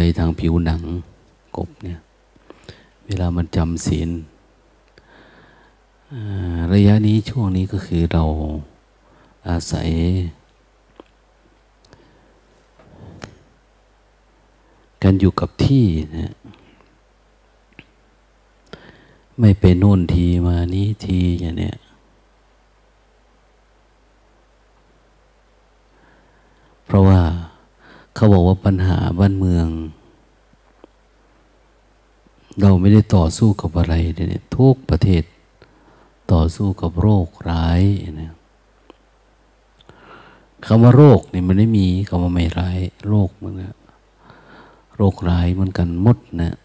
ต้องหายใจทางผิวหนังกบเนี่ย เวลามันจำศีลระยะนี้ช่วงนี้ก็คือเราอาศัย การอยู่กับที่นะไม่ไปโน่นทีมานี้ทีอย่างเนี้ยเพราะว่า เขาบอกว่าปัญหาบ้านเมือง เราไม่ได้ต่อสู้กับอะไรเนี่ยทุกประเทศต่อสู้กับโรคร้ายนะคำว่าโรคนี่มันไม่มีคำว่าไม่ร้าย โรคมันนะโรคร้ายเหมือนกันมดนะ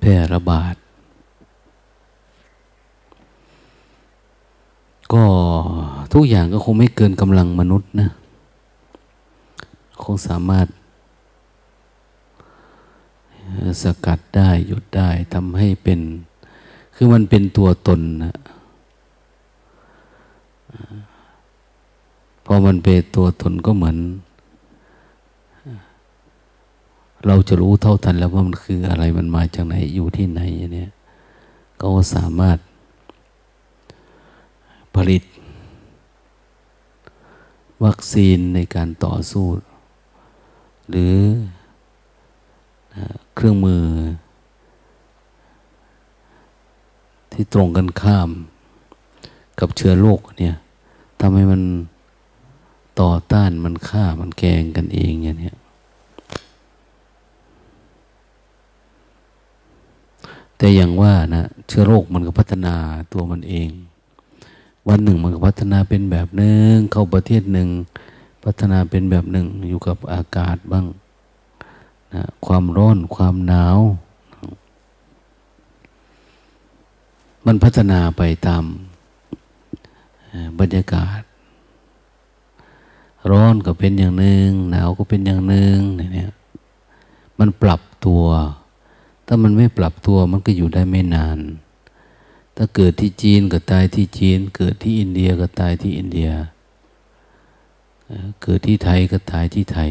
แพร่ระบาด ก็ทุกอย่างก็คงไม่เกินกำลังมนุษย์นะ คงสามารถสกัดได้หยุดได้ทำให้เป็น คือมันเป็นตัวตนนะพอมันเป็นตัวตนก็เหมือน เราจะรู้เท่าทันแล้วว่ามันคืออะไรมันมาจากไหนอยู่ที่ไหนเนี่ยก็สามารถผลิต วัคซีนในการต่อสู้ หรือเครื่องมือ ที่ตรงกันข้ามกับเชื้อโรคเนี่ยทำให้มันต่อต้านมันฆ่ามันแกงกันเองอย่างนี้แต่อย่างว่านะเชื้อโรคมันก็พัฒนาตัวมันเอง วันหนึ่งมันก็พัฒนาเป็นแบบหนึ่งเข้าประเทศหนึ่ง พัฒนาเป็นแบบหนึ่งอยู่กับอากาศบ้างนะความร้อนความหนาว มันพัฒนาไปตามบรรยากาศ ร้อนก็เป็นอย่างหนึ่ง หนาวก็เป็นอย่างหนึ่งเนี่ยมันปรับตัว ถ้ามันไม่ปรับตัวมันก็อยู่ได้ไม่นาน ถ้าเกิดที่จีนก็ตายที่จีน เกิดที่อินเดียก็ตายที่อินเดีย เกิดที่ไทยก็ตายที่ไทย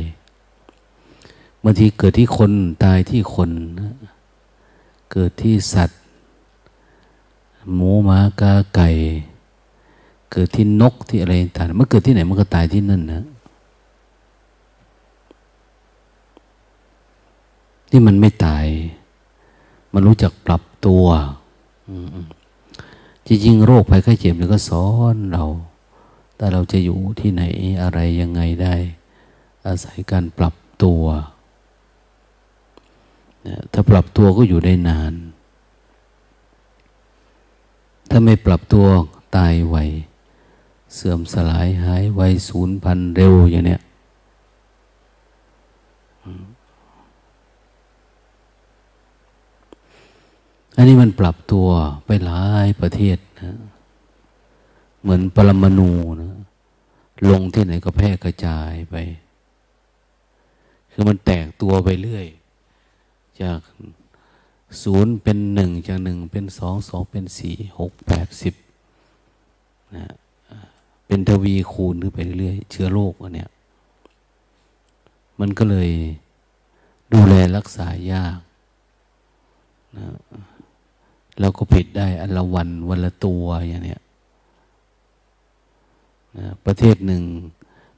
บางทีเกิดที่คนตายที่คน เกิดที่สัตว์ หมูหมากาไก่ เกิดที่นกที่อะไรต่างมันเกิดที่ไหนมันก็ตายที่นั่นนะที่มันไม่ตาย มันรู้จักปรับตัวจริงๆโรคภัยไข้เจ็บนี่ก็สอนเรา แต่เราจะอยู่ที่ไหนอะไรยังไงได้ อาศัยการปรับตัวถ้าปรับตัวก็อยู่ได้นาน ถ้าไม่ปรับตัวตายไว เสื่อมสลายหายไวสูญพันเร็วอย่างเนี้ยอันนี้มันปรับตัวไปหลายประเทศนะ เหมือนปรมาณูนะลงที่ไหนก็แพร่กระจายไป คือมันแตกตัวไปเรื่อย จากศูนย์เป็นหนึ่งจากหนึ่งเป็นสองสองเป็นสี่หกแปดสิบนะเป็นทวีคูณขึ้นไปเรื่อยเชื้อโรคอันเนี้ยมันก็เลยดูแลรักษายากนะเราก็ผิดได้อันละวันวันละตัวอย่างเนี้ย ประเทศหนึ่ง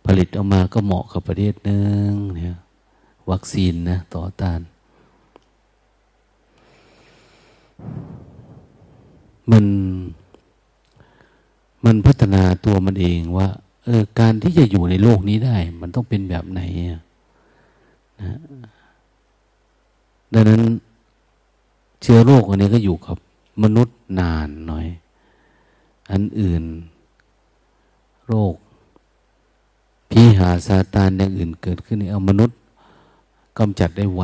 ผลิตออกมาก็เหมาะกับประเทศหนึ่งเนี่ยวัคซีนนะต่อต้าน มันมันพัฒนาตัวมันเองว่าเออการที่จะอยู่ในโลกนี้ได้ มันต้องเป็นแบบไหนนะดังนั้นเชื้อโรคอันนี้ก็อยู่กับมนุษย์นานหน่อย อันอื่น โรคพีหาซาตานอย่างอื่นเกิดขึ้นนี่เอามนุษย์กำจัดได้ไว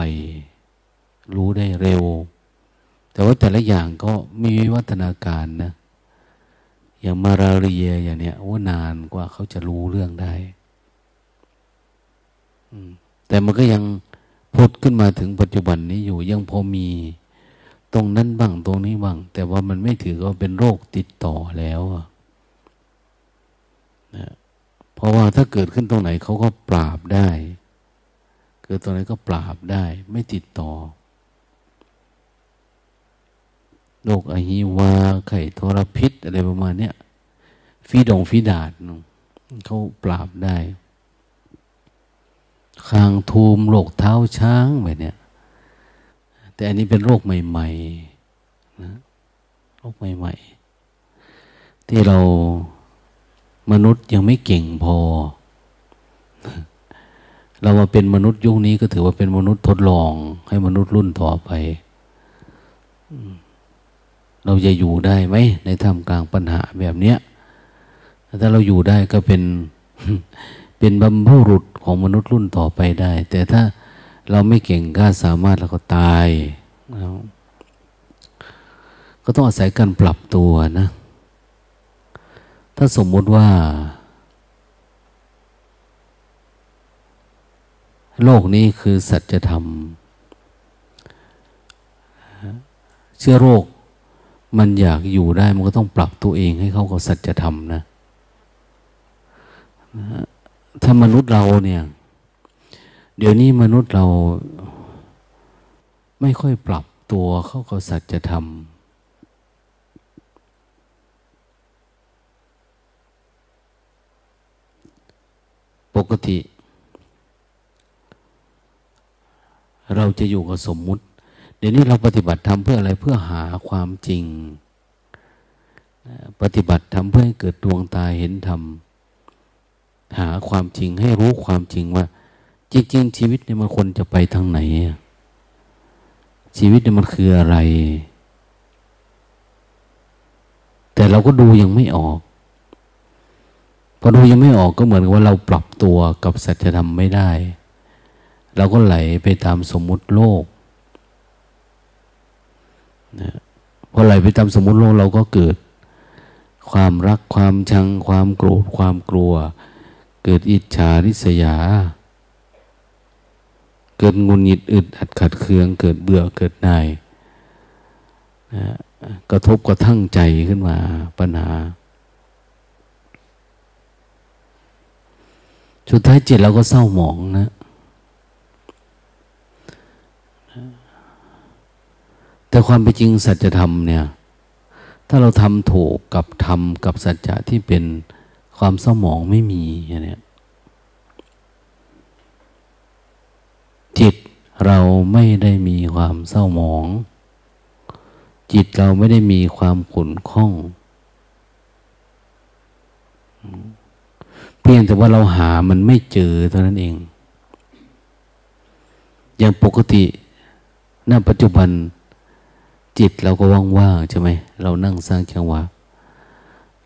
รู้ได้เร็ว แต่ว่าแต่ละอย่างก็มีวิวัฒนาการนะ อย่างมาราเรียอย่างเนี้ยว่านานกว่าเขาจะรู้เรื่องได้แต่มันก็ยังพุดขึ้นมาถึงปัจจุบันนี้อยู่ยังพอมีตรงนั้นบ้างตรงนี้บ้าง แต่ว่ามันไม่ถือว่าเป็นโรคติดต่อแล้วนะ เพราะว่าถ้าเกิดขึ้นตรงไหนเขาก็ปราบได้ เกิดตรงไหนก็ปราบได้ ไม่ติดต่อโรคอหิวา ไข่ทรพิษ อะไรประมาณเนี้ยฟีดงฟีดาดเขาปราบได้ คางทูมโรคเท้าช้างแบบเนี้ยแต่อันนี้เป็นโรคใหม่ๆนะโรคใหม่ ๆ ที่เรา มนุษย์ยังไม่เก่งพอ เรามาเป็นมนุษย์ยุคนี้ก็ถือว่าเป็นมนุษย์ทดลอง ให้มนุษย์รุ่นต่อไป เราจะอยู่ได้ไหมในท่ามกลางปัญหาแบบเนี้ยถ้าเราอยู่ได้ก็เป็นเป็นบำรุรุษของมนุษย์รุ่นต่อไปได้ แต่ถ้าเราไม่เก่งกล้าสามารถเราก็ตาย ก็ต้องอาศัยการปรับตัวนะ ถ้าสมมติว่า โลกนี้คือสัจธรรม เชื้อโรคมันอยากอยู่ได้มันก็ต้องปรับตัวเองให้เข้ากับสัจธรรมนะถ้ามนุษย์เราเนี่ย เดี๋ยวนี้มนุษย์เราไม่ค่อยปรับตัวเข้ากับสัจธรรม ปกติ เราจะอยู่กับสมมุติ เดี๋ยวนี้เราปฏิบัติทำเพื่ออะไรเพื่อหาความจริง ปฏิบัติทำเพื่อให้เกิดดวงตาเห็นธรรมหาความจริงให้รู้ความจริงว่า จริง ๆ ชีวิตเนี่ยมันควรจะไปทางไหน ชีวิตเนี่ยมันคืออะไร แต่เราก็ดูยังไม่ออก พอดูยังไม่ออกก็เหมือนกับว่าเราปรับตัวกับสัจธรรมไม่ได้ เราก็ไหลไปตามสมมุติโลกนะพอไหลไปตามสมมุติโลกเราก็เกิด ความรักความชัง ความโกรธความกลัว เกิดอิจฉาริษยา เกิดงุนหงิดอึดอัดขัดเคือง เกิดเบื่อเกิดนายนะกระทบกระทั่งใจขึ้นมาปัญหา สุดท้ายจิตเราก็เศร้าหมองนะ แต่ความเป็นจริงสัจธรรมเนี่ย ถ้าเราทำถูกกับธรรมกับสัจจะที่เป็นความเศร้าหมองไม่มีเนี่ยจิตเราไม่ได้มีความเศร้าหมอง จิตเราไม่ได้มีความขุ่นข้องเพียงแต่ว่าเราหามันไม่เจอเท่านั้นเอง อย่างปกติณปัจจุบันจิตเราก็ว่างๆใช่ไหม เรานั่งสร้างจังหวะ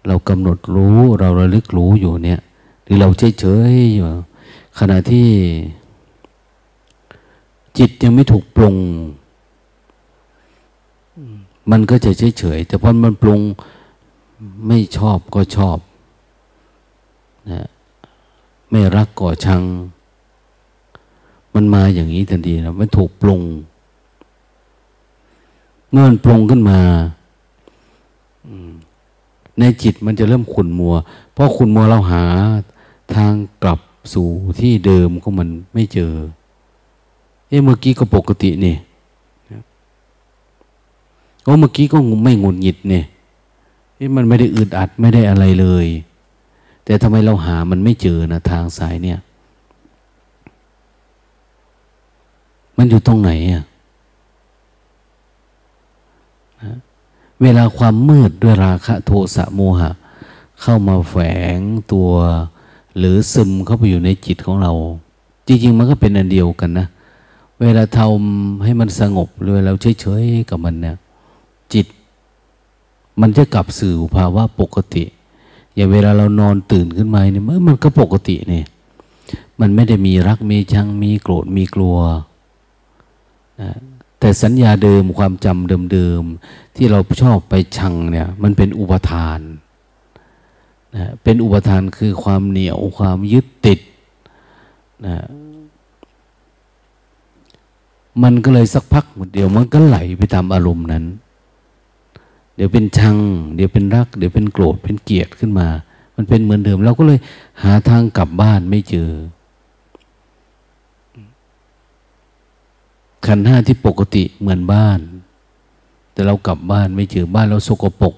เรากำหนดรู้เราระลึกรู้อยู่เนี่ย หรือเราเฉยเฉยอยู่ ขณะที่ จิตยังไม่ถูกปรุง มันก็จะเฉยเฉยแต่พอมันปรุงไม่ชอบก็ชอบ นะไม่รักก็ชัง มันมาอย่างนี้ทันทีนะมันถูกปรุง เมื่อมันปรุงขึ้นมาในจิตมันจะเริ่มขุนมัว เพราะขุนมัวเราหาทางกลับสู่ที่เดิมก็มันไม่เจอ เอ๊ะเมื่อกี้ก็ปกตินี่โอ้เมื่อกี้ก็ไม่งุนหงิดเนี่ยเอ๊ะมันไม่ได้อึดอัดไม่ได้อะไรเลย แต่ทำไมเราหามันไม่เจอนะทางสายเนี่ย มันอยู่ตรงไหนอะเวลาความมืดด้วยราคะโทสะโมหะ เข้ามาแฝงตัว หรือซึมเข้าไปอยู่ในจิตของเรา จริง ๆ มันก็เป็นอันเดียวกันนะ เวลาทำให้มันสงบหรือเราเฉยๆกับมันเนี่ยจิต มันจะกลับสู่ภาวะปกติ อย่างเวลาเรานอนตื่นขึ้นมาเนี่ยมันก็ปกติเนี่ย มันไม่ได้มีรักมีชังมีโกรธมีกลัวนะแต่สัญญาเดิมความจำเดิมๆที่เราชอบไปชังเนี่ย มันเป็นอุปทานนะเป็นอุปทานคือความเหนียวความยึดติดนะมันก็เลยสักพักเดียวมันก็ไหลไปตามอารมณ์นั้น ดี๋ยวเป็นชัง เดี๋ยวเป็นรัก เดี๋ยวเป็นโกรธเป็นเกลียดขึ้นมา มันเป็นเหมือนเดิม เราก็เลยหาทางกลับบ้านไม่เจอ ขันห้าที่ปกติเหมือนบ้าน แต่เรากลับบ้านไม่เจอบ้านเราสกปรก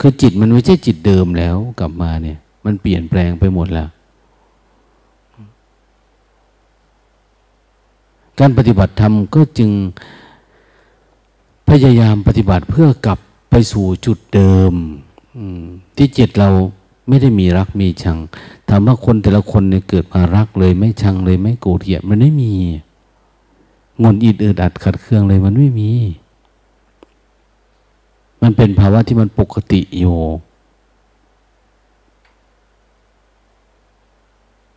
คือจิตมันไม่ใช่จิตเดิมแล้วกลับมาเนี่ย มันเปลี่ยนแปลงไปหมดแล้ว การปฏิบัติธรรมก็จึงพยายามปฏิบัติเพื่อกลับ สู่จุดเดิมที่จิตเราไม่ได้มีรักมีชังถามว่าคนแต่ละคนเนี่ยเกิดมารักเลยไม่ชังเลยไม่โกรธเกลียดมันไม่มีงนอิดอึดอัดขัดเครื่องเลยมันไม่มี มันเป็นภาวะที่มันปกติอยู่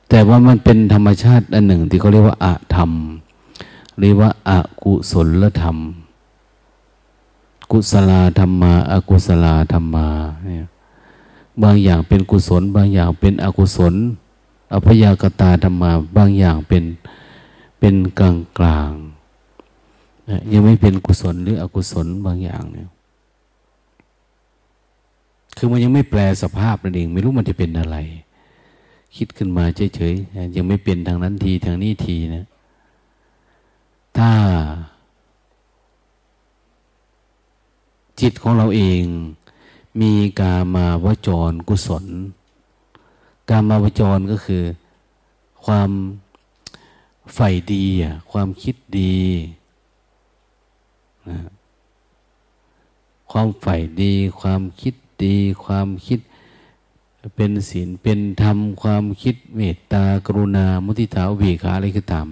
แต่ว่ามันเป็นธรรมชาติอันหนึ่งที่เขาเรียกว่าอะธรรม เรียกว่าอากุศลธรรม กุศลธรรมาอากุศลธรรมาเนี่ยบางอย่างเป็นกุศล บางอย่างเป็นอกุศลอภยากตาธรรมา บางอย่างเป็นเป็นกลางกลางยังไม่เป็นกุศลหรืออกุศลบางอย่างเนี่ยคือมันยังไม่แปลสภาพนั่นเอง ไม่รู้มันจะเป็นอะไร คิดขึ้นมาเฉยๆยังไม่เป็นทางนั้นทีทางนี้ทีนะ ถ้า จิตของเราเอง มีกามาวจรกุศล กามาวจรก็คือ ความใฝ่ดีความคิดดีนะความใฝ่ดี ความคิดดี ความคิดเป็นศีลเป็นธรรม ความคิดเมตตากรุณา มุทิตาเวขาอะไรก็ตาม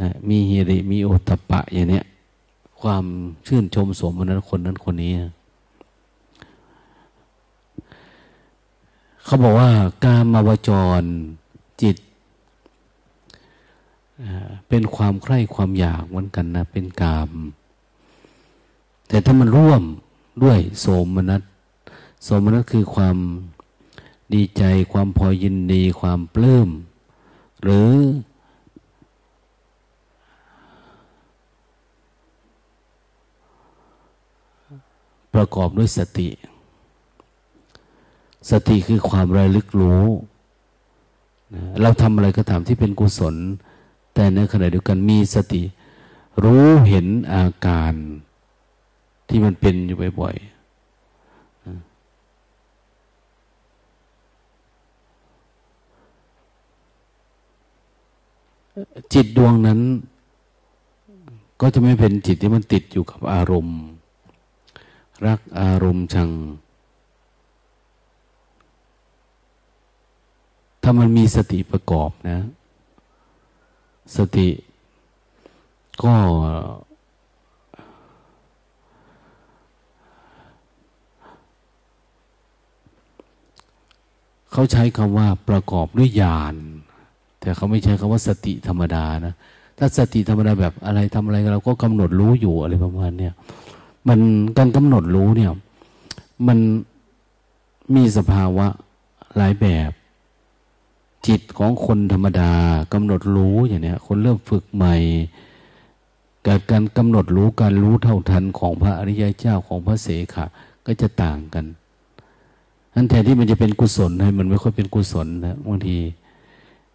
นะมีเฮริมีโอตปะอย่างเนี้ย ความชื่นชมสมนั้นคนนั้นคนนี้ เขาบอกว่า กามาวจรจิต เป็นความใคร่ความอยากเหมือนกันนะ เป็นกาม แต่ถ้ามันร่วมด้วยโสมนัสโสมนัสคือความดีใจ ความพอยินดี ความปลื้มหรือ ประกอบด้วยสติ สติคือความระลึกรู้นะเราทำอะไรก็ตามที่เป็นกุศล แต่ในขณะเดียวกันมีสติ รู้เห็นอาการที่มันเป็นอยู่บ่อยๆจิตดวงนั้น ก็จะไม่เป็นจิตที่มันติดอยู่กับอารมณ์ รักอารมณ์ชัง ถ้ามันมีสติประกอบนะ สติก็เขาใช้คำว่าประกอบด้วยญาณแต่เขาไม่ใช้คำว่าสติธรรมดานะ ถ้าสติธรรมดาแบบอะไรทำอะไรเราก็กำหนดรู้อยู่อะไรประมาณเนี้ย มันการกำหนดรู้เนี่ย มันมีสภาวะหลายแบบ จิตของคนธรรมดากำหนดรู้อย่างเนี้ย คนเริ่มฝึกใหม่กับการกำหนดรู้การรู้เท่าทันของพระอริยเจ้าของพระเสขะก็จะต่างกันนั้นแทนที่มันจะเป็นกุศลให้มันไม่ค่อยเป็นกุศลนะบางที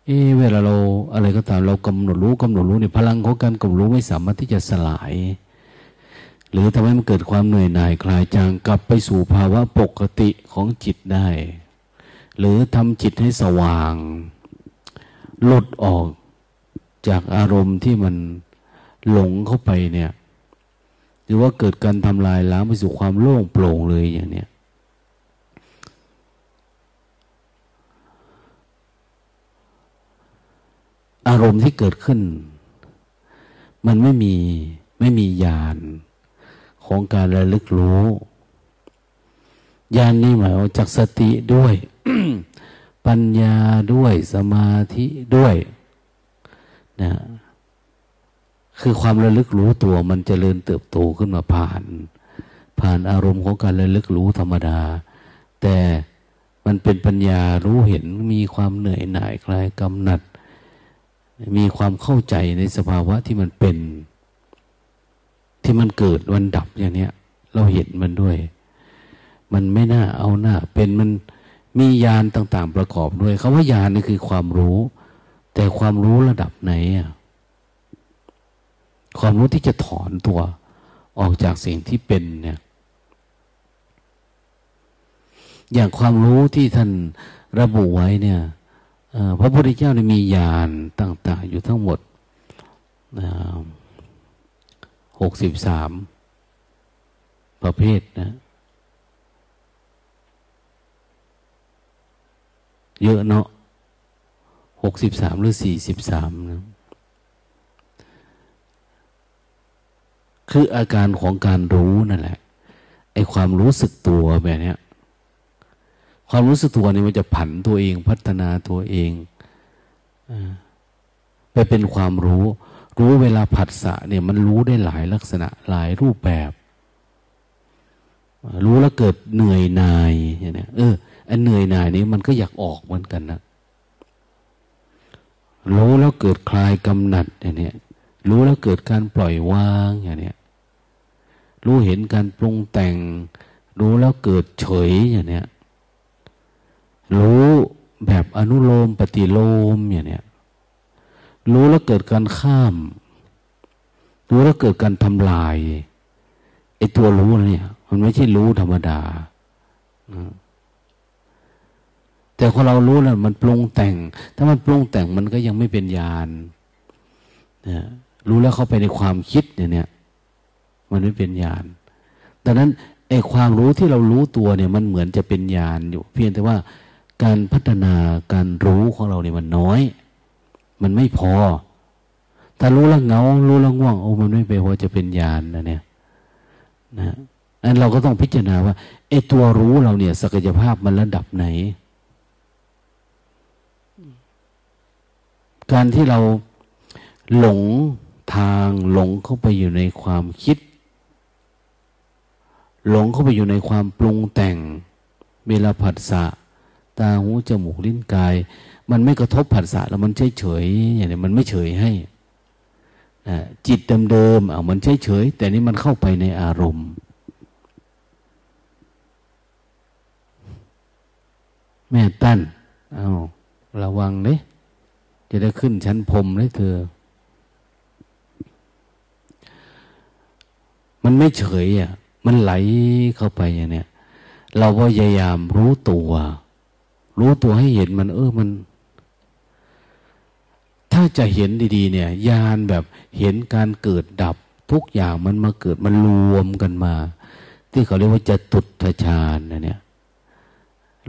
เอเวลาเราอะไรก็ตามเรากำหนดรู้กำหนดรู้เนี่ยพลังของการกำหนดรู้ไม่สามารถที่จะสลาย หรือทำให้มันเกิดความเหนื่อยหน่ายคลายจางกลับไปสู่ภาวะปกติของจิตได้ หรือทำจิตให้สว่าง หลุดออกจากอารมณ์ที่มันหลงเข้าไปเนี่ย หรือว่าเกิดการทำลายล้างไปสู่ความโล่งโปร่งเลยอย่างเนี้ยอารมณ์ที่เกิดขึ้น มันไม่มีไม่มีญาณ ของการระลึกรู้ญาณนี่หมายว่าจากสติด้วย ปัญญาด้วยสมาธิด้วยนะคือความระลึกรู้ตัวมันจเจริญเติบโตขึ้นมาผ่าน ผ่านอารมณ์ของการระลึกรู้ธรรมดา แต่มันเป็นปัญญารู้เห็นมีความเหนื่อยหน่ายคลายกำหนัด มีความเข้าใจในสภาวะที่มันเป็น ที่มันเกิดวันดับอย่างเนี้ย เราเห็นมันด้วย มันไม่น่าเอาหน้า เป็นมันมียานต่าง ๆ ประกอบด้วยคาว่ายานนี่คือความรู้ แต่ความรู้ระดับไหนอะความรู้ที่จะถอนตัวออกจากสิ่งที่เป็นเนี่ย อย่างความรู้ที่ท่านระบุไว้เนี่ยพระพุทธเจ้ามีญาณต่าง ๆ อยู่ทั้งหมด หกสิบสามประเภทนะ เยอะเนาะหกสิบสามหรือสี่สิบสามนะคืออาการของการรู้นั่นแหละไอความรู้สึกตัวแบบนี้ความรู้สึกตัวนี่มันจะผันตัวเองพัฒนาตัวเองไปเป็นความรู้ รู้เวลาผัสสะเนี่ยมันรู้ได้หลายลักษณะหลายรูปแบบ รู้แล้วเกิดเหนื่อยหน่ายอย่างนี้เอออันเหนื่อยหน่ายนี้มันก็อยากออกเหมือนกันนะรู้แล้วเกิดคลายกำหนัดอย่างเนี้ยรู้แล้วเกิดการปล่อยวางอย่างเนี้ยรู้เห็นการปรุงแต่ง รู้แล้วเกิดเฉยอย่างเนี้ยรู้แบบอนุโลมปฏิโลมอย่างเนี้ย รู้แล้วเกิดการข้าม รู้แล้วเกิดการทำลายไอ้ตัวรู้เนี่ย มันไม่ใช่รู้ธรรมดา แต่พอเรารู้แล้วมันปรุงแต่ง ถ้ามันปรุงแต่งมันก็ยังไม่เป็นญาณนะรู้แล้วเข้าไปในความคิดเนี่ย มันไม่เป็นญาณดังนั้นไอ้ความรู้ที่เรารู้ตัวเนี่ย มันเหมือนจะเป็นญาณอยู่ เพียงแต่ว่าการพัฒนาการรู้ของเราเนี่ยมันน้อย มันไม่พอ ถ้ารู้แล้วเงา รู้แล้วง่วง โอ้มันไม่ไปพอจะเป็นญาณนะเนี่ยนะอันเราก็ต้องพิจารณาว่าไอ้ตัวรู้เราเนี่ย ศักยภาพมันระดับไหน การที่เราหลงทางหลงเข้าไปอยู่ในความคิด หลงเข้าไปอยู่ในความปรุงแต่งเวลาผัสสะตาหูจมูกลิ้นกาย มันไม่กระทบผัสสะแล้วมันเฉยเฉยอย่างนี้มันไม่เฉยให้จิตเดิมๆอะมันเฉยเฉยแต่นี้มันเข้าไปในอารมณ์ แม่ตั้นเอาระวังเด้จะได้ขึ้นชั้นพรมเลยเธอ มันไม่เฉยอะ มันไหลเข้าไปอย่างเนี้ยเราพยายามรู้ตัว รู้ตัวให้เห็นมัน เออมัน ถ้าจะเห็นดีๆ เนี่ยยานแบบเห็นการเกิดดับทุกอย่างมันมาเกิดมันรวมกันมา ที่เขาเรียกว่าจะตุตฌานนะเนี่ย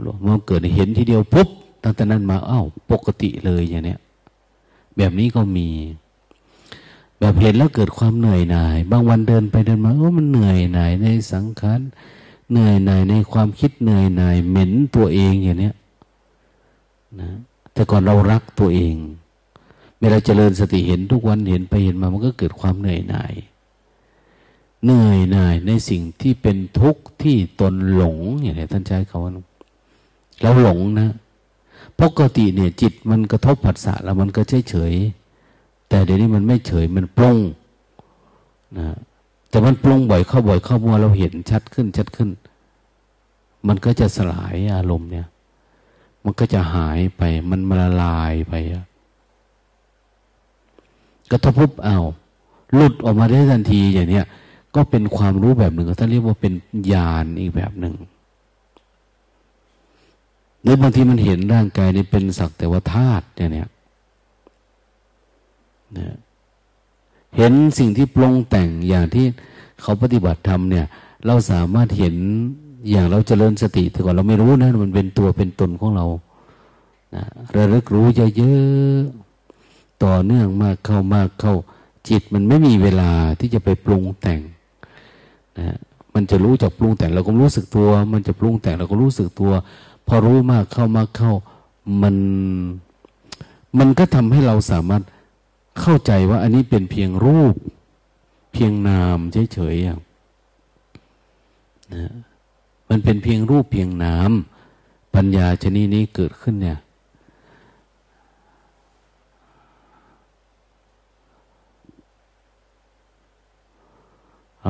รวมมาเกิดเห็นทีเดียวปุ๊บตั้งแต่นั้นมาอ้าวปกติเลยอย่างเนี้ยแบบนี้ก็มี แบบเห็นแล้วเกิดความเหนื่อยหน่าย บางวันเดินไปเดินมาโอ้มันเหนื่อยหน่ายในสังขารเหนื่อยหน่ายในความคิดเหนื่อยหน่ายเหม็นตัวเองอย่างเนี้ยนะแต่ก่อนเรารักตัวเอง เวลาเจริญสติเห็นทุกวันเห็นไปเห็นมามันก็เกิดความเหนื่อยหน่ายเหนื่อยหน่ายในสิ่งที่เป็นทุกข์ที่ตนหลงอย่างนี้ท่านใช้คำว่าเราหลงนะปกติเนี่ยจิตมันกระทบผัสสะแล้วมันก็เฉยเฉยแต่เดี๋ยวนี้มันไม่เฉยมันปรุงนะแต่มันปรุงบ่อยเข้าบ่อยเข้ามัวเราเห็นชัดขึ้นชัดขึ้น มันก็จะสลายอารมณ์เนี่ย มันก็จะหายไปมันมาละลายไป กระทบปุ๊บเอาหลุดออกมาได้ทันทีอย่างเนี้ยก็เป็นความรู้แบบหนึ่งท่านเรียกว่าเป็นญาณอีกแบบหนึ่งหรือบางทีมันเห็นร่างกายนี้เป็นสักแต่ว่าธาตุเนี่ยเนี่ยเห็นสิ่งที่ปรุงแต่งอย่างที่เขาปฏิบัติธรรมเนี่ย เราสามารถเห็นอย่างเราจเจริญสติแต่ก่อนเราไม่รู้นะมันเป็นตัวเป็นตนของเรานะระลึกรู้เยอะๆ ต่อเนื่องมากเข้ามากเข้า จิตมันไม่มีเวลาที่จะไปปรุงแต่งนะมันจะรู้จักปรุงแต่งเราก็รู้สึกตัว มันจะปรุงแต่งเราก็รู้สึกตัว พอรู้มากเข้ามากเข้า มันมันก็ทำให้เราสามารถเข้าใจว่าอันนี้เป็นเพียงรูป เพียงนามเฉยๆนะมันเป็นเพียงรูปเพียงนามปัญญาชนิดนี้เกิดขึ้นเนี่ย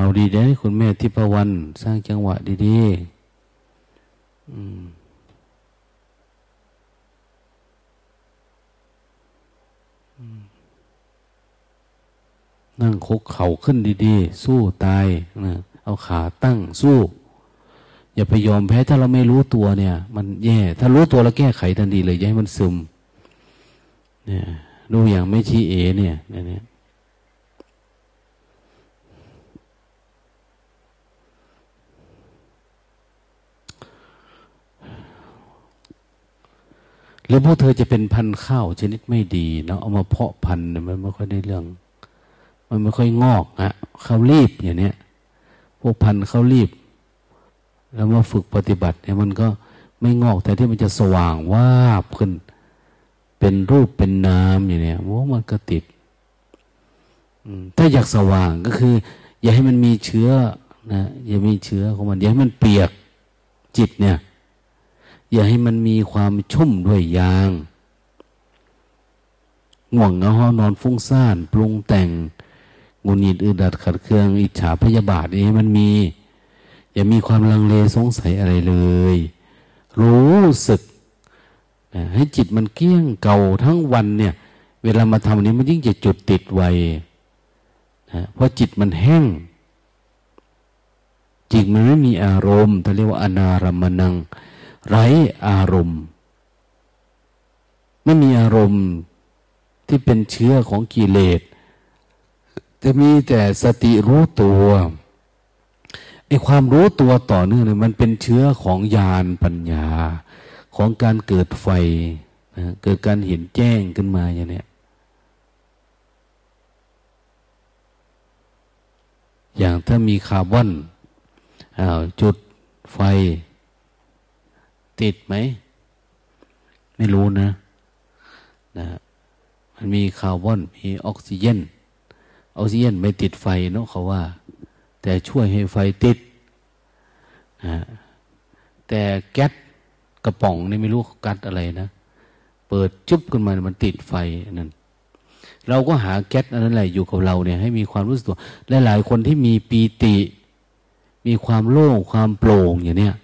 เอาดีได้คุณแม่ทิพวรรณสร้างจังหวะดีๆอืมนั่งคุกเข่าขึ้นดีๆ สู้ตายนะเอาขาตั้งสู้ อย่าไปยอมแพ้ถ้าเราไม่รู้ตัวเนี่ย มันแย่ ถ้ารู้ตัวเราแก้ไขทันทีเลยอย่าให้มันซึม เนี่ยดูอย่างไม่ชี้เอเนี่ยเนี่ย หรือพวกเธอจะเป็นพันธุ์ข้าวชนิดไม่ดีเนาะเอามาเพาะพันธุ์มันไม่ค่อยได้เรื่อง มันไม่ค่อยงอกอะข้าวรีบอย่างเนี้ยพวกพันธุ์ข้าวรีบ แล้วมาฝึกปฏิบัติเนี่ยมันก็ไม่งอกแต่ที่มันจะสว่างวาบขึ้น เป็นรูปเป็นนามอย่างเนี้ยโอ้มันก็ติดถ้าอยากสว่างก็คือ อย่าให้มันมีเชื้อนะอย่ามีเชื้อของมัน อย่าให้มันเปียกจิตเนี่ย อย่าให้มันมีความชุ่มด้วยยางง่วงเหงาห้อนอนฟุ้งซ่านปรุงแต่งงุนงิดอึดัดขัดเคืองอิจฉาพยาบาทนี้มันมี อย่ามีความลังเลสงสัยอะไรเลย รู้สึก ให้จิตมันเกี้ยงเก่าทั้งวันเนี่ย เวลามาทำนี้มันยิ่งจะจุดติดไวนะเพราะจิตมันแห้งจิตมันไม่มีอารมณ์เขาเรียกว่าอนารมณัง ไร้อารมณ์ไม่มีอารมณ์ที่เป็นเชื้อของกิเลสจะมีแต่สติรู้ตัวไอ้ความรู้ตัวต่อเนื่องเนี่ยมันเป็นเชื้อของญาณปัญญา ของการเกิดไฟนะเกิดการเห็นแจ้งขึ้นมาอย่างนี้อย่างถ้ามีคาร์บอนจุดไฟ ติดไหม ไม่รู้นะนะ มันมีคาร์บอน มีออกซิเจนออกซิเจนไม่ติดไฟเนาะเขาว่า แต่ช่วยให้ไฟติดนะแต่แก๊สกระป๋องนี่ไม่รู้กัดอะไรนะ เปิดจุ๊บขึ้นมา มันติดไฟนั่นเราก็หาแก๊สอันนั้นแหละอยู่กับเราเนี่ย ให้มีความรู้สึกตัวและหลายคนที่มีปีติ มีความโล่งความโปร่งอย่างเนี้ย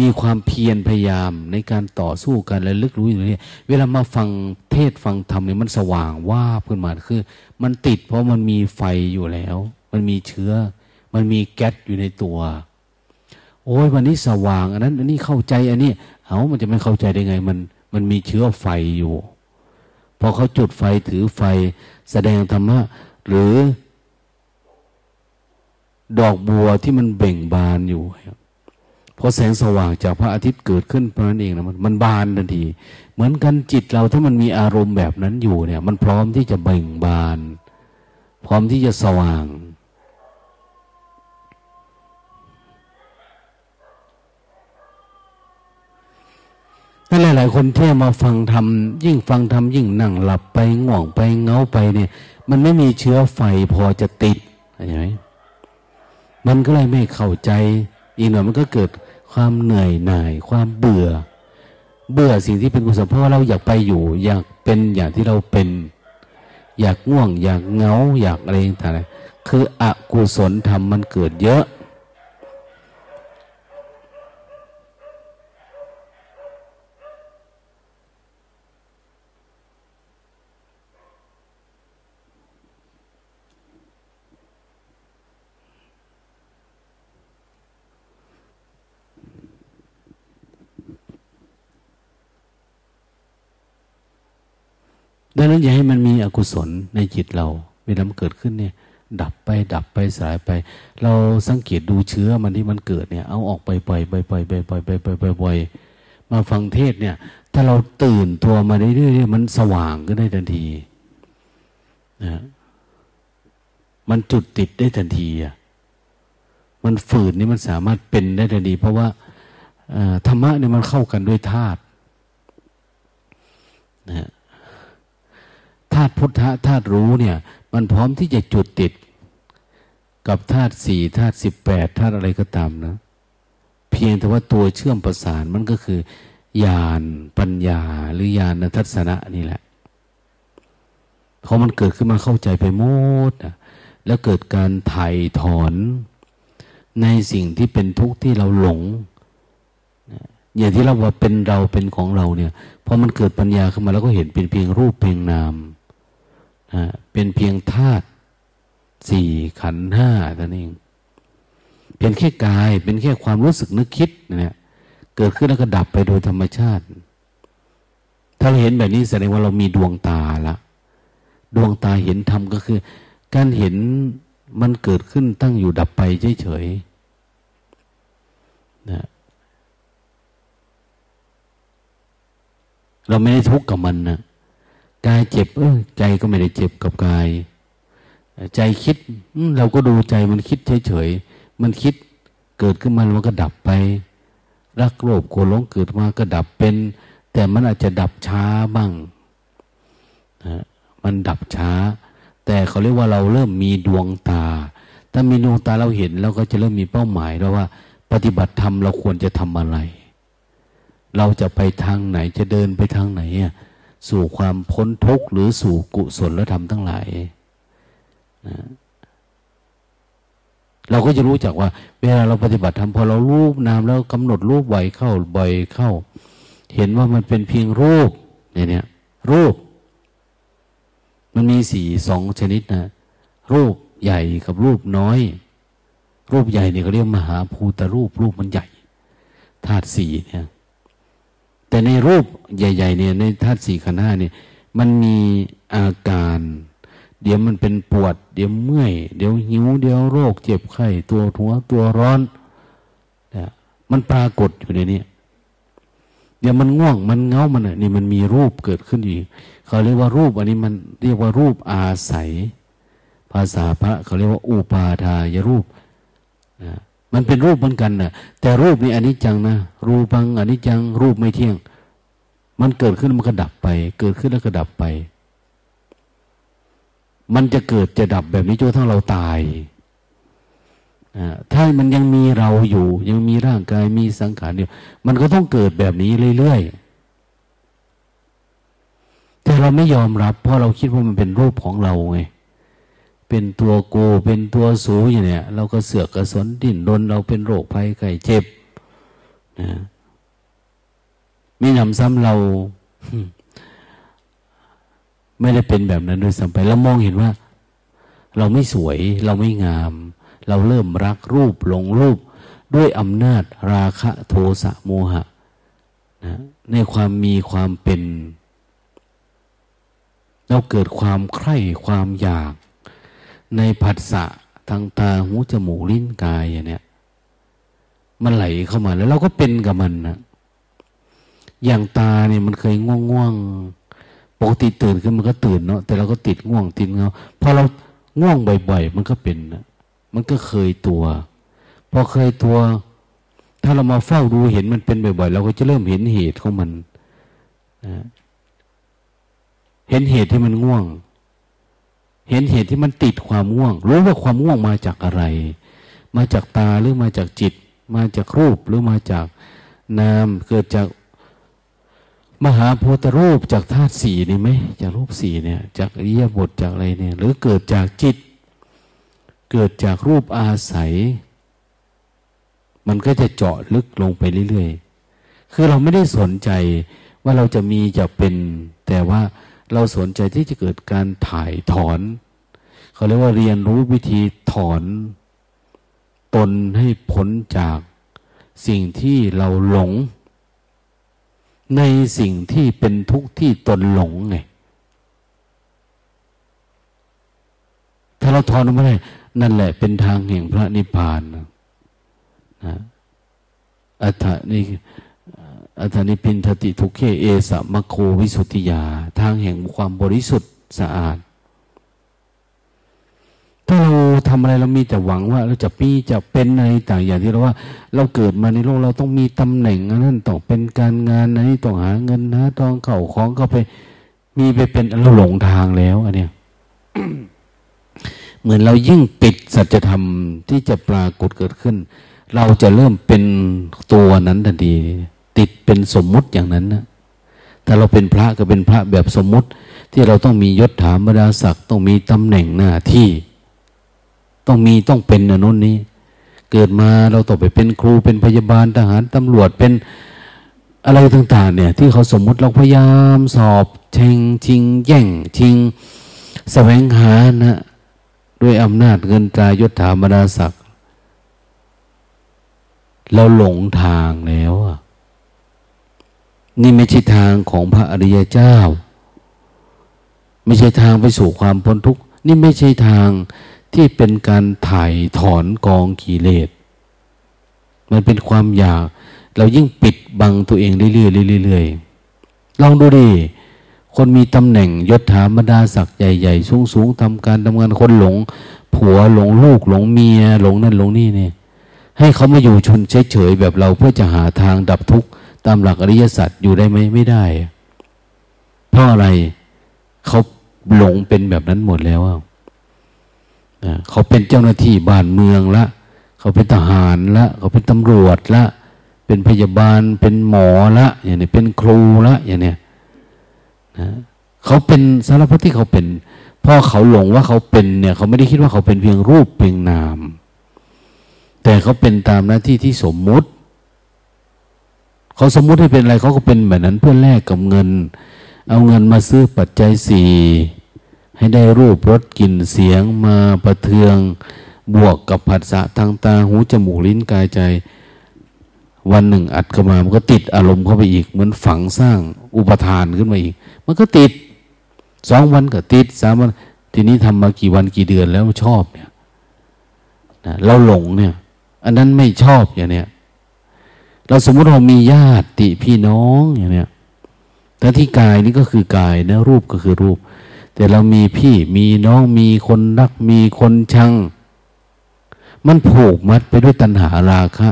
มีความเพียรพยายามในการต่อสู้กันและลึกรู้อย่างนี้เวลามาฟังเทศฟังธรรมเนี่ยมันสว่างว่าขึ้นมาคือ มันติดเพราะมันมีไฟอยู่แล้ว มันมีเชื้อ มันมีแก๊สอยู่ในตัว โอ้ยวันนี้สว่างอันนั้นอันนี้เข้าใจอันนี้เอามันจะไม่เข้าใจได้ไง มันมันมีเชื้อไฟอยู่พอเขาจุดไฟถือไฟ แสดงธรรมะหรือ ดอกบัวที่มันเบ่งบานอยู่ พอแสงสว่างจากพระอาทิตย์เกิดขึ้นเพราะนั้นเองนะมันมันบานทันที เหมือนกันจิตเราถ้ามันมีอารมณ์แบบนั้นอยู่เนี่ย มันพร้อมที่จะเบ่งบาน พร้อมที่จะสว่าง นั่นหลาย ๆ คนที่มาฟังทำยิ่งฟังทำยิ่งนั่งหลับไปง่วงไปเงาไปเนี่ย มันไม่มีเชื้อไฟพอจะติดเห็นไหมมันก็เลยไม่เข้าใจอีกหน่อยมันก็เกิด ความเหนื่อยหน่าย ความเบื่อ เบื่อสิ่งที่เป็นกุศลเพราะว่าเราอยากไปอยู่ อยากเป็นอย่างที่เราเป็น อยากง่วง อยากเงา อยากอะไรต่างๆคืออกุศลธรรมมันเกิดเยอะ ดังนั้นอย่าให้มันมีอกุศลในจิตเราเวลามันเกิดขึ้นเนี่ย ดับไปดับไปสายไป เราสังเกตดูเชื้อมันที่มันเกิดเนี่ย เอาออกไปปล่อยไปปล่อยไปปล่อยไปปล่อยไปปล่อยมาฟังเทศเนี่ย ถ้าเราตื่นตัวมาเรื่อยๆมันสว่างก็ได้ทันทีนะมันจุดติดได้ทันทีอะมันฝืนนี่มันสามารถเป็นได้ทันที เพราะว่าธรรมะเนี่ยมันเข้ากันด้วยธาตุนะ ธาตุพุทธะธาตุรู้เนี่ย มันพร้อมที่จะจุดติด กับธาตุสี่ธาตุสิบแปดธาตุอะไรก็ตามนะ เพียงแต่ว่าตัวเชื่อมประสานมันก็คือญาณปัญญาหรือญาณทัศนะนี่แหละพอมันเกิดขึ้นมาเข้าใจไปหมดอะแล้วเกิดการถ่ายถอนในสิ่งที่เป็นทุกข์ที่เราหลง อย่างที่เราว่าเป็นเราเป็นของเราเนี่ย พอมันเกิดปัญญาขึ้นมาแล้วก็เห็นเป็นเพียงรูปเพียงนาม เป็นเพียงธาตุสี่ขันห้าตัวนี้เป็นแค่กาย เป็นแค่ความรู้สึกนึกคิดเนี่ยเกิดขึ้นแล้วก็ดับไปโดยธรรมชาติ ถ้าเราเห็นแบบนี้แสดงว่าเรามีดวงตาละดวงตาเห็นธรรมก็คือ การเห็นมันเกิดขึ้นตั้งอยู่ดับไปเฉยๆนะเราไม่ได้ทุกข์กับมันนะ กายเจ็บ เออใจก็ไม่ได้เจ็บกับกาย ใจคิดเราก็ดูใจมันคิดเฉยๆมันคิดเกิดขึ้นมาแล้วก็ดับไป รักโลภโกรธหลงเกิดมาก็ดับเป็น แต่มันอาจจะดับช้าบ้างนะมันดับช้า แต่เขาเรียกว่าเราเริ่มมีดวงตา ถ้ามีดวงตาเราเห็นเราก็จะเริ่มมีเป้าหมายแล้วว่า ปฏิบัติธรรมเราควรจะทำอะไร เราจะไปทางไหนจะเดินไปทางไหน สู่ความพ้นทุกข์หรือสู่กุศลธรรมทั้งหลายนะเราก็จะรู้จักว่า เวลาเราปฏิบัติธรรมพอเรารูปนามแล้วกำหนดรูปไหวเข้าบ่อยเข้า เห็นว่ามันเป็นเพียงรูปเนี่ยรูป มันมีสี่สองชนิดนะรูปใหญ่กับรูปน้อย รูปใหญ่เนี่ยเขาเรียกมหาภูตรูป รูปมันใหญ่ธาตุสี่เนี่ย แต่ในรูปใหญ่ ๆ เนี่ยในธาตุสี่ขันธ์ห้าเนี่ยมันมีอาการ เดี๋ยวมันเป็นปวด เดี๋ยวเมื่อย เดี๋ยวหิว เดี๋ยวโรค เจ็บไข้ ตัวหัวตัวร้อนเนี่ยมันปรากฏอยู่ในนี้เดี๋ยวมันง่วงมันเงามันอะนี่มันมีรูปเกิดขึ้นอยู่เขาเรียกว่ารูป อันนี้มันเรียกว่ารูปอาศัย ภาษาพระเขาเรียกว่าอุปาทายรูป มันเป็นรูปเหมือนกันนะแต่รูปนี้อันนี้จังนะรูปังอันนี้จัง รูปไม่เที่ยง มันเกิดขึ้นมันก็ดับไป เกิดขึ้นแล้วก็ดับไป มันจะเกิดจะดับแบบนี้จนทั้งเราตายถ้ามันยังมีเราอยู่ ยังมีร่างกายมีสังขารอยู่มันก็ต้องเกิดแบบนี้เรื่อยๆแต่เราไม่ยอมรับ เพราะเราคิดว่ามันเป็นรูปของเราไง เป็นตัวโกเป็นตัวสูอย่างเนี้ยเราก็เสือกกระสนดิ้นรนเราเป็นโรคภัยไข้เจ็บนะมีนำซ้ำเราไม่ได้เป็นแบบนั้นโดยสัมไปเรามองเห็นว่า เราไม่สวย เราไม่งาม เราเริ่มรักรูปหลงรูป ด้วยอำนาจราคะโทสะโมหะนะในความมีความเป็น เราเกิดความใคร่ความอยาก ในผัสสะทางตาหูจมูกลิ้นกายอย่างเนี้ยมันไหลเข้ามาแล้วเราก็เป็นกับมันนะอย่างตาเนี่ยมันเคยง่วงง่วงปกติตื่นขึ้นมันก็ตื่นเนาะแต่เราก็ติดง่วงติดเงาพอเราง่วงบ่อยๆมันก็เป็นนะมันก็เคยตัวพอเคยตัว ถ้าเรามาเฝ้าดูเห็นมันเป็นบ่อยๆเราก็จะเริ่มเห็นเหตุของมันนะเห็นเหตุที่มันง่วง เห็นเหตุที่มันติดความง่วง รู้ว่าความง่วงมาจากอะไร มาจากตาหรือมาจากจิต มาจากรูปหรือมาจากนามเกิดจากมหาโพธรูปจากธาตุสี่นี่ไหมจากรูปสี่เนี่ย จากอริยบทจากอะไรเนี่ย หรือเกิดจากจิต เกิดจากรูปอาศัย มันก็จะเจาะลึกลงไปเรื่อยๆ คือเราไม่ได้สนใจว่าเราจะมีจะเป็นแต่ว่า เราสนใจที่จะเกิดการถ่ายถอน เขาเรียกว่าเรียนรู้วิธีถอนตนให้พ้นจากสิ่งที่เราหลง ในสิ่งที่เป็นทุกข์ที่ตนหลงไง ถ้าเราถอนไม่ได้นั่นแหละเป็นทางแห่งพระนิพพานนะอัฏฐนี่ อัฏฐนิพินทติทุเคเอสะมะโควิสุติยา ทางแห่งความบริสุทธิ์สะอาด ถ้าเราทำอะไรเรามีแต่หวังว่า เราจะปีจะเป็นอะไรต่างอย่างที่เราว่า เราเกิดมาในโลกเราต้องมีตำแหน่งนั้นต้องเป็นการงานนั้นต้องหาเงินหาทองเข่าของก็ไป มีไปเป็นเราหลงทางแล้วอันเนี้ยเหมือนเรายิ่งปิดสัจธรรมที่จะปรากฏเกิดขึ้น เราจะเริ่มเป็นตัวนั้นทันที ติดเป็นสมมุติอย่างนั้นนะถ้าเราเป็นพระก็เป็นพระแบบสมมุติ ที่เราต้องมียศถาบรรดาศักดิ์ต้องมีตำแหน่งหน้าที่ ต้องมีต้องเป็นนนนี้ เกิดมาเราต้องไปเป็นครูเป็นพยาบาลทหารตำรวจเป็นอะไรต่าง ๆ เนี่ย ที่เขาสมมุติเราพยายามสอบเชิงชิง แย่งชิงแสวงหานะด้วยอำนาจเงินตรายศถาบรรดาศักดิ์เราหลงทางแล้วอะ นี่ไม่ใช่ทางของพระอริยเจ้า ไม่ใช่ทางไปสู่ความพ้นทุกข์นี่ไม่ใช่ทางที่เป็นการถ่ายถอนกองกิเลสมันเป็นความอยาก เรายิ่งปิดบังตัวเองเรื่อยๆเรื่อยๆลองดูดิคนมีตำแหน่งยศถาบรรดาศักดิ์ใหญ่ๆสูงๆทำการทำงานคนหลง ผัวหลงลูกหลงเมียหลงนั่นหลงนี่เนี่ยให้เขามาอยู่ชนเฉยๆแบบเราเพื่อจะหาทางดับทุกข์ ตามหลักอริยสัจอยู่ได้ไหมไม่ได้ เพราะอะไรเขาหลงเป็นแบบนั้นหมดแล้วเขาเป็นเจ้าหน้าที่บ้านเมืองละ เขาเป็นทหารละ เขาเป็นตำรวจละ เป็นพยาบาลเป็นหมอละอย่างนี้เป็นครูละอย่างเนี้ยนะเขาเป็นสารพัดที่เขาเป็นพอเขาหลงว่าเขาเป็นเนี่ยเขาไม่ได้คิดว่าเขาเป็นเพียงรูปเพียงนาม แต่เขาเป็นตามหน้าที่ที่สมมุติ เขาสมมุติให้เป็นอะไรเขาก็เป็นแบบนั้นเพื่อแลกกับเงิน เอาเงินมาซื้อปัจจัยสี่ให้ได้รูปรสกลิ่นเสียงมาประเทือง บวกกับผัสสะทางตาหูจมูกลิ้นกายใจ วันหนึ่งอัดเข้ามามันก็ติดอารมณ์เข้าไปอีก เหมือนฝังสร้างอุปทานขึ้นมาอีก มันก็ติดสองวันก็ติดสามวันทีนี้ทำมากี่วันกี่เดือนแล้วชอบเนี่ยนะเราหลงเนี่ย อันนั้นไม่ชอบอย่างเนี้ย เราสมมติเรามีญาติพี่น้องอย่างเนี้ยแต่ที่กายนี่ก็คือกายนะรูปก็คือรูป แต่เรามีพี่มีน้องมีคนรักมีคนชัง มันผูกมัดไปด้วยตัณหาราคะ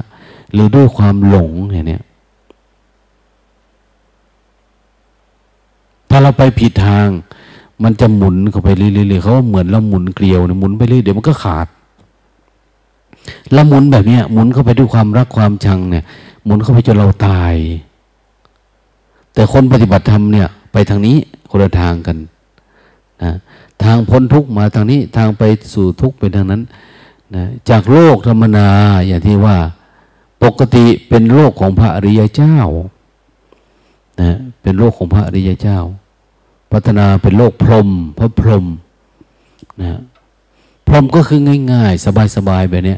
หรือด้วยความหลงอย่างนี้ถ้าเราไปผิดทาง มันจะหมุนเข้าไปเรื่อยๆเขาเหมือนเราหมุนเกลียวเนี่ยหมุนไปเรื่อยเดี๋ยวมันก็ขาดเราหมุนแบบนี้หมุนเข้าไปด้วยความรักความชังเนี่ย หมุนเข้าไปจนเราตาย แต่คนปฏิบัติธรรมเนี่ย ไปทางนี้คนละทางกันนะทางพ้นทุกมาทางนี้ทางไปสู่ทุกข์ไปทางนั้นนะจากโลกธรรมนาอย่างที่ว่า ปกติเป็นโลกของพระอริยเจ้านะเป็นโลกของพระอริยเจ้า พัฒนาเป็นโลกพรหมพระพรหมนะพรหมก็คือง่าย ๆ สบายๆแบบนี้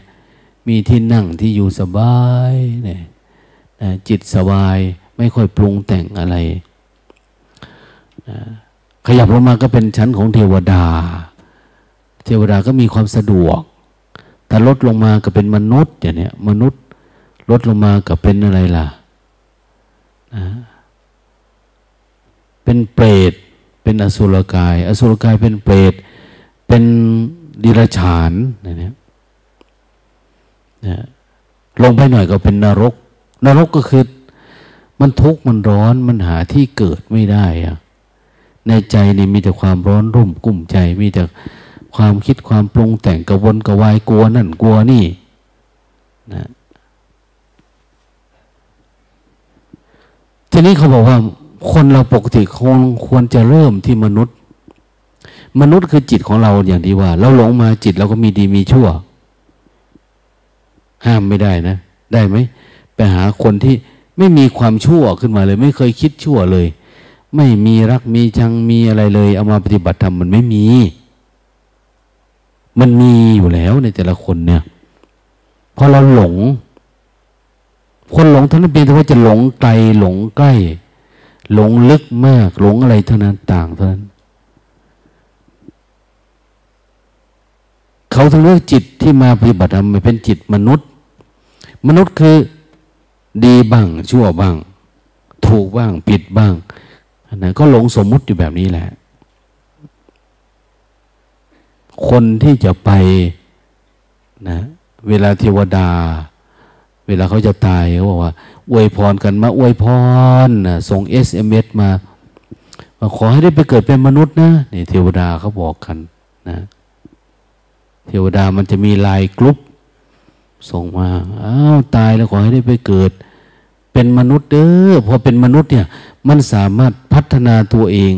มีที่นั่งที่อยู่สบายเนี่ย จิตสบาย ไม่ค่อยปรุงแต่งอะไร ขยับลงมาก็เป็นชั้นของเทวดา เทวดาก็มีความสะดวกแต่ลดลงมาก็เป็นมนุษย์อย่างนี้มนุษย์ลดลงมาก็เป็นอะไรล่ะนะเป็นเปรต เป็นอสุรกาย อสุรกายเป็นเปรต เป็นดิรฉานนะเนี่ยนะลงไปหน่อยก็เป็นนรก นรกก็คือ มันทุกข์มันร้อนมันหาที่เกิดไม่ได้อะในใจนี่มีแต่ความร้อนรุ่มกุ้มใจ มีแต่ความคิดความปรุงแต่งกระวนกระวายกลัวนั่นกลัวนี่นะทีนี้เขาบอกว่า คนเราปกติคงควรจะเริ่มที่มนุษย์ มนุษย์คือจิตของเราอย่างที่ว่า เราหลงมาจิตเราก็มีดีมีชั่ว ห้ามไม่ได้นะ ได้ไหม ไปหาคนที่ไม่มีความชั่วขึ้นมาเลย ไม่เคยคิดชั่วเลย ไม่มีรักมีชังมีอะไรเลย เอามาปฏิบัติธรรมมันไม่มี มันมีอยู่แล้วในแต่ละคนเนี่ยพอเราหลง คนหลงท่านั้นเพียงแต่ว่าจะหลงไกลหลงใกล้ หลงลึกมาก หลงอะไรเท่านั้นต่างเท่านั้นเขาถึงเลือกจิตที่มาปฏิบัติธรรมเป็นจิตมนุษย์ มนุษย์คือ ดีบ้าง ชั่วบ้าง ถูกบ้าง ผิดบ้างนะก็หลงสมมุติอยู่แบบนี้แหละ คนที่จะไปนะ เวลาเทวดา เวลาเขาจะตายเขาบอกว่าอวยพรกันมาอวยพรนะส่ง SMS มามาขอให้ได้ไปเกิดเป็นมนุษย์นะนี่เทวดาเขาบอกกันนะ เทวดามันจะมี LINE group ส่งมาอ้าวตายแล้วขอให้ได้ไปเกิด เป็นมนุษย์เด้อพอเป็นมนุษย์เนี่ย มันสามารถพัฒนาตัวเอง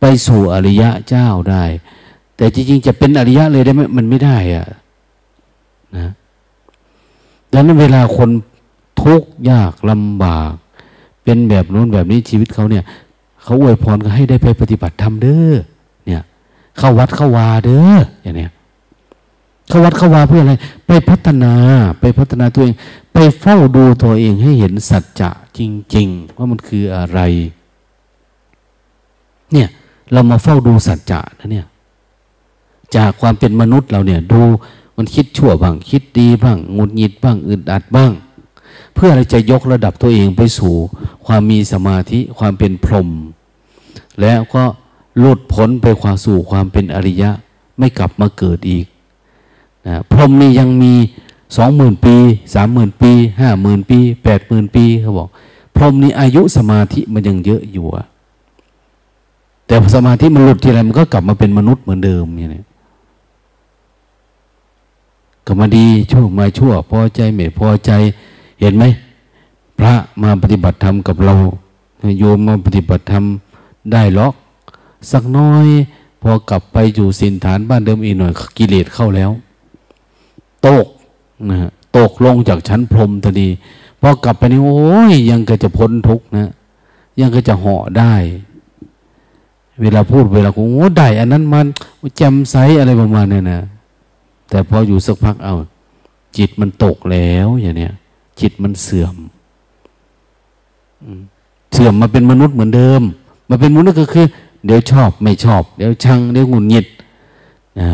ไปสู่อริยะเจ้าได้ แต่จริงๆ จะเป็นอริยะเลยได้ไหมมันไม่ได้อะนะดังนั้นเวลาคนทุกข์ยากลำบาก เป็นแบบนู้นแบบนี้ชีวิตเขาเนี่ย เขาอวยพรก็ให้ได้ไปปฏิบัติธรรมเด้อเนี่ย เข้าวัดเข้าวาเด้ออย่างเนี้ย เข้าวัดเข้าวาเพื่ออะไร ไปพัฒนาไปพัฒนาตัวเอง ไปเฝ้าดูตัวเองให้เห็นสัจจะจริง ๆ ว่ามันคืออะไร เนี่ย เรามาเฝ้าดูสัจจะนะเนี่ย จากความเป็นมนุษย์เราเนี่ย ดูมันคิดชั่วบ้าง คิดดีบ้างงุดหงิดบ้างอึดอัดบ้าง เพื่ออะไรจะยกระดับตัวเองไปสู่ ความมีสมาธิความเป็นพรหมแล้วก็หลุดพ้นไปความสู่ความเป็นอริยะ ไม่กลับมาเกิดอีก นะพรหมนี่ยังมีสองหมื่นปีสามหมื่นปีห้าหมื่นปีแปดหมื่นปีเขาบอก พรหมนี่อายุสมาธิมันยังเยอะอยู่อะแต่สมาธิมันหลุดทีไรมันก็กลับมาเป็นมนุษย์เหมือนเดิมอย่างนี้ก็มาดีชั่วมาชั่ว พอใจไม่พอใจ เห็นไหมพระมาปฏิบัติธรรมกับเราโยมมาปฏิบัติธรรมได้หรอกสักน้อย พอกลับไปอยู่สินฐานบ้านเดิมอีกหน่อยกิเลสเข้าแล้ว ตกนะตกลงจากชั้นพรมทันทีพอกลับไปนี่โอ้ยยังก็จะพ้นทุกนะยังก็จะเหาะได้ เวลาพูดเวลาโอ้ได้ อันนั้นมันแจ่มใสอะไรประมาณเนี้นะแต่พออยู่สักพักเอา จิตมันตกแล้วอย่างเนี้ยจิตมันเสื่อมเสื่อมมาเป็นมนุษย์เหมือนเดิม มาเป็นมนุษย์ก็คือ เดี๋ยวชอบไม่ชอบ เดี๋ยวชังเดี๋ยวหงุนหงิดนะ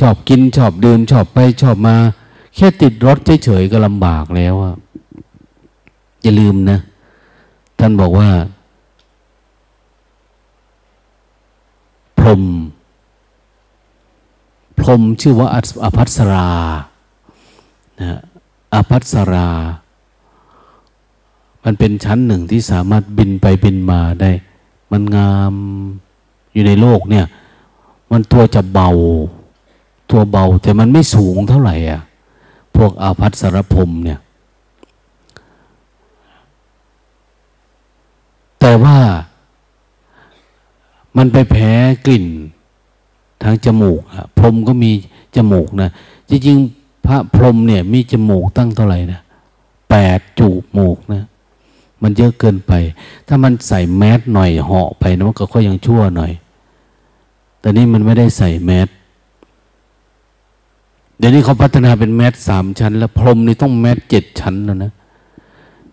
ชอบกินชอบดื่มชอบไปชอบมา แค่ติดรถเฉยๆก็ลำบากแล้วอะอย่าลืมนะ ท่านบอกว่า พรม พรมชื่อว่าอภัสรานะอภัสรา มันเป็นชั้นหนึ่งที่สามารถบินไปบินมาได้ มันงามอยู่ในโลกเนี่ย มันตัวจะเบา ตัวเบาแต่มันไม่สูงเท่าไหร่อะ พวกอาภัสรพรมเนี่ย แต่ว่ามันไปแพ้กลิ่นทางจมูกอะพรมก็มีจมูกนะจริงๆพระพรมเนี่ย มีจมูกตั้งเท่าไหร่นะแปดจูมูกนะ มันเยอะเกินไป ถ้ามันใส่แมสหน่อยเหาะไปนะมันก็ค่อยยังชั่วหน่อย แต่นี้มันไม่ได้ใส่แมส เดี๋ยวนี้เขาพัฒนาเป็นแมสสามชั้น แล้วพรมนี่ต้องแมสเจ็ดชั้นแล้วนะ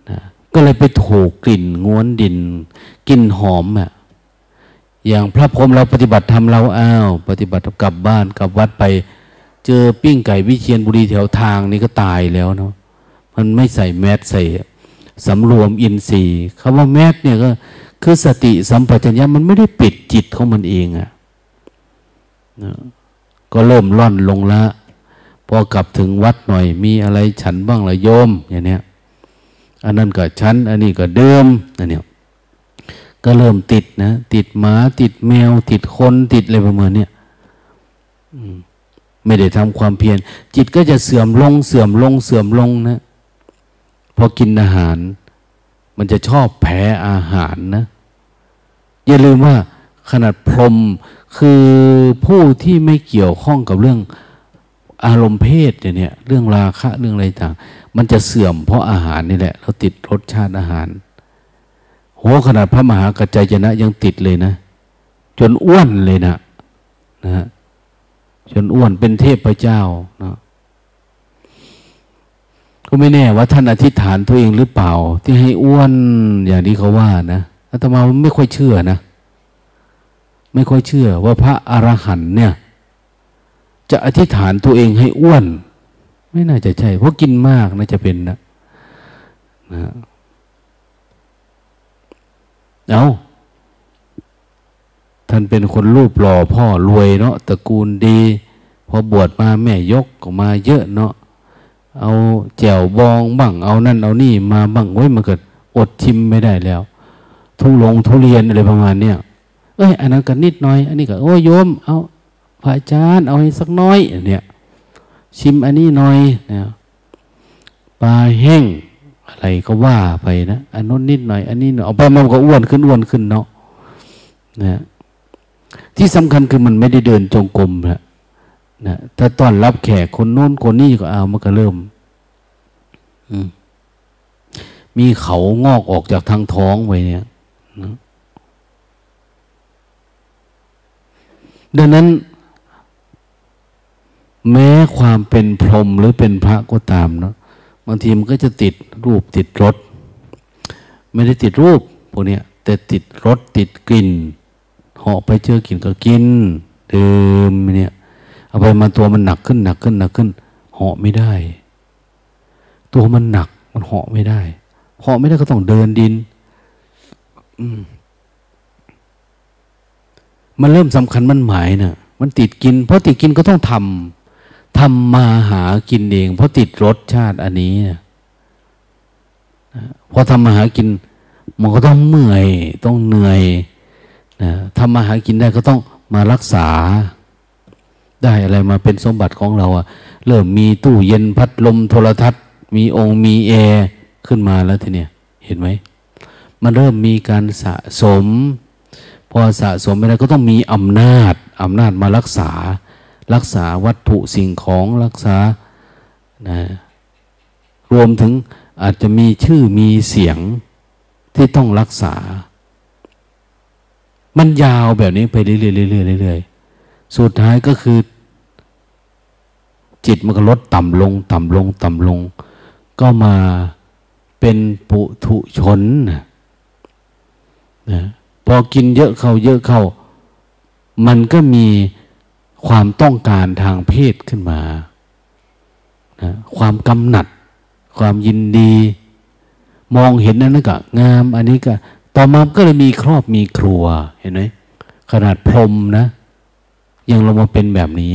นะก็เลยไปถูกกลิ่นง้วนดินกลิ่นหอมอะ่ะอย่างพระพรมเราปฏิบัติทำเราอ้าว ปฏิบัติกลับบ้านกลับวัดไป เจอปิ้งไก่วิเชียนบุรีแถวทางนี่ก็ตายแล้วเนาะมันไม่ใส่แมสใส่สำรวมอินทรีย์คำว่าแมสเนี่ยก็คือสติสัมปชัญญะมันไม่ได้ปิดจิตของมันเองอะ่ะก็เริ่มล่อนลงละ พอกลับถึงวัดหน่อยมีอะไรฉันบ้างละโยมอย่างเนี้ยอันนั้นก็ฉัน อันนี้ก็เดิมอันเนี้ยก็เริ่มติดนะ ติดหมา ติดแมว ติดคนติดอะไรประมาณนี้ไม่ได้ทำความเพียรจิตก็จะเสื่อมลง เสื่อมลงเสื่อมลงนะพอกินอาหาร มันจะชอบแพ้อาหารนะอย่าลืมว่าขนาดพรมคือผู้ที่ไม่เกี่ยวข้องกับเรื่อง อารมณ์เพศเนี่ยเรื่องราคะเรื่องอะไรต่าง มันจะเสื่อมเพราะอาหารนี่แหละเราติดรสชาติอาหารโหขนาดพระมหากัจจายนะยังติดเลยนะ จนอ้วนเลยนะนะ จนอ้วนเป็นเทพเจ้านะก็ไม่แน่ว่าท่านอธิษฐานตัวเองหรือเปล่า ที่ให้อ้วนอย่างที่เขาว่านะอาตมาไม่ค่อยเชื่อนะ ไม่ค่อยเชื่อว่าพระอรหันต์เนี่ย จะอธิษฐานตัวเองให้อ้วน ไม่น่าจะใช่ เพราะกินมากน่าจะเป็นนะนะเอาท่านเป็นคนรูปหล่อพ่อรวยเนาะตระกูลดี พอบวชมาแม่ยกก็มาเยอะเนาะเอาแจวบองบ้างเอานั่นเอานี่มาบ้างไว้มันเกิดอดชิมไม่ได้แล้ว ทุลงทุเรียนอะไรประมาณเนี้ยเอ้ยอันนั้นก็นิดน้อย อันนี้ก็โอ้โยม เอา พระอาจารย์เอาให้สักน้อยเนี่ย ชิมอันนี้หน่อยเนี่ยปลาแห้งอะไรก็ว่าไปนะอันนู้นนิดหน่อย อันนี้หน่อยเอาไปมันก็อ้วนขึ้นอ้วนขึ้นเนาะนะที่สำคัญคือมันไม่ได้เดินจงกรมนะนะถ้าตอนรับแขกคนโน้นคนนี้ก็เอามันก็เริ่มมีเขางอกออกจากทางท้องไว้เนี่ยนะดังนั้น แม้ความเป็นพรหมหรือเป็นพระก็ตามเนาะบางทีมันก็จะติดรูปติดรสไม่ได้ติดรูปพวกนี้แต่ติดรสติดกลิ่นเหาะไปเจอกลิ่นก็กินเดิมเนี่ยเอาไปมาตัวมันหนักขึ้นหนักขึ้นหนักขึ้นเหาะไม่ได้ ตัวมันหนักมันเหาะไม่ได้เหาะไม่ได้ก็ต้องเดินดินมันเริ่มสำคัญมันหมายนะ่ะ มันติดกินเพราะติดกินก็ต้องทำ ทำมาหากินเอง เพราะติดรสชาติอันนี้นะพอทำมาหากิน มันก็ต้องเมื่อย ต้องเหนื่อยนะทำมาหากินได้ก็ต้องมารักษา ได้อะไรมาเป็นสมบัติของเราอะเริ่มมีตู้เย็นพัดลมโทรทัศน์ มีองค์มีแอร์ขึ้นมาแล้วทีเนี้ยเห็นไหมมันเริ่มมีการสะสม พอสะสมไปแล้วก็ต้องมีอำนาจอำนาจมารักษา รักษาวัตถุสิ่งของรักษานะรวมถึงอาจจะมีชื่อมีเสียงที่ต้องรักษา มันยาวแบบนี้ไปเรื่อยๆเรื่อยๆสุดท้ายก็คือ จิตมันก็ลดต่ำลง ต่ำลง ต่ำลง ก็มาเป็นปุถุชนนะนะพอกินเยอะเข้าเยอะเข้า มันก็มี ความต้องการทางเพศขึ้นมานะความกำหนัด ความยินดี มองเห็นนั้นก็งาม อันนี้ก็ ต่อมาก็เลยมีครอบมีครัว เห็นไหมขนาดพรมนะ ยังลงมาเป็นแบบนี้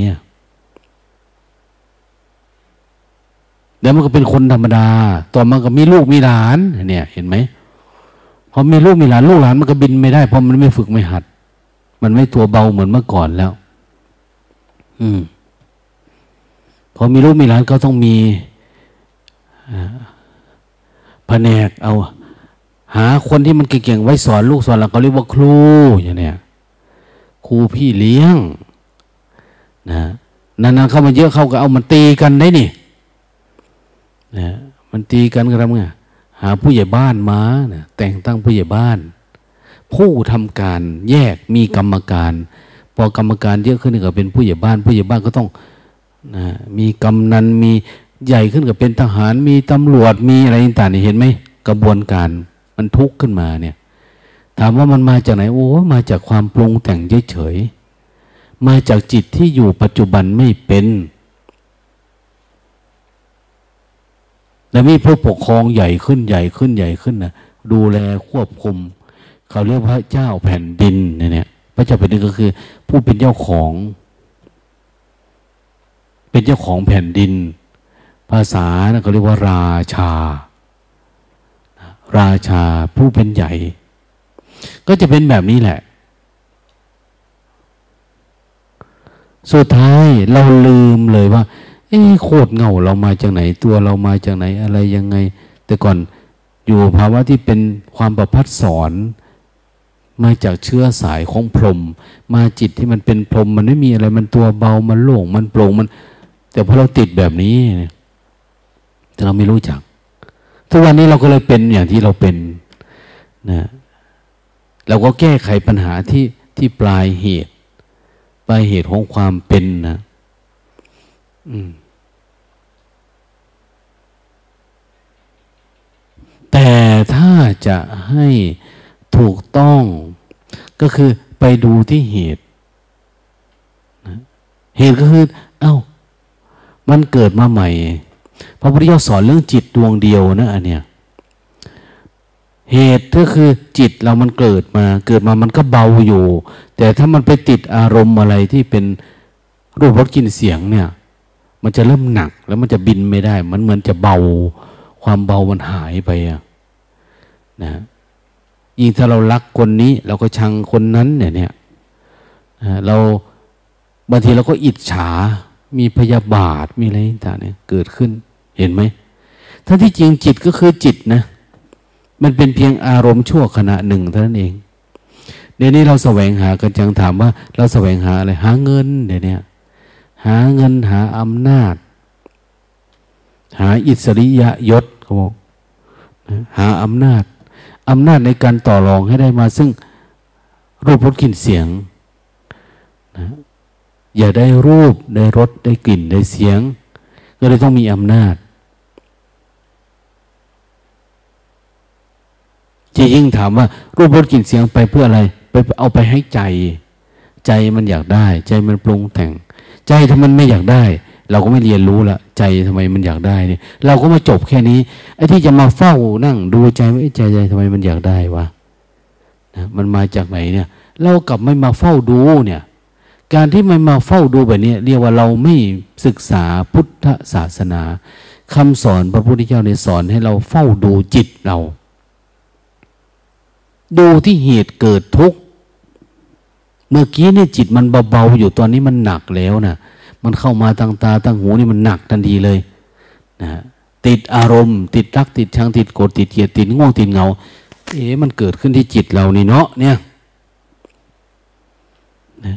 แล้วมันก็เป็นคนธรรมดา ต่อมาก็มีลูกมีหลาน เนี่ย เห็นไหมพอมีลูกมีหลานลูกหลานมันก็บินไม่ได้เพราะมันไม่ฝึกไม่หัด มันไม่ตัวเบาเหมือนเมื่อก่อนแล้ว อืมพอมีลูกมีหลานก็ต้องมีแผนกเอา หาคนที่มันเก่งๆไว้สอนลูกสอนหลานเขาเรียกว่าครูอย่างเนี้ยครูพี่เลี้ยง นะนานๆเข้ามาเยอะเข้าก็เอามันตีกันได้นี่นะมันตีกันก็ทำไงหาผู้ใหญ่บ้านมานะแต่งตั้งผู้ใหญ่บ้าน ผู้ทำการแยกมีกรรมการ พอกรรมการเยอะขึ้นก็เป็นผู้ใหญ่บ้าน ผู้ใหญ่บ้านก็ต้องนะมีกำนันมีใหญ่ขึ้นก็เป็นทหารมีตำรวจมีอะไรต่างๆเห็นไหมกระบวนการมันทุกข์ขึ้นมาเนี่ย ถามว่ามันมาจากไหนโอ้มาจากความปรุงแต่งเฉยๆมาจากจิตที่อยู่ปัจจุบันไม่เป็น แล้วมีผู้ปกครองใหญ่ขึ้นใหญ่ขึ้นใหญ่ขึ้นนะดูแลควบคุม เขาเรียกพระเจ้าแผ่นดินเนี่ย พระเจ้าแผ่นดินก็คือ ผู้เป็นเจ้าของ เป็นเจ้าของแผ่นดิน ภาษาเขาเรียกว่าราชา ราชาผู้เป็นใหญ่ ก็จะเป็นแบบนี้แหละ สุดท้ายเราลืมเลยว่า เอ้โคตรเงาเรามาจากไหนตัวเรามาจากไหนอะไรยังไง แต่ก่อนอยู่ภาวะที่เป็นความประพัดสอน มาจากเชื้อสายของพรหมมาจิตที่มันเป็นพรหมมันไม่มีอะไรมันตัวเบามันโล่งมันโปร่งมัน แต่พอเราติดแบบนี้ แต่เราไม่รู้จัก ทุกวันนี้เราก็เลยเป็นอย่างที่เราเป็นนะเราก็แก้ไขปัญหาที่ที่ปลายเหตุ ปลายเหตุของความเป็นนะแต่ถ้าจะให้ ถูกต้องก็คือไปดูที่เหตุเหตุก็คือ เอา้า มันเกิดมาใหม่ พระพุทธเจ้าสอนเรื่องจิตดวงเดียวนะอันเนี้ยเหตุก็คือจิตเรามันเกิดมา เกิดมามันก็เบาอยู่ แต่ถ้ามันไปติดอารมณ์อะไรที่เป็นรูปรสกลิ่นเสียงเนี่ย มันจะเริ่มหนักแล้วมันจะบินไม่ได้ มันเหมือนจะเบา ความเบามันหายไปอะนะ ยิ่งถ้าเรารักคนนี้ เราก็ชังคนนั้นเนี่ยเนี่ยเราบางทีเราก็อิจฉา มีพยาบาทมีอะไรต่างเนี่ยเกิดขึ้นเห็นไหมถ้าที่จริงจิตก็คือจิตนะมันเป็นเพียงอารมณ์ชั่วขณะหนึ่งเท่านั้นเอง เดี๋ยวนี้เราแสวงหากันจังถามว่า เราแสวงหาอะไรหาเงินเดี๋ยวนี้หาเงินหาอำนาจ หาอิสริยยศเขาบอกหาอำนาจ อำนาจในการต่อรองให้ได้มา ซึ่งรูปรสกลิ่นเสียงนะอย่าได้รูปได้รสได้กลิ่นได้เสียง ก็เลยต้องมีอำนาจจะยิ่งถามว่า รูปรสกลิ่นเสียงไปเพื่ออะไร ไปเอาไปให้ใจ ใจมันอยากได้ ใจมันปรุงแต่ง ใจถ้ามันไม่อยากได้ เราก็ไม่เรียนรู้ละใจทำไมมันอยากได้เนี่ยเราก็มาจบแค่นี้ไอ้ที่จะมาเฝ้านั่งดูใจว่าใจใจทำไมมันอยากได้วะนะมันมาจากไหนเนี่ย เรากลับไม่มาเฝ้าดูเนี่ย การที่ไม่มาเฝ้าดูแบบนี้เรียกว่าเราไม่ศึกษาพุทธศาสนาคำสอนพระพุทธเจ้าในสอนให้เราเฝ้าดูจิตเรา ดูที่เหตุเกิดทุกข์เมื่อกี้เนี่ยจิตมันเบาๆอยู่ตอนนี้มันหนักแล้วนะ มันเข้ามาทางตาทางหูนี่มันหนักทันทีเลยนะติดอารมณ์ ติดรักติดชังติดโกรธติดเกลียดติดง่วงติดเงา เอ๊ะมันเกิดขึ้นที่จิตเรานี่เนาะเนี่ยนะ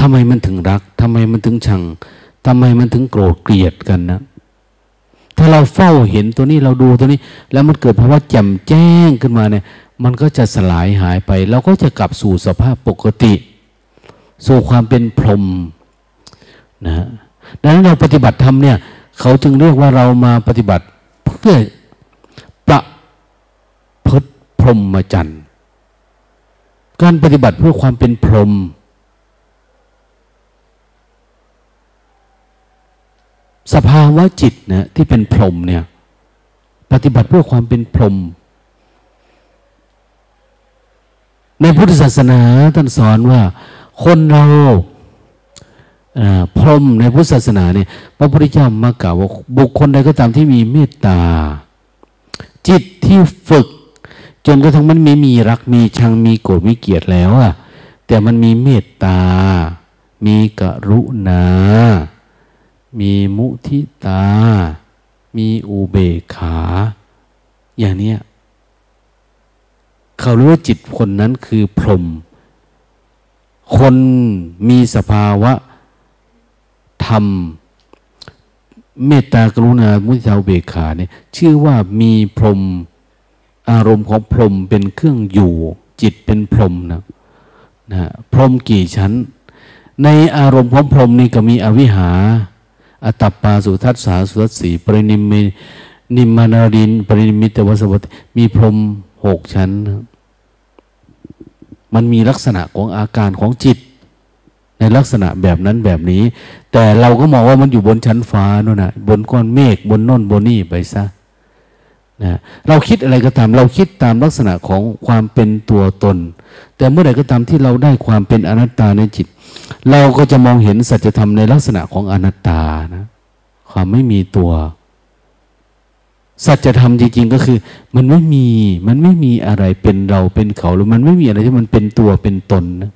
ทำไมมันถึงรักทำไมมันถึงชังทำไมมันถึงโกรธเกลียดกันนะถ้าเราเฝ้าเห็นตัวนี้เราดูตัวนี้ แล้วมันเกิดภาวะแจ่มแจ้งขึ้นมาเนี่ย มันก็จะสลายหายไป เราก็จะกลับสู่สภาพปกติ สู่ความเป็นพรหมนะดังนั้นเราปฏิบัติธรรมเนี่ย เขาจึงเรียกว่าเรามาปฏิบัติเพื่อประพฤติพรหมจรรย์การปฏิบัติเพื่อความเป็นพรหมสภาวะจิตนะที่เป็นพรหมเนี่ย ปฏิบัติเพื่อความเป็นพรหมในพุทธศาสนาท่านสอนว่า คนเราพรหมในพุทธศาสนาเนี่ยพระพุทธเจ้ามากล่าวว่าบุคคลใดก็ตามที่มีเมตตา จิตที่ฝึก จนกระทั่งมันไม่มีรักมีชังมีโกรธมีเกลียดแล้วอะแต่มันมีเมตตา มีกรุณา มีมุทิตา มีอุเบกขา อย่างเนี้ยเขารู้ว่าจิตคนนั้นคือพรหม คนมีสภาวะธรรม เมตตากรุณามุทิตาเบกขาเนี่ยชื่อว่ามีพรมอารมณ์ของพรมเป็นเครื่องอยู่ จิตเป็นพรมนะนะพรมกี่ชั้น ในอารมณ์ของพรมนี่ก็มีอวิหาอัตปาสุทัศสาสุทัศสีปรินิมินิมานารินปรินิมิตวสวัตมีพรมหกชั้น มันมีลักษณะของอาการของจิต ในลักษณะแบบนั้นแบบนี้ แต่เราก็มองว่ามันอยู่บนชั้นฟ้าโน่นนะบนก้อนเมฆบนน่นบนนี่ไปซะนะเราคิดอะไรก็ตาม เราคิดตามลักษณะของความเป็นตัวตน แต่เมื่อไหร่ก็ตามที่เราได้ความเป็นอนัตตาในจิต เราก็จะมองเห็นสัจธรรมในลักษณะของอนัตตานะความไม่มีตัว สัจธรรมจริงๆก็คือ มันไม่มีมันไม่มีอะไรเป็นเราเป็นเขาหรือมันไม่มีอะไรที่มันเป็นตัวเป็นตนนะ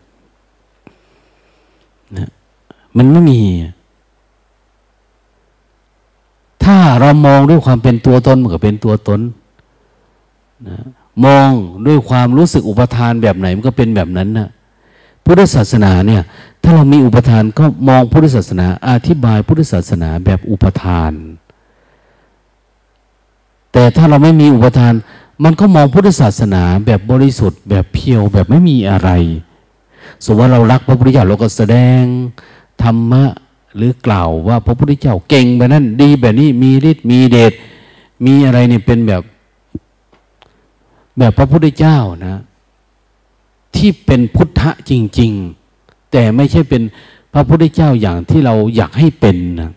นะมันไม่มี ถ้าเรามองด้วยความเป็นตัวตนมันก็เป็นตัวตนนะมองด้วยความรู้สึกอุปทานแบบไหนมันก็เป็นแบบนั้นนะพุทธศาสนาเนี่ย ถ้าเรามีอุปทานก็มองพุทธศาสนา อธิบายพุทธศาสนาแบบอุปทาน แต่ถ้าเราไม่มีอุปทาน มันก็มองพุทธศาสนาแบบบริสุทธิ์ แบบเพียวแบบไม่มีอะไร สมมติว่าเรารักพระพุทธเจ้าเราก็แสดงธรรมะหรือกล่าวว่าพระพุทธเจ้าเก่งแบบนั้นดีแบบนี้มีฤทธิ์มีเดชมีอะไรเนี่ยเป็นแบบ แบบพระพุทธเจ้านะ ที่เป็นพุทธะจริง ๆ แต่ไม่ใช่เป็นพระพุทธเจ้าอย่างที่เราอยากให้เป็นนะ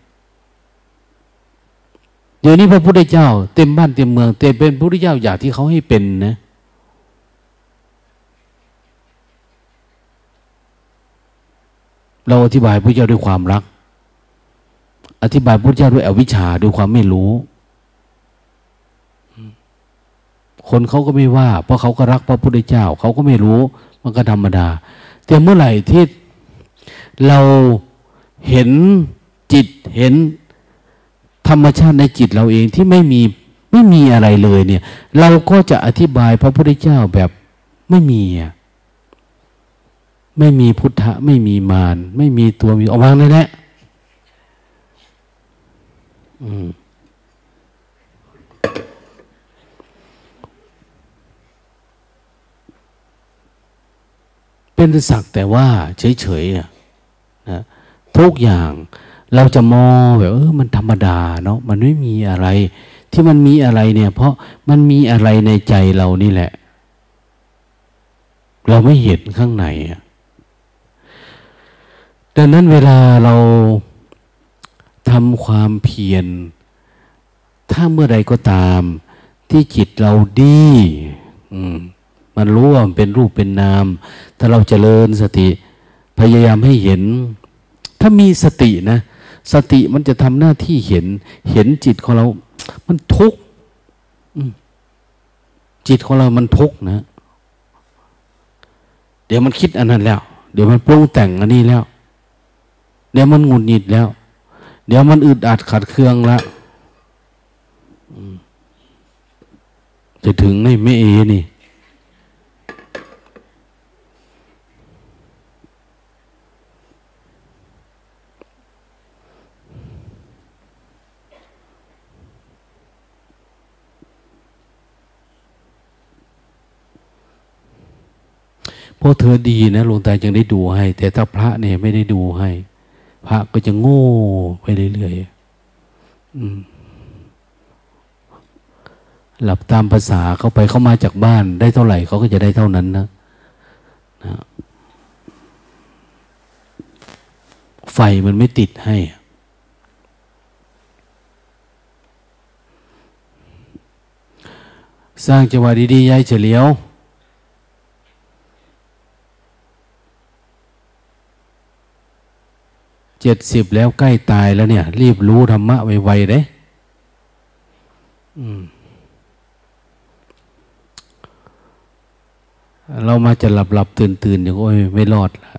ดี๋ยวนี้พระพุทธเจ้า เต็มบ้านเต็มเมืองแต่เป็นพระพุทธเจ้าอย่างที่เขาให้เป็นนะ เราอธิบายพระเจ้าด้วยความรัก อธิบายพระเจ้าด้วยอวิชชาด้วยความไม่รู้ คนเขาก็ไม่ว่า เพราะเขาก็รักพระพุทธเจ้า เขาก็ไม่รู้ มันก็ธรรมดา แต่เมื่อไหร่ที่เราเห็นจิตเห็น ธรรมชาติในจิตเราเองที่ไม่มีไม่มีอะไรเลยเนี่ย เราก็จะอธิบายพระพุทธเจ้าแบบไม่มีไม่มีพุทธะ ไม่มีมารไม่มีตัวมีออกมาเลยแหละเป็นสักแต่ว่าเฉยๆนะทุกอย่าง เราจะมองแบบเออมันธรรมดาเนาะมันไม่มีอะไร ที่มันมีอะไรเนี่ย เพราะมันมีอะไรในใจเรานี่แหละ เราไม่เห็นข้างในดังนั้นเวลาเราทำความเพียร ถ้าเมื่อใดก็ตาม ที่จิตเราดีมันรู้ว่ามันเป็นรูปเป็นนาม ถ้าเราจเจริญสติ พยายามให้เห็น ถ้ามีสตินะ สติมันจะทำหน้าที่เห็น เห็นจิตของเรา มันทุกข์จิตของเรามันทุกข์นะ เดี๋ยวมันคิดอันนั้นแล้ว เดี๋ยวมันปรุงแต่งอันนี้แล้ว เดี๋ยวมันงุนหงิดแล้ว เดี๋ยวมันอึดอัดขัดเคืองแล้วจะถึงในไม่เอนี่ ราะเธอดีนะหลวงตาจึงได้ดูให้ แต่ถ้าพระเนี่ยไม่ได้ดูให้ พระก็จะโง่ไปเรื่อยๆหลับตามภาษาเขาไปเขามาจากบ้าน ได้เท่าไหร่เขาก็จะได้เท่านั้นนะนะไฟมันไม่ติดให้สร้างจังหวะดีๆยายเฉลียว เจ็ดสิบแล้วใกล้ตายแล้วเนี่ย รีบรู้ธรรมะไวๆเด้เรามาจะหลับหลับตื่นตื่นอย่างโอ้ยไม่รอดละ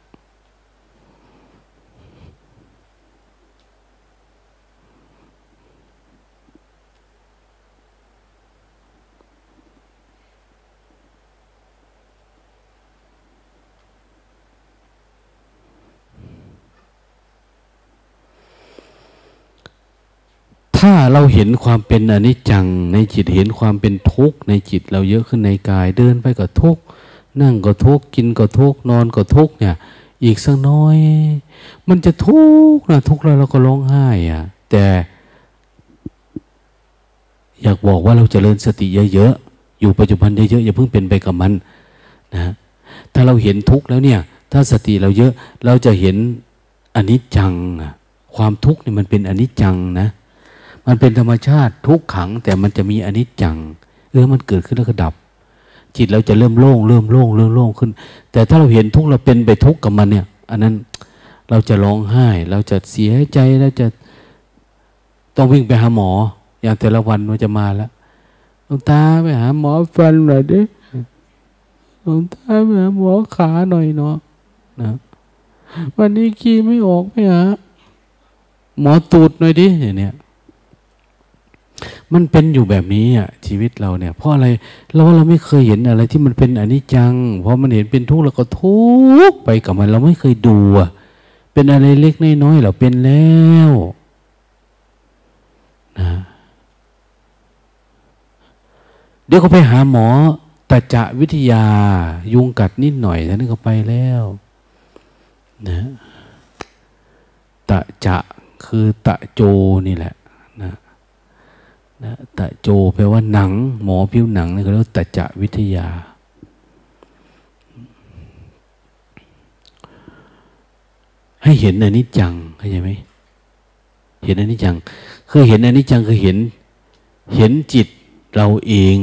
ถ้าเราเห็นความเป็นอนิจจังในจิตเห็นความเป็นทุกข์ในจิตเราเยอะขึ้นในกายเดินไปก็ทุกข์นั่งก็ทุกข์กินก็ทุกข์นอนก็ทุกข์เนี่ย อีกสักน้อย มันจะทุกข์นะทุกข์แล้วเราก็ร้องไห้อะแต่ อยากบอกว่าเราจเจริญสติเยอะๆอยู่ปัจจุบันเยอะๆอย่าเพิ่งเป็นไปกับมันนะถ้าเราเห็นทุกข์แล้วเนี่ย ถ้าสติเราเยอะเราจะเห็นอนิจจังความทุกข์นี่มันเป็นอนิจจังนะ มันเป็นธรรมชาติทุกขัง แต่มันจะมีอนิจจัง เออมันเกิดขึ้นแล้วก็ดับ จิตเราจะเริ่มโล่งเริ่มโล่งเริ่มโล่งขึ้น แต่ถ้าเราเห็นทุกเราเป็นไปทุกกับมันเนี่ย อันนั้นเราจะร้องไห้ เราจะเสียใจแล้วจะต้องวิ่งไปหาหมอ อย่างแต่ละวันมันจะมาแล้วหลวงตาไปหาหมอฟันหน่อยดิหลวงตาไปหาหมอขาหน่อยเนาะนะวันนี้ขี้ไม่ออกไปหาหมอตูดหน่อยดิอย่างเนี่ย มันเป็นอยู่แบบนี้อะชีวิตเราเนี่ย เพราะอะไรเราว่าเราไม่เคยเห็นอะไรที่มันเป็นอนิจจัง เพราะมันเห็นเป็นทุกข์เราก็ทุกข์ไปกับมัน เราไม่เคยดูอะเป็นอะไรเล็กน้อยเราเป็นแล้วนะเดี๋ยวเขาไปหาหมอตะจะวิทยา ยุงกัดนิดหน่อยท่านก็ไปแล้วนะตะจะคือตะโจนี่แหละนะ ตะโจแปลว่าหนัง หมอผิวหนังนี่เขาเรียกตะจะวิทยา ให้เห็นอนิจจังเข้าใจไหมเห็นอนิจจัง คือเห็นอนิจจังคือเห็น เห็นจิตเราเอง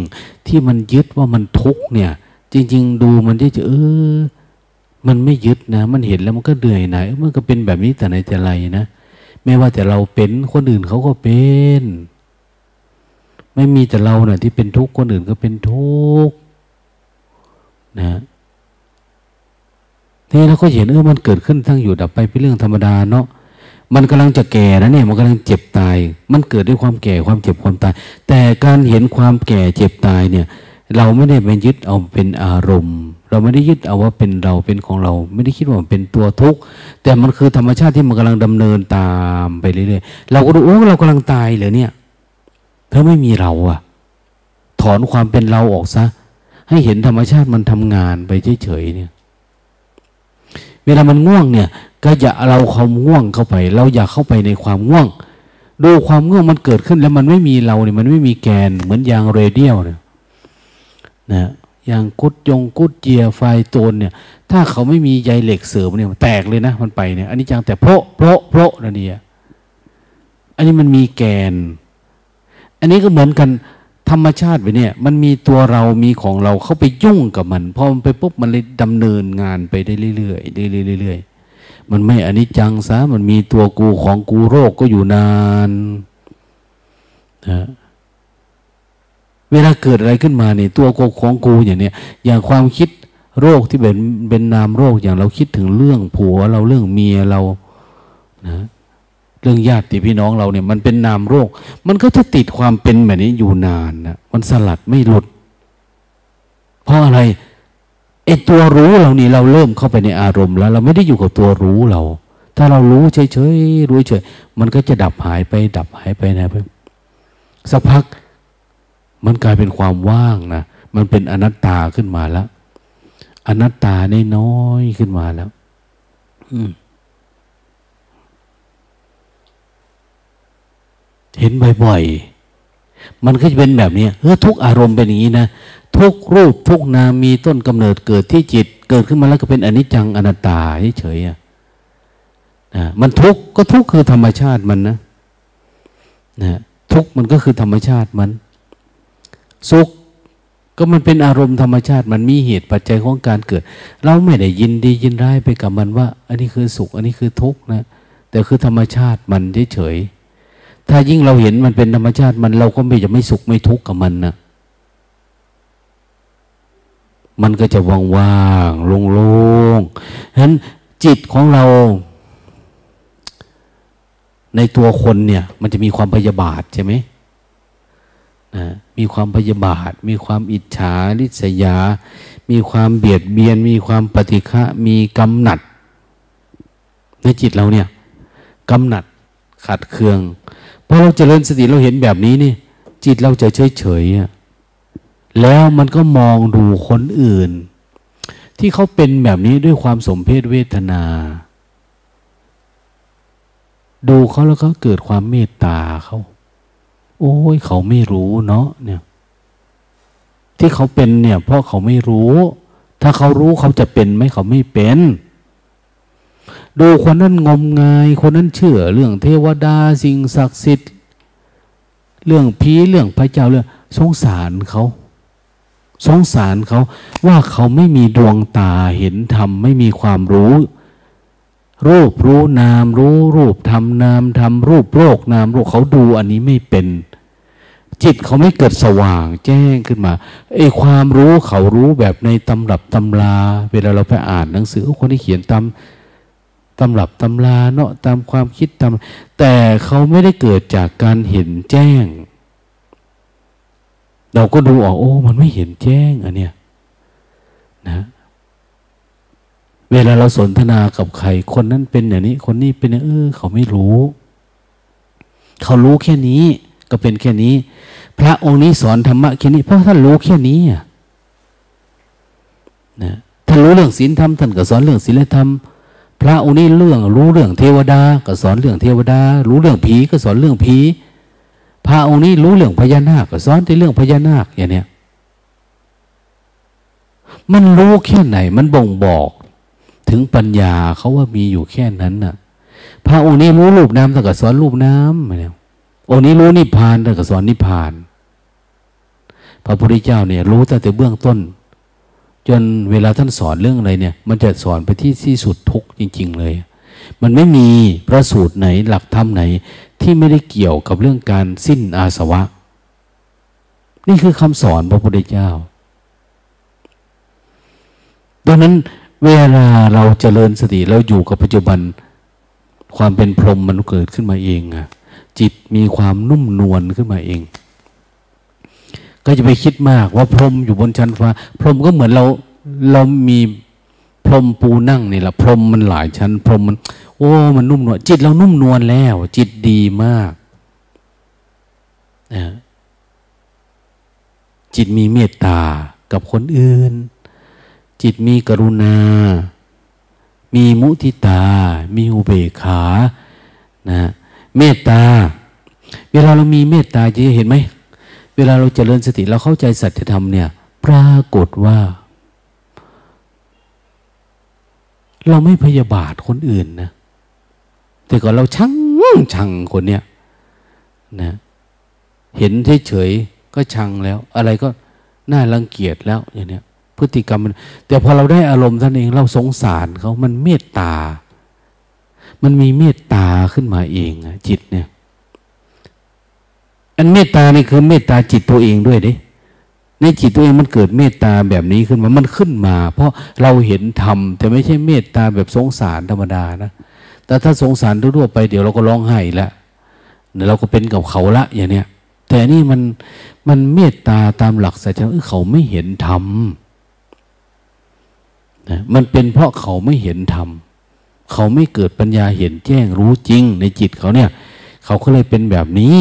ที่มันยึดว่ามันทุกเนี่ย จริง ๆ ดูมันที่จะเออมันไม่ยึดนะ มันเห็นแล้วมันก็เหนื่อยไหนมันก็เป็นแบบนี้แต่ไหนแต่ไรนะไม่ว่าแต่เราเป็นคนอื่นเขาก็เป็น ไม่มีแต่เราเนะ่ยที่เป็นทุกข์คนอื่นก็เป็นทุกข์นะนี่เราก็เห็นเออมันเกิดขึ้นทั้งอยู่ดับไปเป็นเรื่องธรรมดาเนาะมันกำลังจะแก่นะเนี่ยมันกำลังเจ็บตาย มันเกิดด้วยความแก่ความเจ็บความตาย แต่การเห็นความแก่เจ็บตายเนี่ย เราไม่ได้ไปยึดเอาเป็นอารมณ์ เราไม่ได้ยึดเอาว่าเป็นเราเป็นของเรา ไม่ได้คิดว่าเป็นตัวทุกข์แต่มันคือธรรมชาติที่มันกำลังดำเนินตามไปเรื่อยๆเราก็ดูโอ้เรากำลังตายเลยเนี่ย ถ้าไม่มีเราอะถอนความเป็นเราออกซะ ให้เห็นธรรมชาติมันทำงานไปเฉยๆเนี่ย เวลามันง่วงเนี่ย ก็อย่าเราความง่วงเข้าไป เราอย่าเข้าไปในความง่วง ดูความง่วงมันเกิดขึ้นแล้วมันไม่มีเราเนี่ย มันไม่มีแกนเหมือนยางเรเดียลเนี่ยนะอย่างกุดยงกุดเจียไฟโตนเนี่ย ถ้าเขาไม่มีใยเหล็กเสริมเนี่ยแตกเลยนะ มันไปเนี่ย อันนี้จังแต่โพราะโพราะโพราะนั่นเองอันนี้มันมีแกน อันนี้ก็เหมือนกันธรรมชาติไปเนี่ย มันมีตัวเรามีของเราเข้าไปยุ่งกับมันพอมันไปปุ๊บมันเลยดำเนินงานไปได้เรื่อยๆเรื่อยๆเรื่อยๆมันไม่อันนี้จังซะมันมีตัวกูของกูโรคก็อยู่นานนะเวลาเกิดอะไรขึ้นมาเนี่ยตัวกูของกูอย่างเนี้ยอย่างความคิดโรคที่เป็นเป็นนามโรคอย่างเราคิดถึงเรื่องผัวเราเรื่องเมียเรานะ เรื่องญาติพี่น้องเราเนี่ยมันเป็นนามโรค มันก็จะติดความเป็นแบบนี้อยู่นานนะมันสลัดไม่หลุด เพราะอะไรไอ้ตัวรู้เรานี่เราเริ่มเข้าไปในอารมณ์แล้ว เราไม่ได้อยู่กับตัวรู้เรา ถ้าเรารู้เฉยๆรู้เฉยมันก็จะดับหายไปดับหายไปนะไปสักพักมันกลายเป็นความว่างนะมันเป็นอนัตตาขึ้นมาแล้ว อนัตตาน้อยขึ้นมาแล้ว อืม เห็นบ่อยๆ มันก็จะเป็นแบบนี้เออทุกอารมณ์เป็นอย่างนี้นะ ทุกรูปทุกนามมีต้นกำเนิดเกิดที่จิต เกิดขึ้นมาแล้วก็เป็นอนิจจังอนัตตาเฉยๆอะนะมันทุกข์ก็ทุกข์คือธรรมชาติมันนะนะทุกข์มันก็คือธรรมชาติมัน สุขก็มันเป็นอารมณ์ธรรมชาติมันมีเหตุปัจจัยของการเกิด เราไม่ได้ยินดียินร้ายไปกับมันว่า อันนี้คือสุข อันนี้คือทุกข์นะ แต่คือธรรมชาติมันเฉยๆ ถ้ายิ่งเราเห็นมันเป็นธรรมชาติมันเราก็ไม่จะไม่สุขไม่ทุกข์กับมันนะมันก็จะว่างๆโล่งๆฉะนั้นจิตของเรา ในตัวคนเนี่ย มันจะมีความพยาบาทใช่ไหมนะมีความพยาบาท มีความอิจฉาริษยา มีความเบียดเบียน มีความปฏิฆะมีกำหนัด ในจิตเราเนี่ยกำหนัดขัดเคือง พอเราเจริญสติเราเห็นแบบนี้นี่จิตเราจะเฉยเฉยแล้วมันก็มองดูคนอื่น ที่เขาเป็นแบบนี้ด้วยความสมเพศเวทนา ดูเขาแล้วก็เกิดความเมตตาเขาโอ้ยเขาไม่รู้เนาะเนี่ย ที่เขาเป็นเนี่ยเพราะเขาไม่รู้ ถ้าเขารู้เขาจะเป็นไหมเขาไม่เป็น ดูคนนั้นงมงาย คนนั้นเชื่อ เรื่องเทวดาสิ่งศักดิ์สิทธิ์ เรื่องผีเรื่องพระเจ้าเรื่องสงสารเขา สงสารเขาว่าเขาไม่มีดวงตาเห็นธรรมไม่มีความรู้ รูปรู้นามรู้รูปทำนามทำรูปโรคนามโรคเขาดูอันนี้ไม่เป็น จิตเขาไม่เกิดสว่างแจ้งขึ้นมาไอ้ความรู้เขารู้แบบในตำรับตำรา เวลาเราไปอ่านหนังสือคนที่เขียนตาม ตำรับตำราเนาะตามความคิดตามแต่เขาไม่ได้เกิดจากการเห็นแจ้ง เราก็ดูออกโอ้ มันไม่เห็นแจ้งอันเนี้ยนะเวลาเราสนทนากับใคร คนนั้นเป็นอย่างนี้ คนนี้เป็นอย่างเออ เขาไม่รู้ เขารู้แค่นี้ ก็เป็นแค่นี้ พระองค์นี้สอนธรรมะแค่นี้ เพราะท่านรู้แค่นี้นะท่านรู้เรื่องศีลธรรมท่านก็สอนเรื่องศีลธรรม พระองค์นี้เรื่องรู้เรื่องเทวดา ก็สอนเรื่องเทวดา รู้เรื่องผีก็สอนเรื่องผีพระองค์นี้รู้เรื่องพญานาคก็สอนในเรื่องพญานาคอย่างเนี้ยมันรู้แค่ไหน มันบ่งบอกถึงปัญญาเขาว่ามีอยู่แค่นั้นน่ะ พระองค์นี้รู้รูปน้ำแต่ก็สอนรูปน้ำมาแล้วองค์นี้รู้นิพพานแต่ก็สอนนิพพาน พระพุทธเจ้าเนี่ย รู้ตั้งแต่เบื้องต้น จนเวลาท่านสอนเรื่องอะไรเนี่ย มันจะสอนไปที่ที่สุดทุกจริง ๆ เลย มันไม่มีพระสูตรไหนหลักธรรมไหน ที่ไม่ได้เกี่ยวกับเรื่องการสิ้นอาสวะ นี่คือคำสอนพระพุทธเจ้าดังนั้นเวลาเราเจริญสติเราอยู่กับปัจจุบัน ความเป็นพรหมมันเกิดขึ้นมาเองอะจิตมีความนุ่มนวลขึ้นมาเอง ก็จะไปคิดมากว่าพรมอยู่บนชั้นฟ้า พรมก็เหมือนเราเรามีพรมปูนั่งนี่แหละพรมมันหลายชั้น พรมมัน โอ้มันนุ่มนวลจิตเรานุ่มนวลแล้ว จิตดีมากนะจิตมีเมตตากับคนอื่น จิตมีกรุณา มีมุทิตา มีอุเบกขานะเมตตา เวลาเรามีเมตตาจะเห็นไหม เวลาเราเจริญสติเราเข้าใจสัจธรรมเนี่ยปรากฏว่า เราไม่พยาบาทคนอื่นนะ แต่ก่อนเราชังชังคนเนี้ยนะเห็นเฉยๆก็ชังแล้ว อะไรก็น่ารังเกียจแล้วอย่างเนี้ยพฤติกรรมมัน แต่พอเราได้อารมณ์ท่านเองเราสงสารเขามันเมตตา มันมีเมตตาขึ้นมาเองจิตเนี่ย อันเมตตานี่คือเมตตาจิตตัวเองด้วยเด้ในจิตตัวเองมันเกิดเมตตาแบบนี้ขึ้นมา มันขึ้นมา เพราะเราเห็นธรรมแต่ไม่ใช่เมตตาแบบสงสารธรรมดานะ แต่ถ้าสงสารทั่วไปเดี๋ยวเราก็ร้องไห้ละเดี๋ยวเราก็เป็นกับเขาละอย่างเนี้ย แต่นี่มันมันเมตตาตามหลักสัจธรรมเขาไม่เห็นธรรมนะมันเป็นเพราะเขาไม่เห็นธรรมเขาไม่เกิดปัญญาเห็นแจ้งรู้จริงในจิตเขาเนี่ย เขาก็เลยเป็นแบบนี้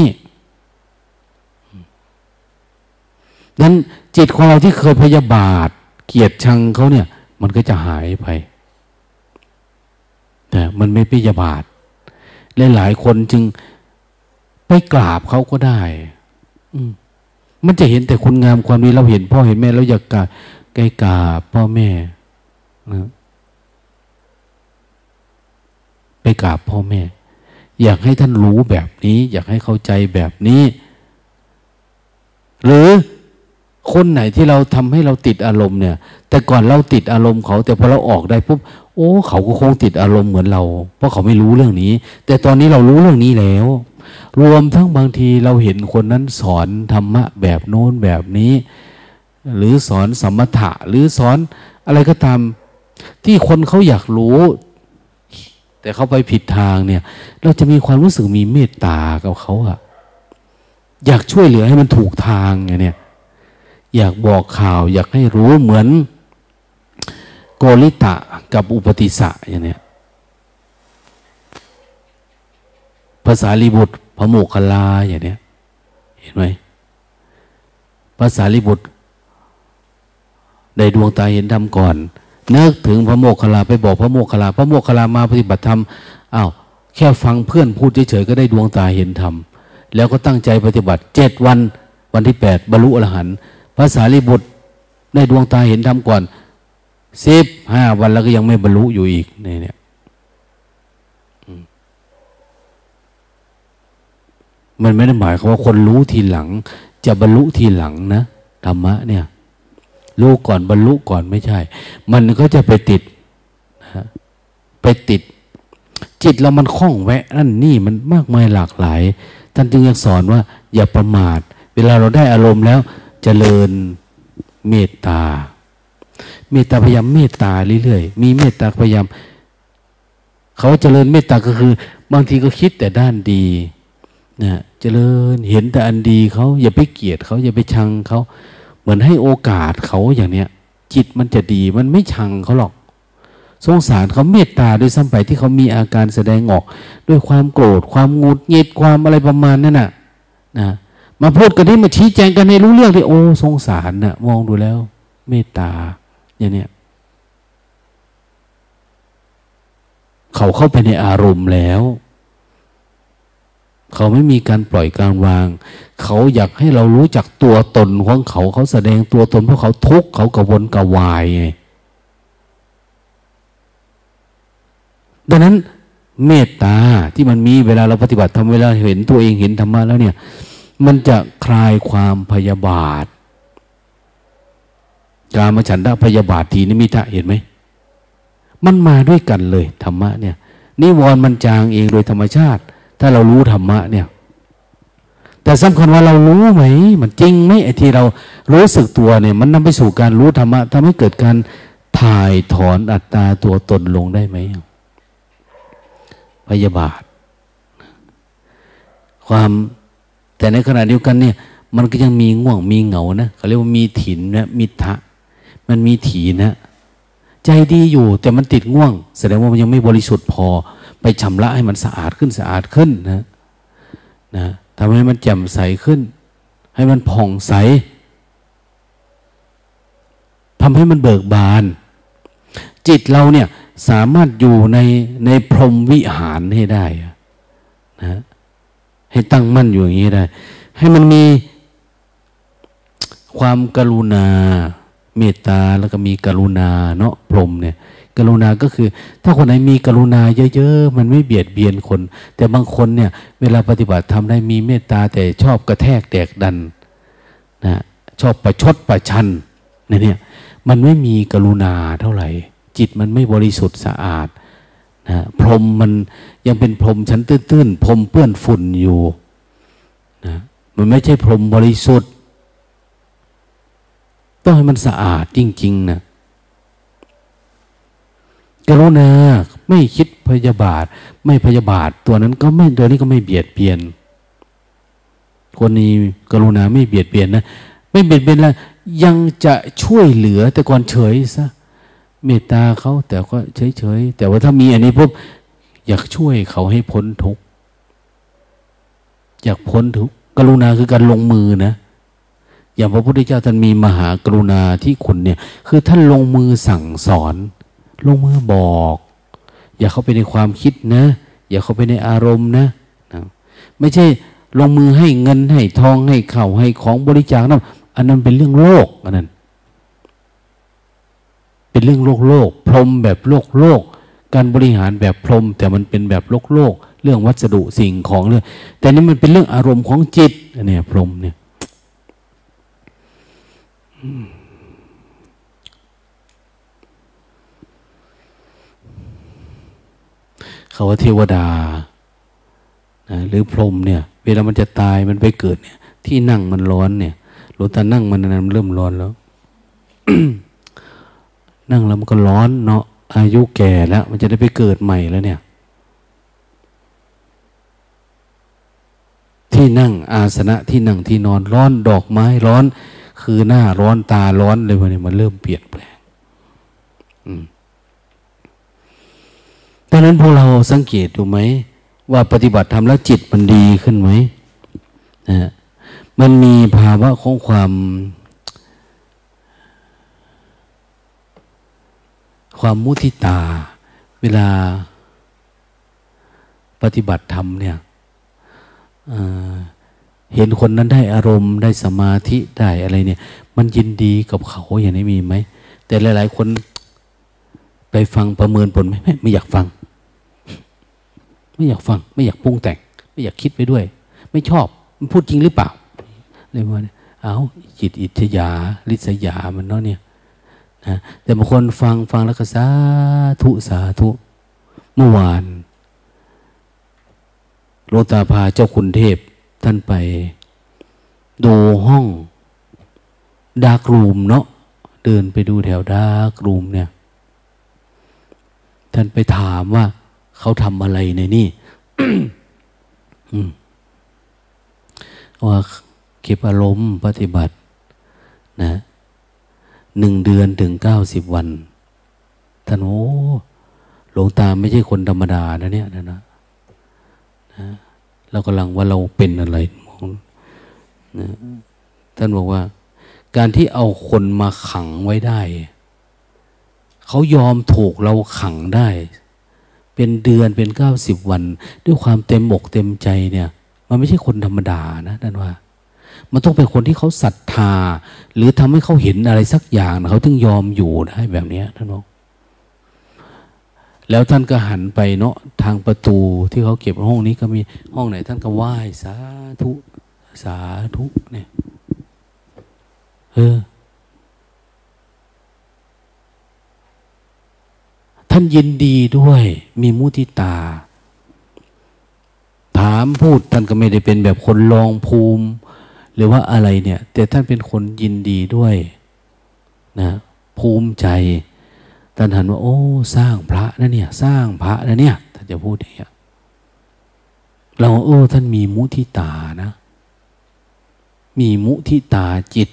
นั้นจิตของเราที่เคยพยาบาท เกียดชังเขาเนี่ย มันก็จะหายไปแต่มันไม่พยาบาทหลายคนจึงไปกราบเขาก็ได้ อืมันจะเห็นแต่คุณงามความดีเราเห็นพ่อเห็นแม่เราอยากกราบใกล้กราบพ่อแม่นะไปกราบพ่อแม่ อยากให้ท่านรู้แบบนี้ อยากให้เข้าใจแบบนี้ หรือ คนไหนที่เราทำให้เราติดอารมณ์เนี่ย แต่ก่อนเราติดอารมณ์เขา แต่พอเราออกได้ปุ๊บโอ้เขาก็คงติดอารมณ์เหมือนเรา เพราะเขาไม่รู้เรื่องนี้ แต่ตอนนี้เรารู้เรื่องนี้แล้ว รวมทั้งบางทีเราเห็นคนนั้นสอนธรรมะแบบโน้นแบบนี้ หรือสอนสมถะหรือสอนอะไรก็ตามที่คนเขาอยากรู้ แต่เขาไปผิดทางเนี่ย เราจะมีความรู้สึกมีเมตตากับเขาอะอยากช่วยเหลือให้มันถูกทางไงเนี่ย อยากบอกข่าว อยากให้รู้เหมือน โกริตะกับอุปติสะอย่างเนี้ยภาษาลิบุตรพระโมคคัลลาอย่างเนี้ยเห็นไหมภาษาลิบุตรได้ดวงตาเห็นธรรมก่อนนึกถึงพระโมคคัลลาไปบอกพระโมคคัลลาพระโมคคัลลามาปฏิบัติธรรมอ้าวแค่ฟังเพื่อนพูดเฉยๆก็ได้ดวงตาเห็นธรรมแล้วก็ตั้งใจปฏิบัติเจ็ดวันวันที่แปดบรรลุอรหันต์ ภาษาลิบุตรได้ดวงตาเห็นธรรมก่อนสิบห้าวันแล้วก็ยังไม่บรรลุอยู่อีกนี่เนี่ยมันไม่ได้หมายความว่าคนรู้ทีหลัง จะบรรลุทีหลังนะธรรมะเนี่ย รู้ก่อนบรรลุก่อนไม่ใช่ มันก็จะไปติดไปติด จิตเรามันคล้องแวะนั่นนี่มันมากมายหลากหลายท่านจึงยังสอนว่า อย่าประมาท เวลาเราได้อารมณ์แล้ว เจริญเมตตา เมตตาพยายามเมตตาเรื่อยๆ มีเมตตาพยายามเขาเจริญเมตตาก็คือ บางทีก็คิดแต่ด้านดีนะเจริญเห็นแต่อันดีเขาอย่าไปเกลียดเขาอย่าไปชังเขาเหมือนให้โอกาสเขาอย่างเนี้ย จิตมันจะดีมันไม่ชังเขาหรอก สงสารเขาเมตตาด้วยซ้ำไปที่เขามีอาการแสดงออก ด้วยความโกรธความงุดหงิดความอะไรประมาณนั้นน่ะนะ มาพูดกันที่มาชี้แจงกันให้รู้เรื่องที่โอ้สงสารนะ่ะมองดูแล้ว เมตตาอย่างเนี้ยเขาเข้าไปในอารมณ์แล้ว เขาไม่มีการปล่อยการวาง เขาอยากให้เรารู้จักตัวตนของเขาเขาแสดงตัวตนเพราะเขาทุกข์เขากระวนกระวายไงดังนั้นเมตตาที่มันมีเวลาเราปฏิบัติทำเวลาเห็นตัวเองเห็นธรรมะแล้วเนี่ย มันจะคลายความพยาบาท การมาฉันทะพยาบาททีนิมิตะเห็นไหม มันมาด้วยกันเลยธรรมะเนี่ยนิวรณ์มันจางเองโดยธรรมชาติ ถ้าเรารู้ธรรมะเนี่ย แต่สำคัญว่าเรารู้ไหม มันจริงไหมไอ้ที่เรารู้สึกตัวเนี่ย มันนำไปสู่การรู้ธรรมะทำให้เกิดการถ่ายถอนอัตตาตัวตนลงได้ไหมพยาบาท ความ แต่ในขณะเดียวกันเนี่ยมันก็ยังมีง่วงมีเหงานะเขาเรียกว่ามีถินนะมิทะมันมีถีนะ ใจดีอยู่แต่มันติดง่วง แสดงว่ามันยังไม่บริสุทธิ์พอ ไปชำระให้มันสะอาดขึ้นสะอาดขึ้นนะนะทำให้มันแจ่มใสขึ้น ให้มันผ่องใสทำให้มันเบิกบาน จิตเราเนี่ยสามารถอยู่ในในพรหมวิหารให้ได้นะ ให้ตั้งมั่นอยู่อย่างนี้ได้ ให้มันมีความกรุณา เมตตาแล้วก็มีกรุณาเนาะพรมเนี่ยกรุณาก็คือ ถ้าคนไหนมีกรุณาเยอะๆ มันไม่เบียดเบียนคน แต่บางคนเนี่ย เวลาปฏิบัติทำได้มีเมตตาแต่ชอบกระแทกแดกดันนะชอบประชดประชันเนี่ยมันไม่มีกรุณาเท่าไหร่ จิตมันไม่บริสุทธิ์สะอาด นะพรมมันยังเป็นพรมชั้นตื้นๆพรมเปื้อนฝุ่นอยู่นะมันไม่ใช่พรมบริสุทธิ์ ต้องให้มันสะอาดจริง ๆ นะกรุณาไม่คิดพยาบาท ไม่พยาบาท ตัวนั้นก็ไม่ตัวนี้ก็ไม่เบียดเบียน คนนี้กรุณาไม่เบียดเบียนนะ ไม่เบียดเบียนแล้วยังจะช่วยเหลือแต่ก่อนเฉยซะ เมตตาเขาแต่ก็เฉยเฉยแต่ว่าถ้ามีอันนี้ปุ๊บอยากช่วยเขาให้พ้นทุกข์อยากพ้นทุกข์กรุณาคือการลงมือนะ อย่างพระพุทธเจ้าท่านมีมหากรุณาที่คุณเนี่ย คือท่านลงมือสั่งสอน ลงมือบอก อย่าเข้าไปในความคิดนะ อย่าเข้าไปในอารมณ์นะนะไม่ใช่ลงมือให้เงินให้ทองให้เข่าให้ของบริจาคนะอันนั้นเป็นเรื่องโลกอันนั้น เป็นเรื่องโลกโลก พรมแบบโลกโลก การบริหารแบบพรม แต่มันเป็นแบบโลกโลก เรื่องวัสดุสิ่งของเรื่องแต่นี่มันเป็นเรื่องอารมณ์ของจิตเนี่ยพรมเนี่ยเขาว่าเทวดานะหรือพรมเนี่ย เวลามันจะตายมันไปเกิดเนี่ย ที่นั่งมันร้อนเนี่ยหลวงตานั่งมันนั้นเริ่มร้อนแล้ว นั่งแล้วมันก็ร้อนเนาะอายุแก่แล้ว มันจะได้ไปเกิดใหม่แล้วเนี่ย ที่นั่งอาสนะที่นั่งที่นอนร้อนดอกไม้ร้อน คือหน้าร้อนตาร้อนเลยวันนี้มันเริ่มเปลี่ยนแปลงดังนั้นพวกเราสังเกตดูไหม ว่าปฏิบัติทำแล้วจิตมันดีขึ้นไหมนะมันมีภาวะของความ ความมุทิตา เวลาปฏิบัติธรรมเนี่ยเห็นคนนั้นได้อารมณ์ได้สมาธิได้อะไรเนี่ย มันยินดีกับเขาอย่างนี้มีไหม แต่หลาย ๆ คนไปฟังประเมินผลไหมไม่ไม่อยากฟัง ไม่อยากฟัง ไม่อยากปรุงแต่ง ไม่อยากคิดไปด้วย ไม่ชอบ มันพูดจริงหรือเปล่าเลยว่าเอาจิตอิทยาลิษยามันเนาะเนี่ย นะแต่บางคนฟังฟังแล้วก็สาธุสาธุ เมื่อวานโลตาพาเจ้าคุณเทพ ท่านไป ดูห้องดารกรูมเนาะเดินไปดูแถวดารกรูมเนี่ย ท่านไปถามว่า เขาทำอะไรในนี่ว่าเก็บอารมณ์ปฏิบัติ นะ หนึ่งเดือนถึงเก้าสิบวันท่านโอ้หลวงตาไม่ใช่คนธรรมดานะเนี่ยนะนะนะเรากำลังว่าเราเป็นอะไรมองนะท่านบอกว่า การที่เอาคนมาขังไว้ได้ เขายอมถูกเราขังได้ เป็นเดือนเป็นเก้าสิบวัน ด้วยความเต็มอกเต็มใจเนี่ย มันไม่ใช่คนธรรมดานะท่านว่า มันต้องเป็นคนที่เขาศรัทธา หรือทำให้เขาเห็นอะไรสักอย่างเขาถึงยอมอยู่ได้แบบนี้ท่านบอกแล้วท่านก็หันไปเนาะทางประตูที่เขาเก็บห้องนี้ก็มีห้องไหน ท่านก็ไหว้สาธุ สาธุเนี่ยเออท่านยินดีด้วย มีมุติตา ถามพูดท่านก็ไม่ได้เป็นแบบคนลองภูมิ หรือว่าอะไรเนี่ย แต่ท่านเป็นคนยินดีด้วยนะภูมิใจท่านหันว่า โอ้ สร้างพระนะเนี่ย สร้างพระนะเนี่ยท่านจะพูดอย่างเงี้ยเราโอ้ท่านมีมุทิตานะ มีมุทิตาจิต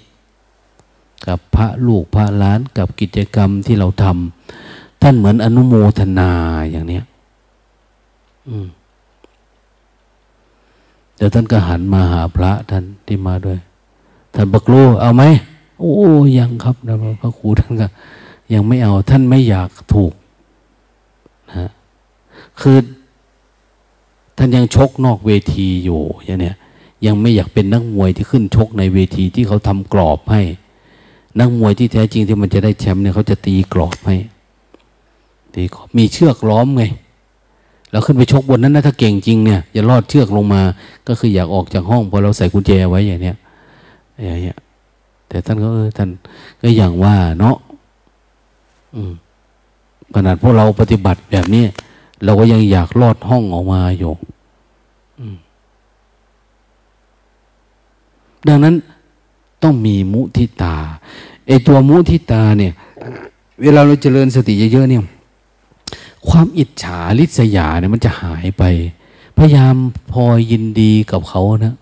กับพระลูกพระล้านกับกิจกรรมที่เราทำท่านเหมือนอนุโมทนาอย่างเนี้ย อืม ดี๋ยวท่านก็หันมาหาพระท่านที่มาด้วย ท่านบอกลูเอาไหมโอ้ยังครับนะพระครูท่านก็ยังไม่เอาท่านไม่อยากถูกนะคือท่านยังชกนอกเวทีอยู่อย่างเนี้ยยังไม่อยากเป็นนักมวยที่ขึ้นชกในเวทีที่เขาทำกรอบให้ นักมวยที่แท้จริงที่มันจะได้แชมป์เนี่ยเขาจะตีกรอบให้ตีกรอบมีเชือกล้อมไง เราขึ้นไปชกบนนั้นนะถ้าเก่งจริงเนี่ยอย่าลอดเชือกลงมา ก็คืออยากออกจากห้องพอเราใส่กุญแจไว้อย่างเนี้ยอย่างเงี้ยแต่ท่านก็เออท่านก็อย่างว่าเนาะขนาดพวกเราปฏิบัติแบบนี้เราก็ยังอยากลอดห้องออกมาอยู่ดังนั้นต้องมีมุทิตาไอตัวมุทิตาเนี่ย เวลาเราเจริญสติเยอะๆเนี่ย ความอิจฉาริษยาเนี่ยมันจะหายไป พยายามพลอยยินดีกับเขานะ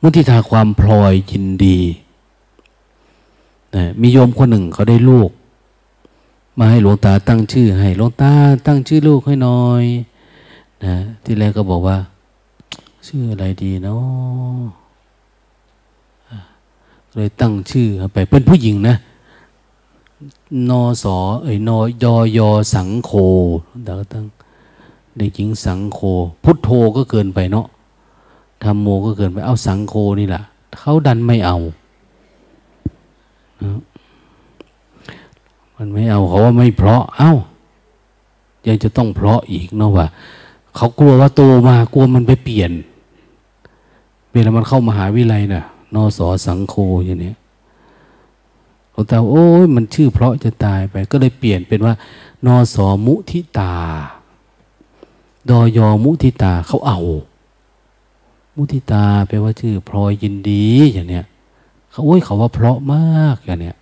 มุทิตาความพลอยยินดีนะมีโยมคนหนึ่งเขาได้ลูก มาให้หลวงตาตั้งชื่อ ให้หลวงตาตั้งชื่อลูกให้น่อยนะที่แรกก็บอกว่า ชื่ออะไรดีเนาะเลยตั้งชื่อไปเป็นผู้หญิงนะ นอสอเอ้ยนอยอยอสังโฆดาตั้งเด็กหญิงสังโฆพุทโธก็เกินไปเนาะธรรมโมก็เกินไปเอาสังโฆนี่แหละเขาดันไม่เอามันไม่เอาเขาว่าไม่เพราะ เอา้ายังจะต้องเพราะอีกเนาะว่าเขากลัวว่าโตมากลัวมันไปเปลี่ยนเวลามันเข้ามาหาวิไลนะ่ะ นอสอสังโฆอย่างนี้ ลวงตาโอ้ยมันชื่อเพราะจะตายไป ก็เลยเปลี่ยนเป็นว่านอสอมุทิตา ดอยอมุทิตาเขาเอา มุทิตาแปลว่าชื่อพลอยยินดีอย่างเนี้ยเขาโอ้ยเขาว่าเพราะมากอย่างเนี้ย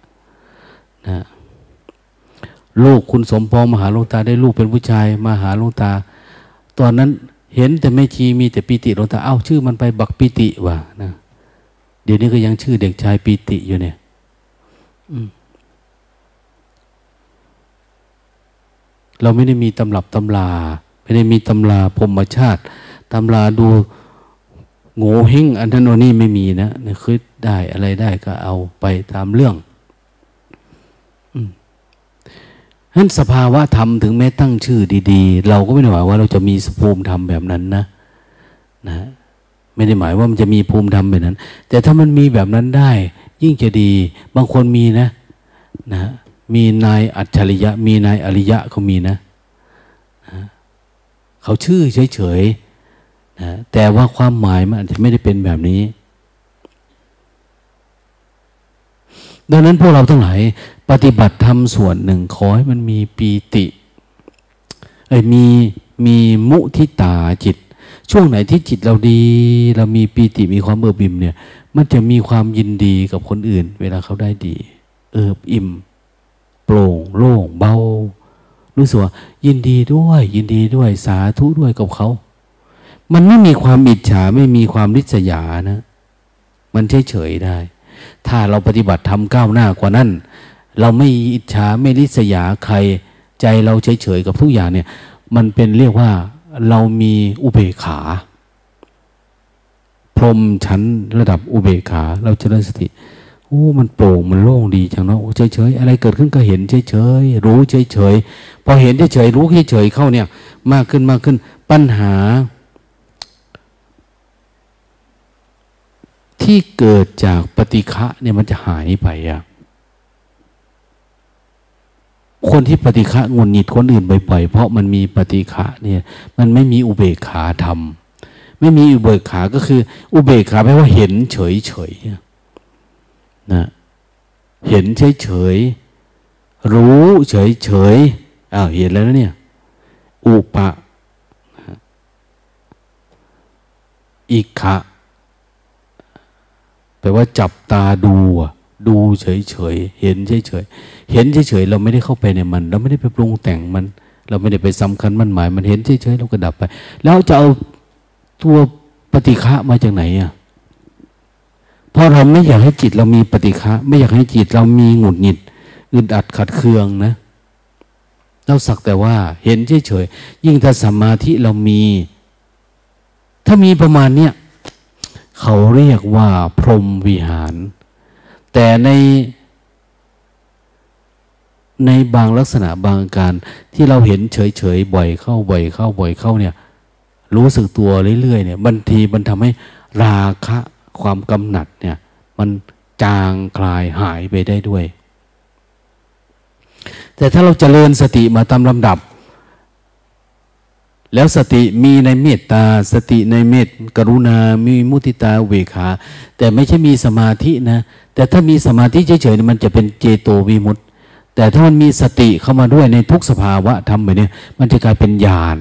นะลูกคุณสมปองมาหาหลวงตาได้ลูกเป็นผู้ชายมาหาหลวงตา ตอนนั้นเห็นแต่ไม่ชีมีแต่ปีติหลวงตาเอ้าชื่อมันไปบักปีติว่ะนะเดี๋ยวนี้ก็ยังชื่อเด็กชายปีติอยู่เนี่ย เราไม่ได้มีตำรับตำลา ไม่ได้มีตำราพรมชาติตำราดูโง่เฮงอันนั้นนนี่ไม่มีนะนี่คือได้อะไรได้ก็เอาไปตามเรื่องนั้นสภาวะธรรมถึงแม้ตั้งชื่อดี ๆ เราก็ไม่ได้หมายว่าเราจะมีสภูมิธรรมแบบนั้นนะนะ ไม่ได้หมายว่ามันจะมีภูมิธรรมแบบนั้น แต่ถ้ามันมีแบบนั้นได้ ยิ่งจะดี บางคนมีนะนะมีนายอัจฉริยะ มีนายอริยะเขามีนะนะเขาชื่อเฉยๆนะแต่ว่าความหมายมันอาจจะไม่ได้เป็นแบบนี้ ดังนั้นพวกเราทั้งหลายปฏิบัติธรรมส่วนหนึ่งขอให้มันมีปีติไอ้มีมีมุทิตาจิต ช่วงไหนที่จิตเราดี เรามีปีติมีความเบิบบิมเนี่ย มันจะมีความยินดีกับคนอื่น เวลาเขาได้ดี เอิบอิ่ม โปร่งโล่งเบา รู้สึกว่ายินดีด้วย ยินดีด้วยสาธุด้วยกับเขา มันไม่มีความอิจฉาไม่มีความริษยานะ มันเฉยเฉยได้ ถ้าเราปฏิบัติทำก้าวหน้ากว่านั้น เราไม่อิจฉาไม่ริษยาใคร ใจเราเฉยเฉยกับทุกอย่างเนี่ย มันเป็นเรียกว่าเรามีอุเบกขา รมชั้นระดับอุเบกขา เราเจริญสติ โอ้ มันโปร่งมันโล่งดีจังเนาะเฉยเฉยอะไรเกิดขึ้นก็เห็นเฉยเฉยรู้เฉยเฉยพอเห็นเฉยเฉยรู้เฉยเฉยเข้าเนี่ย มากขึ้นมากขึ้น ปัญหา ที่เกิดจากปฏิฆะเนี่ยมันจะหายไปอะคนที่ปฏิฆะงุนหงิดคนอื่นบ่อยๆเพราะมันมีปฏิฆะเนี่ย มันไม่มีอุเบกขาธรรม ไม่มีอุเบกขาก็คือ อุเบกขาแปลว่าเห็นเฉยเฉยนะเห็นเฉยเฉยรู้เฉยเฉยอ้าวเห็นแล้วเนี่ย อุปะอิกะแปลว่าจับตาดู ดูเฉยเฉยเห็นเฉยเฉยเห็นเฉยเฉยเราไม่ได้เข้าไปในมัน เราไม่ได้ไปปรุงแต่งมัน เราไม่ได้ไปสำคัญมันหมาย มันเห็นเฉยเฉยเราก็ดับไป แล้วจะเอา ตัวปฏิฆะมาจากไหนอะเพราะเราไม่อยากให้จิตเรามีปฏิฆะไม่อยากให้จิตเรามีหงุดหงิดอึดอัดขัดเคืองนะเราสักแต่ว่า เห็นเฉยๆยิ่งถ้าสมาธิเรามี ถ้ามีประมาณเนี้ยเขาเรียกว่า พรหมวิหาร แต่ในในบางลักษณะบางการที่เราเห็นเฉยๆบ่อยเข้าบ่อยเข้าบ่อยเข้าเนี่ย รู้สึกตัวเรื่อยๆเนี่ยบางทีมันทำให้ราคะความกำหนัดเนี่ย มันจางคลายหายไปได้ด้วย แต่ถ้าเราจเจริญสติมาตามลำดับ แล้วสติมีในเมตตา สติในเมตกรุณา มีมุติตาเวขา แต่ไม่ใช่มีสมาธินะ แต่ถ้ามีสมาธิเฉยๆมันจะเป็นเจโตวิมุตต์แต่ถ้ามันมีสติเข้ามาด้วยในทุกสภาวะทำแบบนี้มันจะกลายเป็นญาณ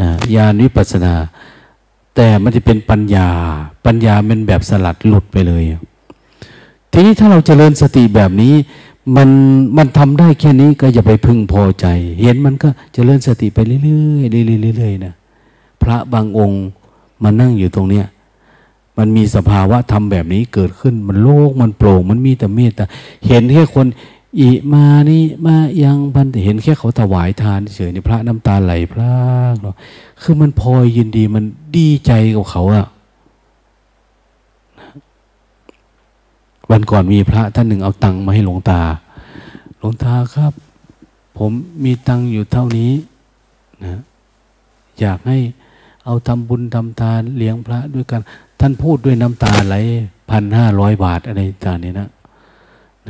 นะญาณวิปัสนา แต่มันจะเป็นปัญญา ปัญญาเป็นแบบสลัดหลุดไปเลย ทีนี้ถ้าเราจเจริญสติแบบนี้ มันมันทำได้แค่นี้ก็อย่าไปพึงพอใจ เห็นมันก็จเจริญสติไปเรื่อยๆเรื่อยๆนะพระบางองค์มานั่งอยู่ตรงเนี้ยมันมีสภาวะธรรมแบบนี้เกิดขึ้น มันโล่งมันโปร่ง มันมีแต่เมตตา เห็นแค่คน อิมานี่มายังพันเห็นแค่เขาถวายทานเฉยในพระน้ำตาไหลพรากเนาะคือมันพอยินดีมันดีใจกับเขาอะวันก่อนมีพระท่านหนึ่งเอาตังค์มาให้หลวงตา หลวงตาครับ ผมมีตังค์อยู่เท่านี้นะอยากให้เอาทำบุญทำทานเลี้ยงพระด้วยกัน ท่านพูดด้วยน้ำตาไหลพันห้าร้อยบาทอะไรต่างนี้นะ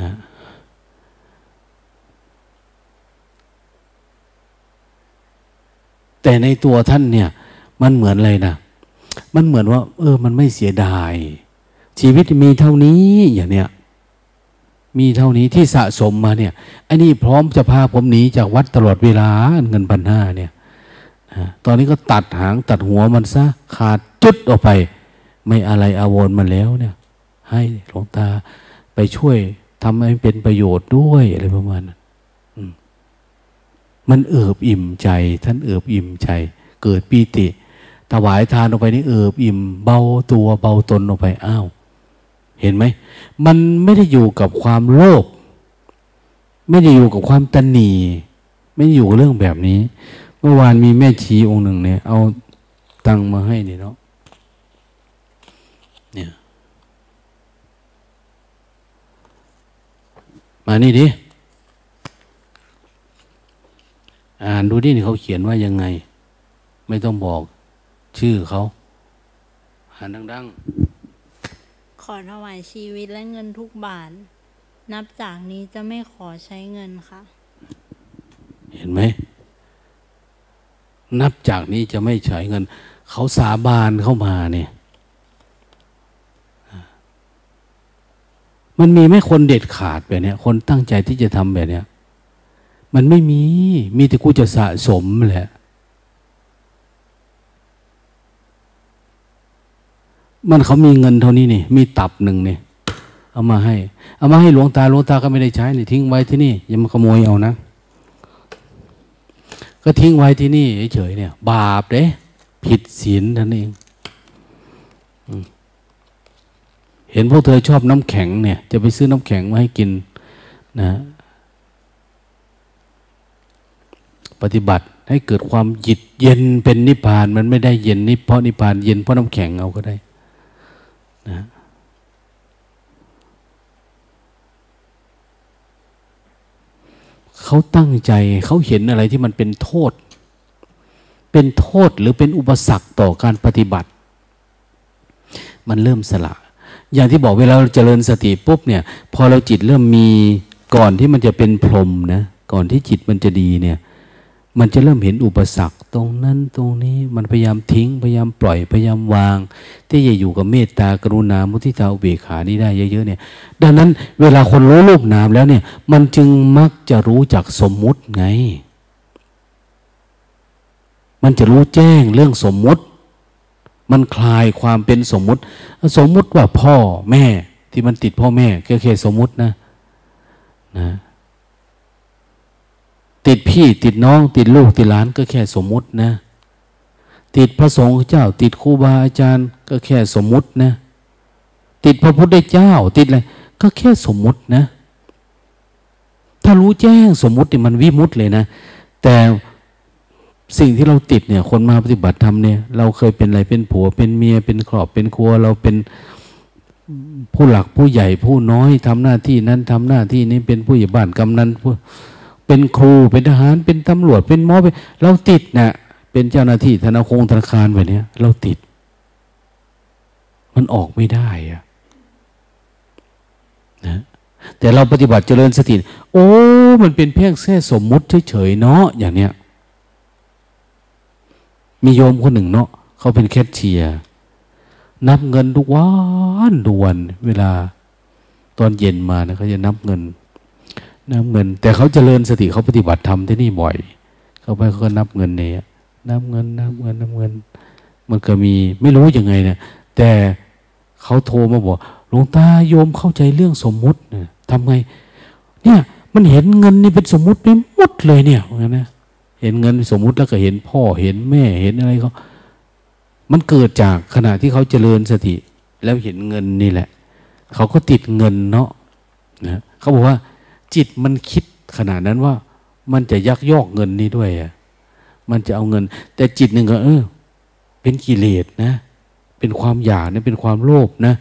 นะ แต่ในตัวท่านเนี่ย มันเหมือนอะไรนะมันเหมือนว่า เออ มันไม่เสียดาย ชีวิตมีเท่านี้อย่างเนี้ยมีเท่านี้ที่สะสมมาเนี่ยไอันนี้พร้อมจะพาผมหนีจากวัดตลอดเวลาเงินพันห้าเนี่ยตอนนี้ก็ตัดหางตัดหัวมันซะขาดจุดออกไป ไม่อะไรอาวรมันแล้วเนี่ย ให้หลวงตาไปช่วยทำให้เป็นประโยชน์ด้วยอะไรประมาณนั้น มันเอิบอิ่มใจ ท่านเอิบอิ่มใจ เกิดปีติ ถวายทานออกไปนี่เอิบอิ่ม เบาตัวเบาตนออกไปอ้าว เห็นไหม มันไม่ได้อยู่กับความโลภไม่ได้อยู่กับความตันหนี ไม่อยู่เรื่องแบบนี้ เมื่อวานมีแม่ชีองค์หนึ่งเนี่ย เอาตังมาให้นี่เนาะเนี่ย มานี่ดิ อ่านดูดิเขาเขียนว่ายังไง ไม่ต้องบอกชื่อเขาอ่านดังๆ ขอถวายชีวิตและเงินทุกบาท นับจากนี้จะไม่ขอใช้เงินค่ะ เห็นไหม นับจากนี้จะไม่ใช้เงิน เขาสาบานเข้ามาเนี่ย มันมีไม่คนเด็ดขาดแบบนี้คนตั้งใจที่จะทำแบบนี้ มันไม่มี มีแต่กูจะสะสมแหละ มันเขามีเงินเท่านี้นี่มีตับหนึ่งนี่เอามาให้ เอามาให้หลวงตาหลวงตาก็ไม่ได้ใช้นี่ทิ้งไว้ที่นี่อย่ามาขโมยเอานะ ก็ทิ้งไว้ที่นี่เฉยเนี่ย บาปเด้ผิดศีลท่านเองเห็นพวกเธอชอบน้ำแข็งเนี่ย จะไปซื้อน้ำแข็งมาให้กินนะ ปฏิบัติ ให้เกิดความจิตเย็นเป็นนิพพาน มันไม่ได้เย็นนิเพราะนิพพานเย็นเพราะน้ำแข็งเอาก็ได้นะเขาตั้งใจเขาเห็นอะไรที่มันเป็นโทษ เป็นโทษหรือเป็นอุปสรรคต่อการปฏิบัติ มันเริ่มสละ อย่างที่บอกเวลาเราเจริญสติปุ๊บเนี่ยพอเราจิตเริ่มมีก่อนที่มันจะเป็นพรมนะก่อนที่จิตมันจะดีเนี่ย มันจะเริ่มเห็นอุปสรรคตรงนั้นตรงนี้มันพยายามทิ้งพยายามปล่อยพยายามวาง ที่จะอยู่กับเมตตากรุณามุทิตาอุเบกขานี้ได้เยอะๆเนี่ย ดังนั้นเวลาคนรู้รูปนามแล้วเนี่ย มันจึงมักจะรู้จักสมมุติไง มันจะรู้แจ้งเรื่องสมมุติ มันคลายความเป็นสมมุติ สมมุติว่าพ่อแม่ที่มันติดพ่อแม่แค่แค่สมมุตินะ นะ ติดพี่ติดน้อง ติดลูกติดหลานก็แค่สมมุตินะ ติดพระสงฆ์เจ้า ติดครูบาอาจารย์ ก็แค่สมมุตินะ ติดพระพุทธเจ้า ติดอะไรก็แค่สมมุตินะ ถ้ารู้แจ้งสมมุติเนี่ยมันวิมุติเลยนะ แต่สิ่งที่เราติดเนี่ย คนมาปฏิบัติธรรมเนี่ย เราเคยเป็นอะไรเป็นผัว เป็นเมียเป็นครอบเป็นครัว เราเป็นผู้หลักผู้ใหญ่ผู้น้อยทำหน้าที่นั้นทำหน้าที่นี้เป็นผู้ใหญ่บ้านกำนันผู้ เป็นครูเป็นทหารเป็นตำรวจเป็นหมอเป็นเราติดนะเป็นเจ้าหน้าที่ธนาคารธนาคารแบบนี้เราติด มันออกไม่ได้อะนะแต่เราปฏิบัติเจริญสติโอ้ มันเป็นเพียงแค่สมมุติเฉยๆเนาะอย่างเนี้ยมีโยมคนหนึ่งเนาะเขาเป็นแคชเชียร์นับเงินทุกวันทุกวัน เวลา ตอนเย็นมานะเขาจะนับเงิน นับเงิน แต่เขาเจริญสติเขาปฏิบัติธรรมที่นี่บ่อย เขาไปเขาก็นับเงินเนี่ยนับเงินนับเงินนับเงิน มันก็มีไม่รู้ยังไงเนี่ยแต่เขาโทรมาบอกหลวงตาโยมเข้าใจเรื่องสมมุติเนี่ยทำไง เนี่ย มันเห็นเงินนี่เป็นสมมุติไปหมดเลยเนี่ยว่านะเห็นเงินสมมุติแล้วก็เห็นพ่อเห็นแม่เห็นอะไรเขามันเกิดจากขณะที่เขาเจริญสติ แล้วเห็นเงินนี่แหละ เขาก็ติดเงินเนาะนะเขาบอกว่า จิตมันคิดขนาดนั้นว่า มันจะยักยอกเงินนี้ด้วยอะมันจะเอาเงิน แต่จิตหนึ่งก็เออ เป็นกิเลสนะ เป็นความอยากนะเป็นความโลภนะ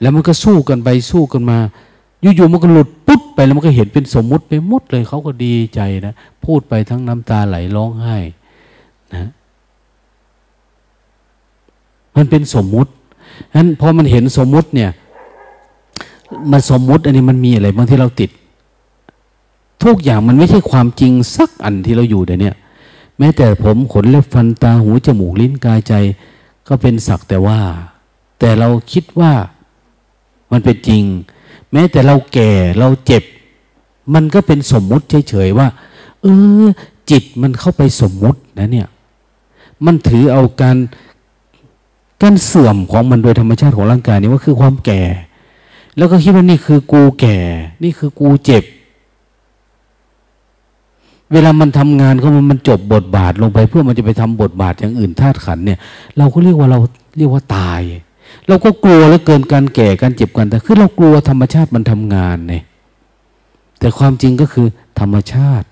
แล้วมันก็สู้กันไปสู้กันมาอยู่ๆมันก็หลุดปุ๊บไปแล้วมันก็เห็นเป็นสมมุติไปหมดเลยเขาก็ดีใจนะพูดไปทั้งน้ำตาไหลร้องไห้นะมันเป็นสมมุติฉะนั้นพอมันเห็นสมมุติเนี่ย มันสมมุติอันนี้มันมีอะไรบางที่เราติด ทุกอย่างมันไม่ใช่ความจริงสักอันที่เราอยู่เดี๋ยวนี้แม้แต่ผมขนเล็บฟันตาหูจมูกลิ้นกายใจ ก็เป็นสักแต่ว่า แต่เราคิดว่ามันเป็นจริง แม้แต่เราแก่เราเจ็บ มันก็เป็นสมมุติเฉยๆว่า เออ จิตมันเข้าไปสมมุตินะเนี่ย มันถือเอาการการเสื่อมของมันโดยธรรมชาติของร่างกายนี่ว่าคือความแก่ แล้วก็คิดว่านี่คือกูแก่ นี่คือกูเจ็บ เวลามันทำงานเขามันจบบทบาทลงไป เพื่อมันจะไปทำบทบาทอย่างอื่นธาตุขันเนี่ย เราก็เรียกว่าเราเรียกว่าตาย เราก็กลัวแล้วเกินการแก่การเจ็บกันแต่คือเรากลัวธรรมชาติมันทำงานเนี่ยแต่ความจริงก็คือธรรมชาติ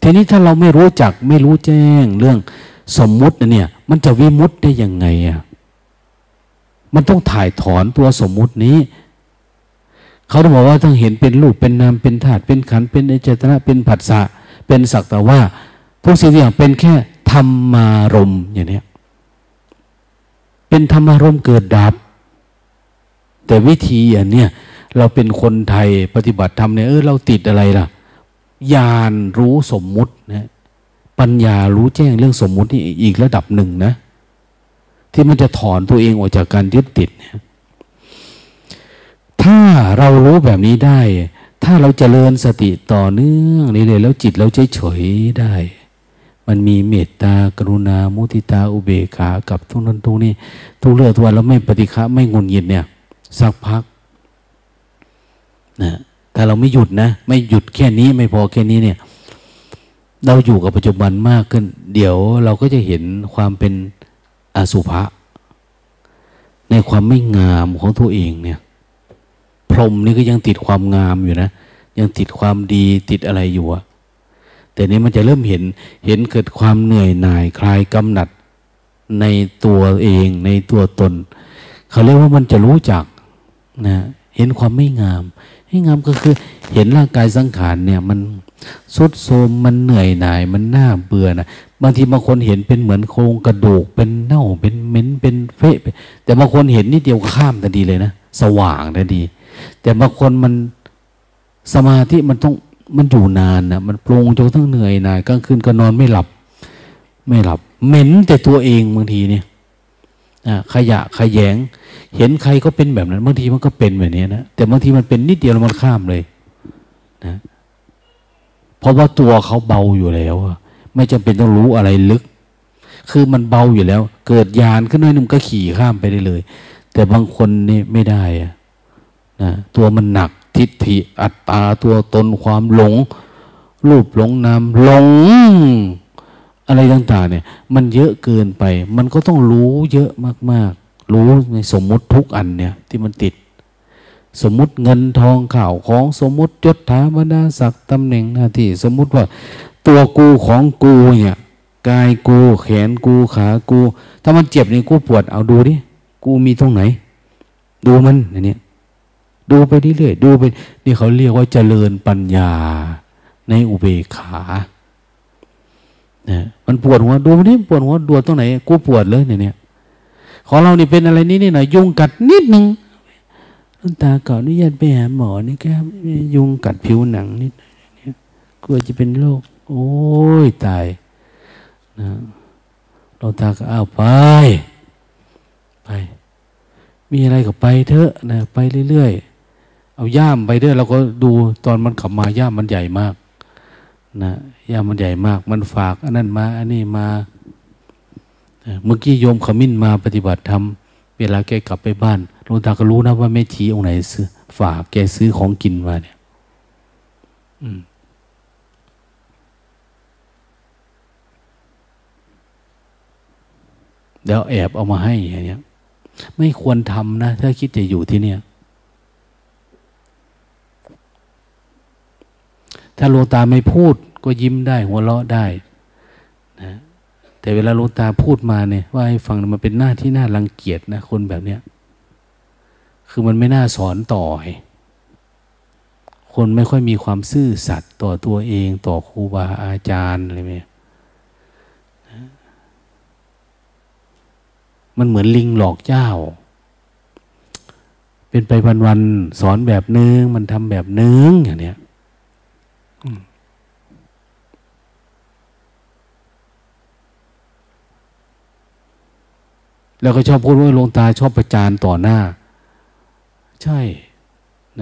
ทีนี้ถ้าเราไม่รู้จักไม่รู้แจ้งเรื่องสมมุติเนี่ย มันจะวิมุตได้ยังไงอะมันต้องถ่ายถอนตัวสมมุตินี้ เขาต้องบอกว่าต้องเห็นเป็นรูปเป็นนามเป็นธาตุเป็นขันเป็นอเจตนะเป็นผัสสะเป็นสักแต่ว่า ทุกสิ่งทุกอย่างเป็นแค่ธรรมารมอย่างนี้เป็นธรรมารมเกิดดับ แต่วิธีอันเนี้ยเราเป็นคนไทยปฏิบัติธรรมเนี่ยเออเราติดอะไรล่ะญาณรู้สมมุตินะปัญญารู้แจ้งเรื่องสมมุตินี่อีกระดับหนึ่งนะ ที่มันจะถอนตัวเองออกจากการยึดติดเนี่ย ถ้าเรารู้แบบนี้ได้ ถ้าเราจเจริญสติต่อเนื่องนี่เลยแล้วจิตเราเฉยเฉยได้ มันมีเมตตากรุณา มุทิตาอุเบกขากับทุกนั้นทุกนี้ทุกเรื่องทุกวันแล้วไม่ปฏิฆะไม่งุนยินเนี่ย สักพักนะถ้าเราไม่หยุดนะ ไม่หยุดแค่นี้ไม่พอแค่นี้เนี่ย เราอยู่กับปัจจุบันมากขึ้น เดี๋ยวเราก็จะเห็นความเป็นอสุภะในความไม่งามของตัวเองเนี่ย พรหมนี่ก็ยังติดความงามอยู่นะ ยังติดความดีติดอะไรอยู่อะแต่นี้มันจะเริ่มเห็นเห็นเกิดความเหนื่อยหน่ายคลายกำหนัดในตัวเองในตัวตน เขาเรียกว่ามันจะรู้จักนะเห็นความไม่งามให้งามก็คือเห็นร่างกายสังขารเนี่ย มันสุดโทมมันเหนื่อยหน่าย มันน่าเบื่อนะบางทีบางคนเห็นเป็นเหมือนโครงกระดูกเป็นเน่าเป็นเม้นเป็นเฟะแต่บางคนเห็นนิดเดียวข้ามทันทีเลยนะสว่างทันที แต่บางคนมันสมาธิมันต้องมันอยู่นานนะมันปรุงจนทั้งเหนื่อยนายกลางคืนก็นอนไม่หลับ ไม่หลับเหม็นแต่ตัวเองบางทีเนี่ยขยะขยแงเห็นใครก็เป็นแบบนั้นบางทีมันก็เป็นแบบนี้นะแต่บางทีมันเป็นนิดเดียวแล้วมันข้ามเลยนะเพราะว่าตัวเขาเบาอยู่แล้วไม่จำเป็นต้องรู้อะไรลึก คือมันเบาอยู่แล้ว เกิดยานขึ้นน้อยนึงก็ขี่ข้ามไปได้เลย แต่บางคนนี่ไม่ได้นะ ตัวมันหนักทิฏฐิอัตตาตัวตนความหลง รูปหลงนามหลง อะไรต่างๆเนี่ย มันเยอะเกินไป มันก็ต้องรู้เยอะมากๆ รู้ในสมมุติทุกอันเนี่ย ที่มันติด สมมุติเงินทองข่าวของสมมุติยศถาบรรดาศักดิ์ตำแหน่งหน้าที่ สมมุติว่า ตัวกูของกูเนี่ยกายกูแขนกูขากู ถ้ามันเจ็บนี่กูปวดเอาดูดิกูมีตรงไหน ดูมันเนี่ ดูไปเรื่อยๆดูไปนี่เขาเรียกว่าเจริญปัญญา ในอุเบกขานะมันปวดหัวดูมันนี่ปวดหัวดูตรงไหนกูปวดเลยเนี่ยเนี่ยของเรานี่เป็นอะไรนี่นี่หน่อยยุงกัดนิดนึงตาเก่านี่ยันไปหาหมอนี่ครับ ยุงกัดผิวหนังนิดกลัวจะเป็นโรคโอ้ยตายนะเราตาก็อ้าวไป ไป มีอะไรก็ไปเถอะนะไปเรื่อยๆ เอาย่ามไปเรื่อยเราก็ดูตอนมันขับมาย่ามมันใหญ่มากนะย่ามมันใหญ่มาก มันฝากอันนั้นมาอันนี้มาเมื่อกี้โยมขมิ้นมาปฏิบัติธรรมเวลาแกกลับไปบ้านหลวงตาก็รู้นะว่าแม่ชีองค์ไหนซื้อฝากแกซื้อของกินมาเนี่ยอืมเดี๋ยวแอบเอามาให้อย่างเงี้ย ไม่ควรทำนะ ถ้าคิดจะอยู่ที่เนี่ย ถ้าหลวงตาไม่พูดก็ยิ้มได้หัวเราะได้นะแต่เวลาหลวงตาพูดมาเนี่ย ว่าให้ฟังมันเป็นหน้าที่น่ารังเกียจนะคนแบบเนี้ยคือมันไม่น่าสอนต่อ คนไม่ค่อยมีความซื่อสัตย์ต่อตัวเองต่อครูบาอาจารย์อะไรไหมมันเหมือนลิงหลอกเจ้า เป็นไปวันๆสอนแบบนึง มันทำแบบนึงอย่างเนี้ย แล้วก็ชอบพูดว่าลงตาชอบประจานต่อหน้า ใช่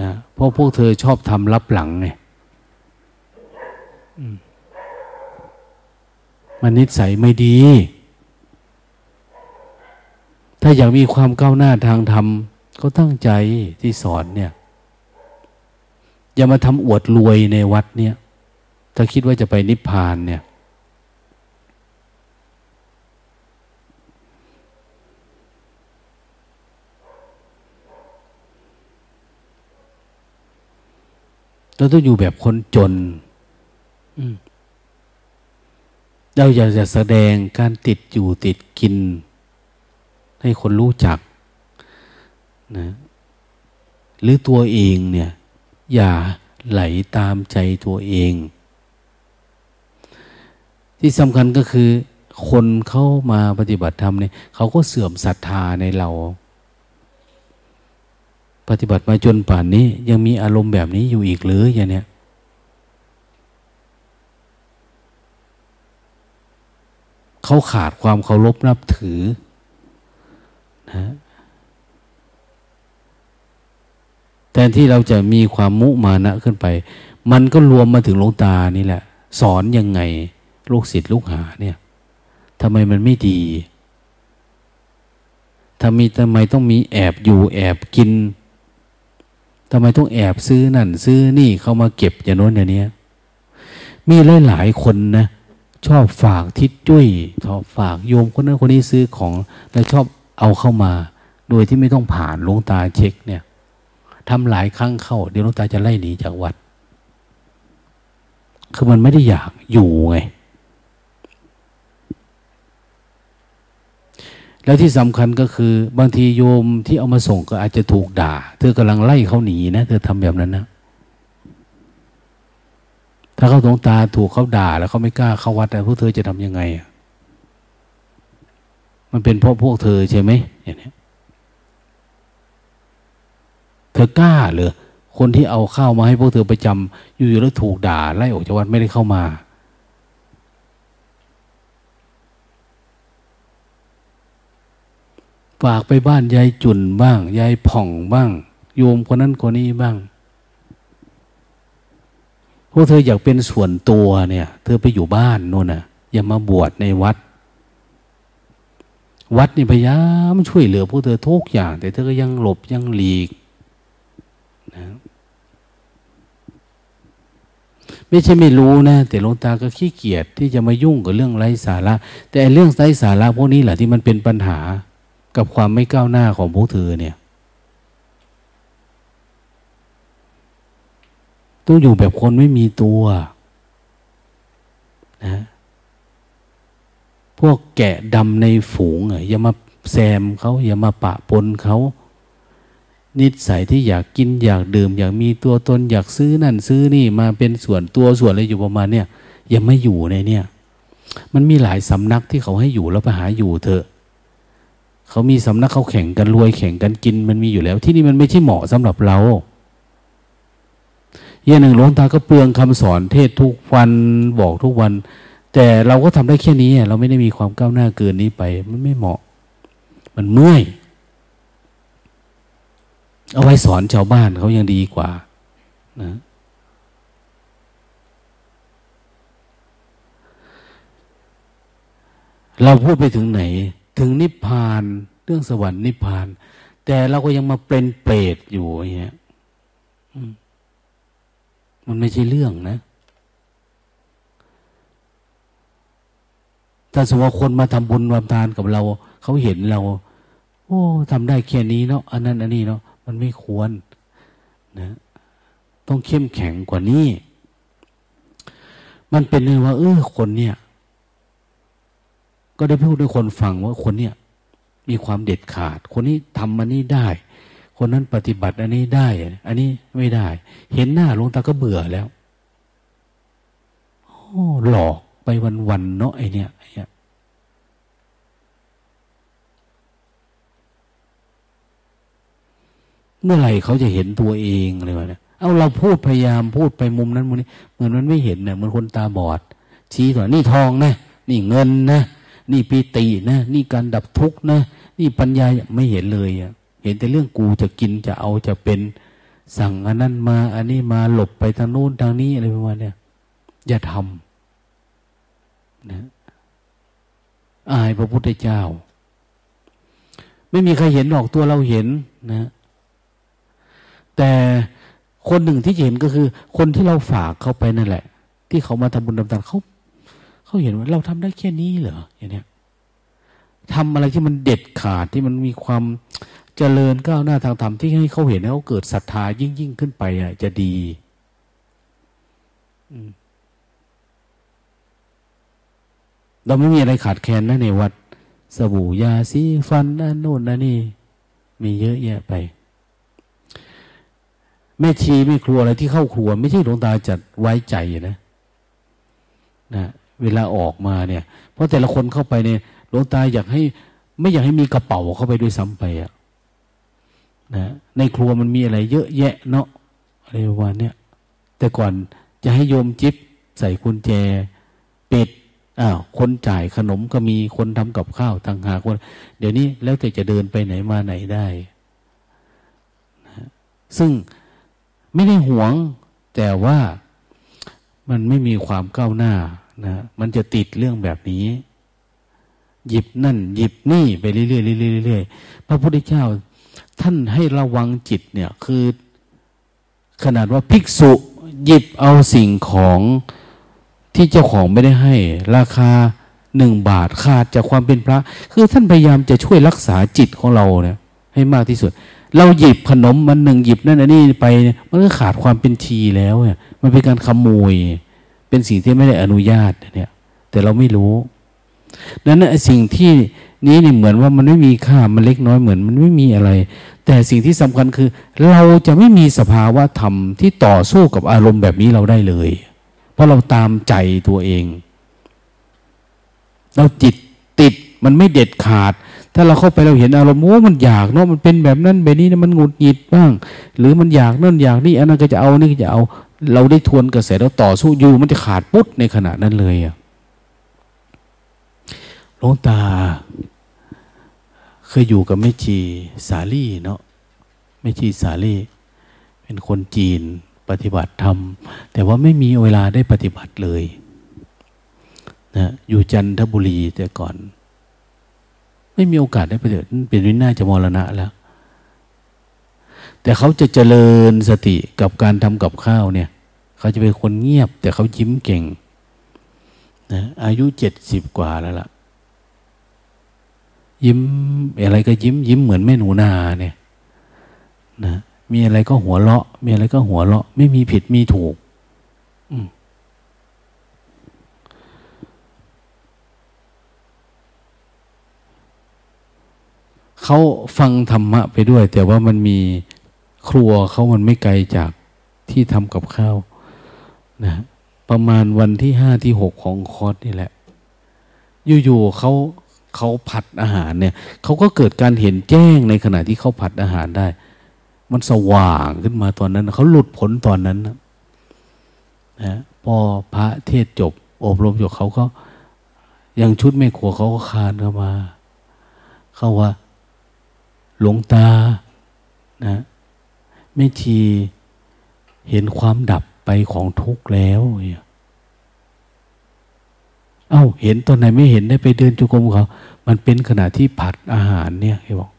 นะเพราะพวกเธอชอบทำรับหลังไงมันนิสัยไม่ดี ถ้าอยากมีความก้าวหน้าทางธรรมก็ตั้งใจที่สอนเนี่ย อย่ามาทำอวดรวยในวัดเนี่ย ถ้าคิดว่าจะไปนิพพานเนี่ย เราต้องอยู่แบบคนจนเราอยากจะแสดงการติดอยู่ติดกิน ให้คนรู้จักนะหรือตัวเองเนี่ย อย่าไหลตามใจตัวเอง ที่สำคัญก็คือ คนเข้ามาปฏิบัติธรรมเนี่ยเขาก็เสื่อมศรัทธาในเรา ปฏิบัติมาจนป่านนี้ ยังมีอารมณ์แบบนี้อยู่อีกหรืออย่างเนี้ยเขาขาดความเคารพนับถือนะแทนที่เราจะมีความมุมานะขึ้นไป มันก็รวมมาถึงหลวงตานี่แหละ สอนยังไง ลูกศิษย์ลูกหาเนี่ยทำไมมันไม่ดีทำไมทำไมต้องมีแอบอยู่แอบกิน ทำไมต้องแอบซื้อนั่น ซื้อนี่เข้ามาเก็บอย่างโน้นอย่างนี้มีหลายๆคนนะชอบฝากทิศจุ้ยชอบฝากโยมคนนั้นคนนี้ซื้อของแล้วชอบเอาเข้ามา โดยที่ไม่ต้องผ่านหลวงตาเช็คเนี่ยทำหลายครั้งเข้า เดี๋ยวหลวงตาจะไล่หนีจากวัด คือมันไม่ได้อยากอยู่ไง แล้วที่สำคัญก็คือบางทีโยมที่เอามาส่งก็อาจจะถูกด่า เธอกำลังไล่เขาหนีนะเธอทำแบบนั้นนะ ถ้าเขาตรงตาถูกเขาด่า แล้วเขาไม่กล้าเข้าวัดแต่พวกเธอจะทำยังไง มันเป็นเพราะพวกเธอใช่ไหมอย่างนี้เธอกล้าหรือคนที่เอาข้าวมาให้พวกเธอประจำอยู่ๆแล้วถูกด่าไล่ออกจากวัดไม่ได้เข้ามา ฝากไปบ้านยายจุนบ้าง ยายผ่องบ้าง โยมคนนั้นคนนี้บ้างพวกเธออยากเป็นส่วนตัวเนี่ย เธอไปอยู่บ้านโน่นน่ะอย่ามาบวชในวัด วัดนี่พยายามช่วยเหลือพวกเธอทุกอย่าง แต่เธอก็ยังหลบยังหลีกนะไม่ใช่ไม่รู้นะ แต่หลวงตาก็ขี้เกียจที่จะมายุ่งกับเรื่องไร้สาระ แต่เรื่องไร้สาระพวกนี้แหละที่มันเป็นปัญหา กับความไม่ก้าวหน้าของพวกเธอเนี่ย ต้องอยู่แบบคนไม่มีตัวนะพวกแกะดำในฝูงอย่ามาแซมเขาอย่ามาปะปนเขา นิสัยที่อยากกินอยากดื่ม อยากมีตัวตนอยากซื้อนั่นซื้อนี่มาเป็นส่วนตัวส่วนอะไรอยู่ประมาณเนี่ยยังไม่อยู่ในเนี่ย มันมีหลายสำนักที่เขาให้อยู่แล้วไปหาอยู่เถอะ เขามีสำนักเขาแข่งกันรวยแข่งกันกินมันมีอยู่แล้ว ที่นี่มันไม่ใช่เหมาะสำหรับเราอย่างหนึ่งหลวงตาก็เปลืองคำสอนเทศทุกวันบอกทุกวัน แต่เราก็ทำได้แค่นี้ เราไม่ได้มีความก้าวหน้าเกินนี้ไป มันไม่เหมาะ มันเมื่อย เอาไว้สอนชาวบ้านเขายังดีกว่า นะเราพูดไปถึงไหน ถึงนิพพานเรื่องสวรรค์นิพพาน แต่เราก็ยังมาเป็นเปรตอยู่อย่างเงี้ยมันไม่ใช่เรื่องนะ ถ้าสมมติว่าคนมาทำบุญวามทานกับเรา เขาเห็นเรา โอ้ทำได้แค่นี้เนาะอันนั้นอันนี้เนาะมันไม่ควร นะ ต้องเข้มแข็งกว่านี้ มันเป็นเรื่องว่า เออคนเนี่ย ก็ได้พูดด้วยคนฟังว่าคนเนี่ยมีความเด็ดขาด คนนี้ทำมันนี้ได้ คนนั้นปฏิบัติอันนี้ได้ อันนี้ไม่ได้ เห็นหน้าหลวงตาก็เบื่อแล้วหลอกไปวันๆเนาะไอเนี้ยไอเนี้ยเมื่อไหร่เขาจะเห็นตัวเองอะไรวะเนี่ยเอาเราพูดพยายามพูดไปมุมนั้นมุมนี้ เหมือนมันไม่เห็นเนี่ยเหมือนคนตาบอด ชี้ก่อนนี่ทองนะ นี่เงินนะ นี่ปีตินะ นี่การดับทุกข์นะ นี่ปัญญาไม่เห็นเลยเห็นแต่เรื่องกูจะกินจะเอาจะเป็นสั่งอันนั้นมาอันนี้มาหลบไปทางโน้นทางนี้อะไรประมาณเนี้อย่าทำนะอายพระพุทธเจ้า ไม่มีใครเห็นหรอกตัวเราเห็นนะ แต่คนหนึ่งที่เห็นก็คือ คนที่เราฝากเขาไปนั่นแหละ ที่เขามาทำบุญทำทานเขา เขาเห็นว่าเราทำได้แค่นี้เหรออย่างเนี้ยทำอะไรที่มันเด็ดขาดที่มันมีความเจริญก้าวหน้าทางธรรมที่ให้เขาเห็นแล้วเกิดศรัทธายิ่งยิ่งขึ้นไปอะจะดีเราไม่มีอะไรขาดแคลนนะในวัดสบู่ยาสีฟันนั่นโน่นนั่นนี่ มีเยอะแยะไปแม่ชีไม่ครัวอะไรที่เข้าครัว ไม่ใช่หลวงตาจัดไว้ใจนะนะ เวลาออกมาเนี่ย เพราะแต่ละคนเข้าไปเนี่ยหลวงตาอยากให้ ไม่อยากให้มีกระเป๋าเข้าไปด้วยซ้ำไปอะนะในครัวมันมีอะไร เยอะแยะเนาะอะไรวันเนี้ยแต่ก่อนจะให้โยมจิ๊บใส่กุญแจเป็ดอ้าวคนจ่ายขนมก็มีคนทำกับข้าวต่างหากคนเดี๋ยวนี้แล้วแต่จะเดินไปไหนมาไหนได้นะซึ่งไม่ได้หวงแต่ว่ามันไม่มีความก้าวหน้า นะมันจะติดเรื่องแบบนี้ หยิบนั่น หยิบนี่ไปเรื่อยๆเรื่อยๆพระพุทธเจ้า ท่านให้ระวังจิตเนี่ย คือ ขนาดว่าภิกษุ หยิบเอาสิ่งของที่เจ้าของไม่ได้ให้ ราคาหนึ่งบาทขาดจากความเป็นพระ คือท่านพยายามจะช่วยรักษาจิตของเราเนี่ย ให้มากที่สุด เราหยิบขนมมันหนึ่งหยิบนั่นนนี้ไป มันก็ขาดความเป็นทีแล้วเนี่ยมันเป็นการขโมย เป็นสิ่งที่ไม่ได้อนุญาตเนี่ย แต่เราไม่รู้นั้นสิ่งที่นี้เนี่ยเหมือนว่ามันไม่มีค่ามันเล็กน้อยเหมือน มันไม่มีอะไร แต่สิ่งที่สำคัญคือ เราจะไม่มีสภาวะธรรมที่ต่อสู้กับอารมณ์แบบนี้เราได้เลย เพราะเราตามใจตัวเอง เราจิตติดมันไม่เด็ดขาด ถ้าเราเข้าไปเราเห็นอารมณ์โอ้มันอยากเนาะมันเป็นแบบนั้นแบบนี้นะมันหงุดหงิดบ้าง หรือมันอยากนั่นอยากนี่อันนั้นก็จะเอานี่ก็จะเอา เราได้ทวนกระแสแล้วต่อสู้อยู่มันจะขาดปุ๊บในขณะนั้นเลยอะหลวงตา เคยอยู่กับแม่ชีสาลี่เนาะแม่ชีสาลี่ เป็นคนจีนปฏิบัติธรรม แต่ว่าไม่มีเวลาได้ปฏิบัติเลยนะอยู่จันทบุรีแต่ก่อน ไม่มีโอกาสได้ปฏิบัติเป็นวินาจะมรณะแล้ว แต่เขาจะเจริญสติกับการทำกับข้าวเนี่ย เขาจะเป็นคนเงียบ แต่เขายิ้มเก่งนะอายุเจ็ดสิบกว่าแล้วล่ะ ยิ้มอะไรก็ยิ้ม ยิ้มเหมือนแม่หนูนาเนี่ยนะมีอะไรก็หัวเราะ มีอะไรก็หัวเราะ ไม่มีผิดมีถูกเขาฟังธรรมะไปด้วย แต่ว่ามันมีครัวเขามันไม่ไกลจากที่ทำกับข้าว นะประมาณวันที่ห้าที่หกของคอร์สนี่แหละ อยู่ๆเขาเขาผัดอาหารเนี่ยเขาก็เกิดการเห็นแจ้งในขณะที่เขาผัดอาหารได้ มันสว่างขึ้นมาตอนนั้น เขาหลุดพ้นตอนนั้นนะนะพอพระเทศจบ อบรมจบเขาก็ยังชุดแม่ครัวเขาก็คานเข้ามา เขาว่า หลวงตานะแม่ชีเห็นความดับ ไปของทุกข์แล้วเนี่ยเอา้า เห็นตอนไหนไม่เห็นได้ไปเดินจุกรมเขามันเป็นขณะที่ผัดอาหารเนี่ยเขาบอก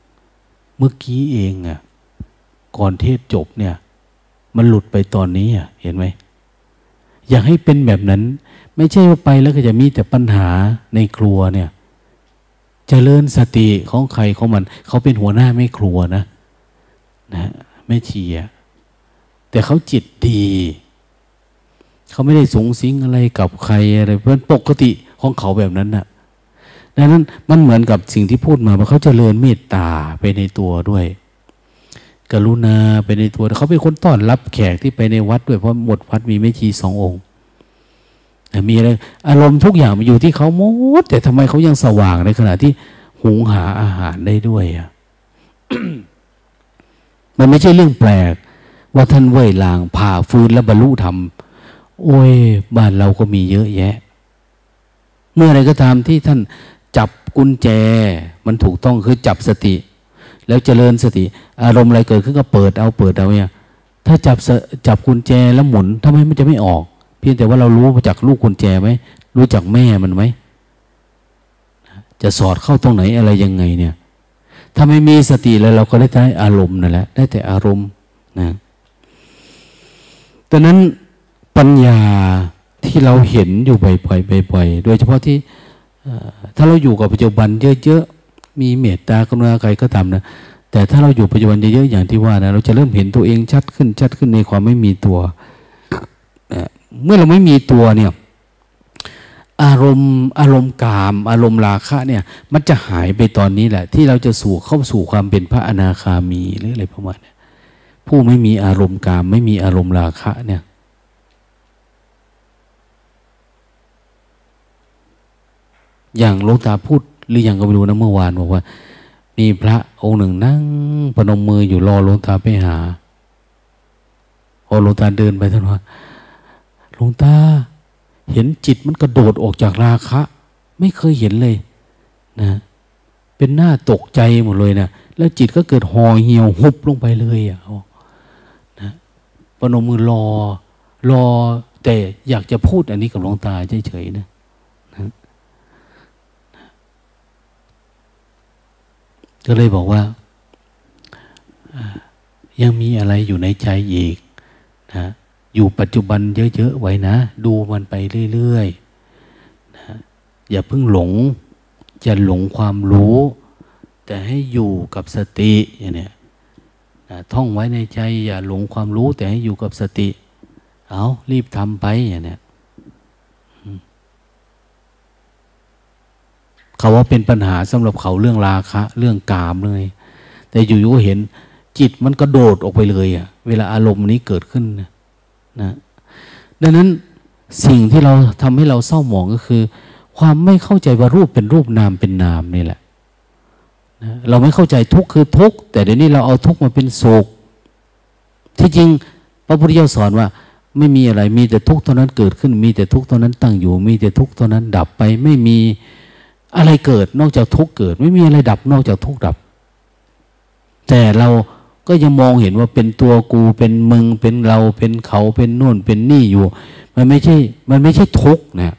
เมื่อกี้เองอะ่ะ ก่อนเทศจบเนี่ย มันหลุดไปตอนนี้อะ เห็นไหม อยากให้เป็นแบบนั้น ไม่ใช่ว่าไปแล้วก็จะมีแต่ปัญหาในครัวเนี่ยจเจริญสติของใครของมัน เขาเป็นหัวหน้าไม่ครัวนะ นะไม่เชียแต่เขาจิตดี เขาไม่ได้สงสิงอะไรกับใครอะไรเพราะปกติของเขาแบบนั้นนะ่ะดังนั้นมันเหมือนกับสิ่งที่พูดมาว่าเขาจเจริญเมตตาไปในตัวด้วย กรุณาไปในตัวเขาเป็นคนต้อนรับแขกที่ไปในวัดด้วยเพราะหมดวัดมีไม่ชีสององค์มีอะไรอารมณ์ทุกอย่างมันอยู่ที่เขาหมด แต่ทำไมเขายังสว่างในขณะที่หุงหาอาหารได้ด้วยอะมันไม่ใช่เรื่องแปลก ว่าท่านเว่ยลางผ่าฟืนและบรรลุธรรม โอ้ย บ้านเราก็มีเยอะแยะ เมื่อไรก็ตามที่ท่านจับกุญแจ มันถูกต้องคือจับสติ แล้วเจริญสติ อารมณ์อะไรเกิดขึ้นก็เปิดเอาเปิดเอาเนี่ย ถ้าจับจับกุญแจแล้วหมุนทำไมมันจะไม่ออก เพียงแต่ว่าเรารู้มาจากลูกกุญแจไหมรู้จักแม่มันไหมจะสอดเข้าตรงไหนอะไรยังไงเนี่ย ถ้าไม่มีสติแล้วเราก็ได้แต่อารมณ์นั่นแหละ ได้แต่อารมณ์นะดังนั้น ปัญญาที่เราเห็นอยู่บ่อยๆบ่อยๆโดยเฉพาะที่ถ้าเราอยู่กับปัจจุบันเยอะๆ มีเมตตากรุณาใครก็ตามนะ แต่ถ้าเราอยู่ปัจจุบันเยอะๆ อย่างที่ว่านะ เราจะเริ่มเห็นตัวเองชัดขึ้นชัดขึ้นในความไม่มีตัว เมื่อเราไม่มีตัวเนี่ย อารมณ์อารมณ์กาม อารมณ์ราคะเนี่ย มันจะหายไปตอนนี้แหละ ที่เราจะสู่เข้าสู่ความเป็นพระอนาคามีหรืออะไรประมาณนี้ผู้ไม่มีอารมณ์กาม ไม่มีอารมณ์ราคะเนี่ย อย่างหลวงตาพูดหรืออย่างก็ไม่รู้นะเมื่อวานบอกว่า มีพระองค์หนึ่งนั่งปนมมืออยู่รอหลวงตาไปหาพอหลวงตาเดินไปท่านว่าหลวงตา เห็นจิตมันกระโดดออกจากราคะ ไม่เคยเห็นเลยนะเป็นหน้าตกใจหมดเลยนะแล้วจิตก็เกิดห่อเหี่ยวหุบลงไปเลยอะนะปนมมือรอรอแต่อยากจะพูดอันนี้กับหลวงตาเฉยๆนะ ก็เลยบอกว่า ยังมีอะไรอยู่ในใจอีกนะอยู่ปัจจุบันเยอะๆไว้นะ ดูมันไปเรื่อยๆนะอย่าเพิ่งหลง จะหลงความรู้ แต่ให้อยู่กับสติอย่างนี้นะท่องไว้ในใจ อย่าหลงความรู้แต่ให้อยู่กับสติ เอารีบทำไปอย่างนี้ เขาว่าเป็นปัญหาสำหรับเขาเรื่องราคะ เรื่องกามเลย แต่อยู่ๆก็เห็นจิตมันกระโดดออกไปเลยอะเวลาอารมณ์นี้เกิดขึ้นนะดังนั้นสิ่งที่เราทำให้เราเศร้าหมองก็คือ ความไม่เข้าใจว่ารูปเป็นรูปนามเป็นนามนี่แหละนะเราไม่เข้าใจทุกคือทุกแต่เดี๋ยวนี้เราเอาทุกมาเป็นโศกที่จริงพระพุทธเจ้าสอนว่าไม่มีอะไรมีแต่ทุกเท่านั้นเกิดขึ้น มีแต่ทุกเท่านั้นตั้งอยู่ มีแต่ทุกเท่านั้นดับไปไม่มี อะไรเกิดนอกจากทุกเกิด ไม่มีอะไรดับนอกจากทุกดับ แต่เราก็ยังมองเห็นว่าเป็นตัวกูเป็นมึงเป็นเราเป็นเขาเป็นนู่นเป็นนี่อยู่ มันไม่ใช่ มันไม่ใช่ทุกนะ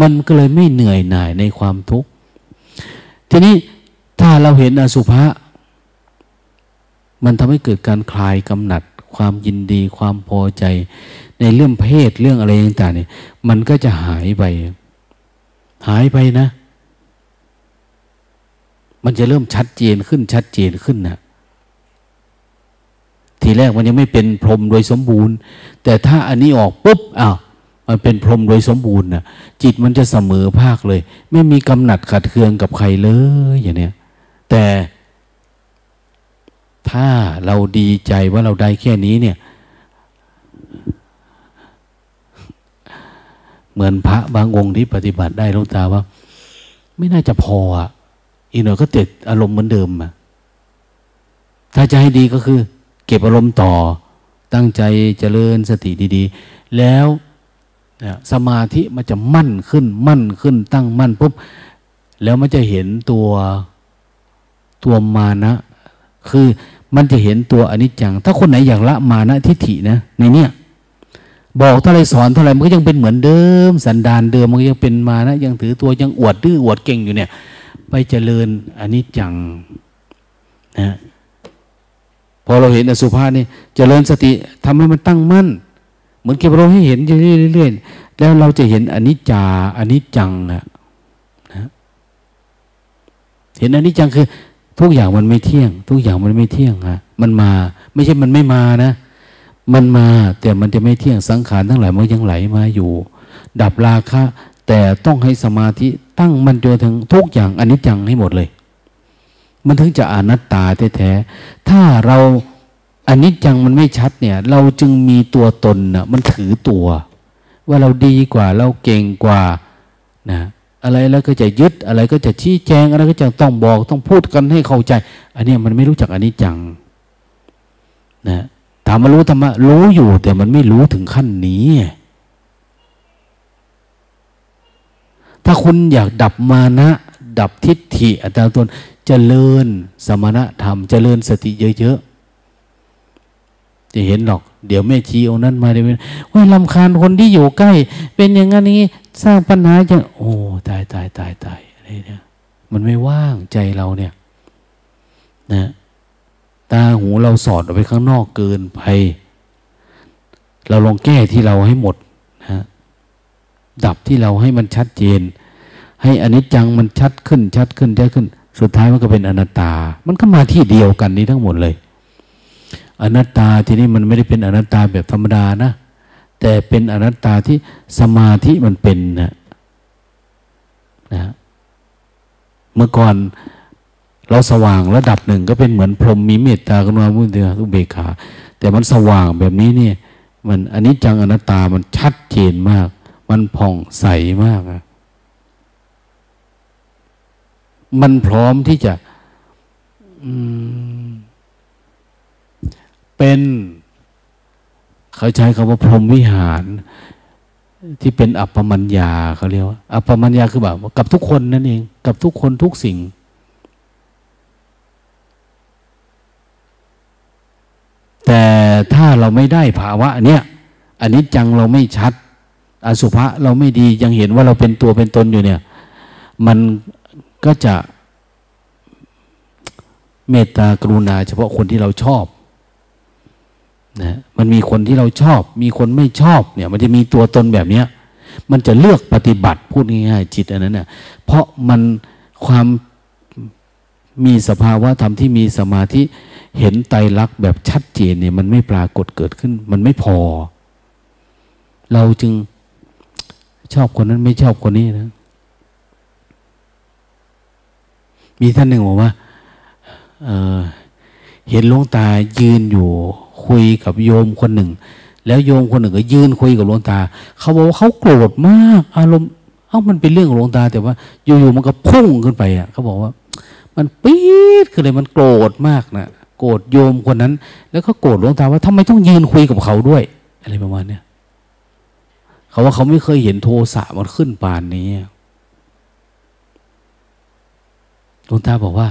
มันก็เลยไม่เหนื่อยหน่ายในความทุกข์ทีนี้ถ้าเราเห็นอสุภะมันทำให้เกิดการคลายกำหนัด ความยินดีความพอใจ ในเรื่องเพศเรื่องอะไรต่างๆเนี่ยมันก็จะหายไป หายไปนะ มันจะเริ่มชัดเจนขึ้นชัดเจนขึ้นนะทีแรกมันยังไม่เป็นพรหมโดยสมบูรณ์ แต่ถ้าอันนี้ออกปุ๊บอ้าวมันเป็นพรหมโดยสมบูรณ์นะจิตมันจะเสมอภาคเลย ไม่มีกำหนัดขัดเคืองกับใครเลยอย่างเนี้ยแต่ถ้าเราดีใจว่าเราได้แค่นี้เนี่ย เหมือนพระบางองค์ที่ปฏิบัติได้ลวงตาว่า ไม่น่าจะพออะ อีกหน่อยก็ติดอารมณ์เหมือนเดิมอะถ้าจะให้ดีก็คือ เก็บอารมณ์ต่อ ตั้งใจเจริญสติดีๆ แล้วสมาธิมันจะมั่นขึ้น มั่นขึ้น ตั้งมั่นปุ๊บแล้วมันจะเห็นตัวตัวมานะ คือมันจะเห็นตัวอนิจจัง ถ้าคนไหนอยากละมานะทิฏฐินะ ในเนี้ยบอกเท่าไรสอนเท่าไรมันก็ยังเป็นเหมือนเดิม สันดานเดิมมันก็ยังเป็นมานะ ยังถือตัวยังอวดดื้ออวดเก่งอยู่เนี่ย ไปเจริญอนิจจังนะพอเราเห็นอสุภะนี่เจริญสติทำให้มันตั้งมั่น เหมือนเก็บเราให้เห็นเรื่อยๆแล้วเราจะเห็นอนิจจาอนิจจังนะเห็นอนิจจังคือ ทุกอย่างมันไม่เที่ยง ทุกอย่างมันไม่เที่ยงฮะมันมา ไม่ใช่มันไม่มานะ มันมาแต่มันจะไม่เที่ยงสังขารทั้งหลายมันยังไหลมาอยู่ ดับราคะ แต่ต้องให้สมาธิตั้งมันจนถึงทุกอย่างอนิจจังให้หมดเลย มันถึงจะอนัตตาแท้ๆถ้าเราอนิจจังมันไม่ชัดเนี่ย เราจึงมีตัวตนนะมันถือตัว ว่าเราดีกว่าเราเก่งกว่านะอะไรแล้วก็จะยึดอะไรก็จะชี้แจงอะไรก็จะต้องบอกต้องพูดกันให้เข้าใจ อันนี้มันไม่รู้จักอนนี้จังนะถามมารู้ธรรมะรู้อยู่แต่มันไม่รู้ถึงขั้นนี้ ถ้าคุณอยากดับมานะ ดับทิฏฐิอัตตาตนจเจริญสมณธรรมจเจริญสติเยอะๆจะเห็นหรอก เดี๋ยวแม่ชีองนั้นมาเดี๋ยวว่าลำคาญคนที่อยู่ใกล้ เป็นอย่างนั้นนี้สร้างปัญหาจะโอ้ตายตายตายตายอะไรเนี่ยมันไม่ว่างใจเราเนี่ยนะตาหูเราสอดออกไปข้างนอกเกินไป เราลองแก้ที่เราให้หมด ดับที่เราให้มันชัดเจน ให้อนิจจังมันชัดขึ้น ชัดขึ้นชัดขึ้น สุดท้ายมันก็เป็นอนัตตา มันก็มาที่เดียวกันนี้ทั้งหมดเลย อนัตตาทีนี้มันไม่ได้เป็นอนัตตาแบบธรรมดานะ แต่เป็นอนัตตาที่สมาธิมันเป็นนะนะเมื่อก่อนเราสว่างระดับหนึ่งก็เป็นเหมือนพรหมมีเมตตากรุณามุทิตาทุเบกขา แต่มันสว่างแบบนี้เนี่ย มันอันนี้จังอนัตตามันชัดเจนมาก มันผ่องใสมากอะมันพร้อมที่จะเป็น เขาใช้คำว่าพรหมวิหาร ที่เป็นอัปปมัญญาเขาเรียกว่าอัปปมัญญาคือแบบกับทุกคนนั่นเอง กับทุกคนทุกสิ่ง แต่ถ้าเราไม่ได้ภาวะเนี้ยอันนี้จังเราไม่ชัด อสุภะเราไม่ดียังเห็นว่าเราเป็นตัวเป็นตนอยู่เนี่ย มันก็จะเมตตากรุณา เฉพาะคนที่เราชอบนะมันมีคนที่เราชอบ มีคนไม่ชอบเนี่ย มันจะมีตัวตนแบบเนี้ย มันจะเลือกปฏิบัติพูดง่ายๆจิตอันนั้นเนี่ยเพราะมันความมีสภาวะธรรมที่มีสมาธิเห็นไตรลักษณ์แบบชัดเจนเนี่ย มันไม่ปรากฏเกิดขึ้น มันไม่พอ เราจึง ชอบคนนั้นไม่ชอบคนนี้นะ มีท่านหนึ่งบอกว่าเเห็นหลวงตายืนอยู่คุยกับโยมคนหนึ่ง แล้วโยมคนหนึ่งก็ยืนคุยกับหลวงตา เขาบอกว่าเขาโกรธมาก อารมณ์เอ้ามันเป็นเรื่องของหลวงตา แต่ว่าอยู่ๆมันก็พุ่งขึ้นไปอะเขาบอกว่า มันปี๊ดคือเลยมันโกรธมากนะโกรธโยมคนนั้น แล้วก็โกรธหลวงตาว่าทำไมต้องยืนคุยกับเขาด้วย อะไรประมาณเนี้ย เขาว่าเขาไม่เคยเห็นโทสะมันขึ้นปานนี้หลวงตาบอกว่า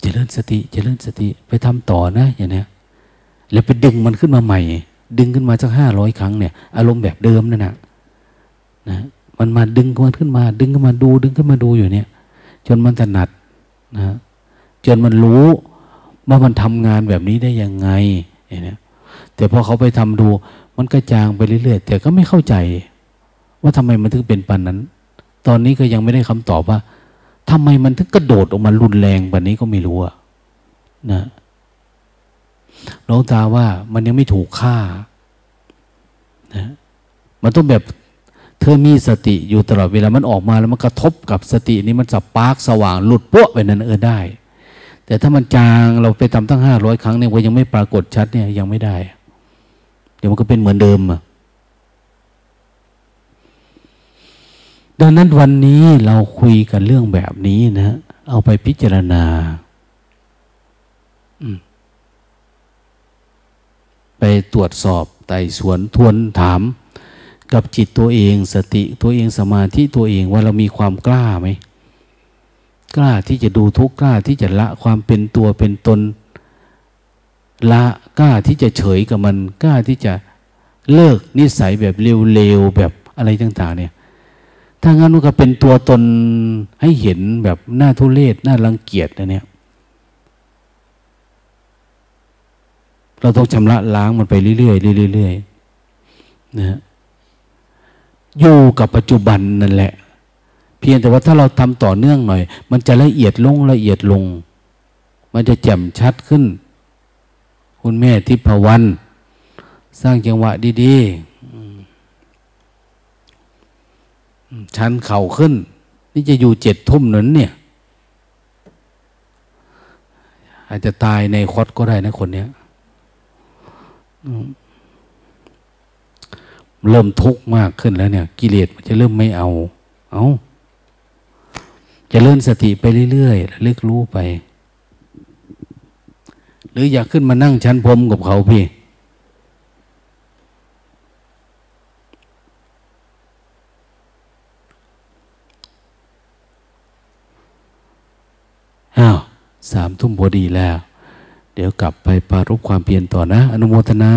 เจริญสติเจริญสติไปทำต่อนะ อย่างเนี้ยแล้วไปดึงมันขึ้นมาใหม่ ดึงขึ้นมาสักห้าร้อยครั้งเนี่ย อารมณ์แบบเดิมนั่นนะนะ มันมาดึงมันขึ้นมา ดึงขึ้นมาดู ดึงขึ้นมาดูอยู่เนี่ย จนมันถนัดนะ จนมันรู้ว่ามันทำงานแบบนี้ได้ยังไงอย่างนี้แต่พอเขาไปทำดู มันก็จางไปเรื่อยๆแต่ก็ไม่เข้าใจ ว่าทำไมมันถึงเป็นปันนั้น ตอนนี้ก็ยังไม่ได้คำตอบว่าทำไมมันถึงกระโดดออกมารุนแรงแบบนี้ก็ไม่รู้อะนะหลวงตาว่ามันยังไม่ถูกฆ่านะมันต้องแบบเธอมีสติอยู่ตลอดเวลา มันออกมาแล้วมันกระทบกับสตินี้มันสปาร์กสว่างหลุดปั้วไปนั้นเออได้ แต่ถ้ามันจางเราไปทำตั้งห้าร้อยครั้งเนี่ยว่ายังไม่ปรากฏชัดเนี่ยยังไม่ได้ เดี๋ยวมันก็เป็นเหมือนเดิมอะดังนั้นวันนี้เราคุยกันเรื่องแบบนี้นะ เอาไปพิจารณาไปตรวจสอบไต่สวนทวนถาม กับจิตตัวเองสติตัวเองสมาธิตัวเองว่าเรามีความกล้าไหมกล้าที่จะดูทุกข์กล้าที่จะละความเป็นตัวเป็นตน ละ กล้าที่จะเฉยกับมัน กล้าที่จะเลิกนิสัยแบบเร็วๆแบบอะไรต่างๆเนี่ย ถ้างั้นมันก็เป็นตัวตนให้เห็นแบบหน้าทุเรศหน้ารังเกียจนะเนี่ย เราต้องชำระล้างมันไปเรื่อยๆเรื่อยๆนะอยู่กับปัจจุบันนั่นแหละ เพียงแต่ว่าถ้าเราทำต่อเนื่องหน่อย มันจะละเอียดลงละเอียดลง มันจะแจ่มชัดขึ้น คุณแม่ทิพวัน สร้างจังหวะดีๆชันเข่าขึ้น นี่จะอยู่เจ็ดทุ่มนั้นเนี่ย อาจจะตายในคอดก็ได้นะคนเนี้ยเริ่มทุกข์มากขึ้นแล้วเนี่ย กิเลสมันจะเริ่มไม่เอา เอาจะเลื่อนสติไปเรื่อยๆเลึกรู้ไป รืออยากขึ้นมานั่งชั้นพรมกับเขาพี่ อ้าวสามทุ่มพอดีแล้ว เดี๋ยวกลับไปปารบความเพียรต่อนะ อนุโมทนา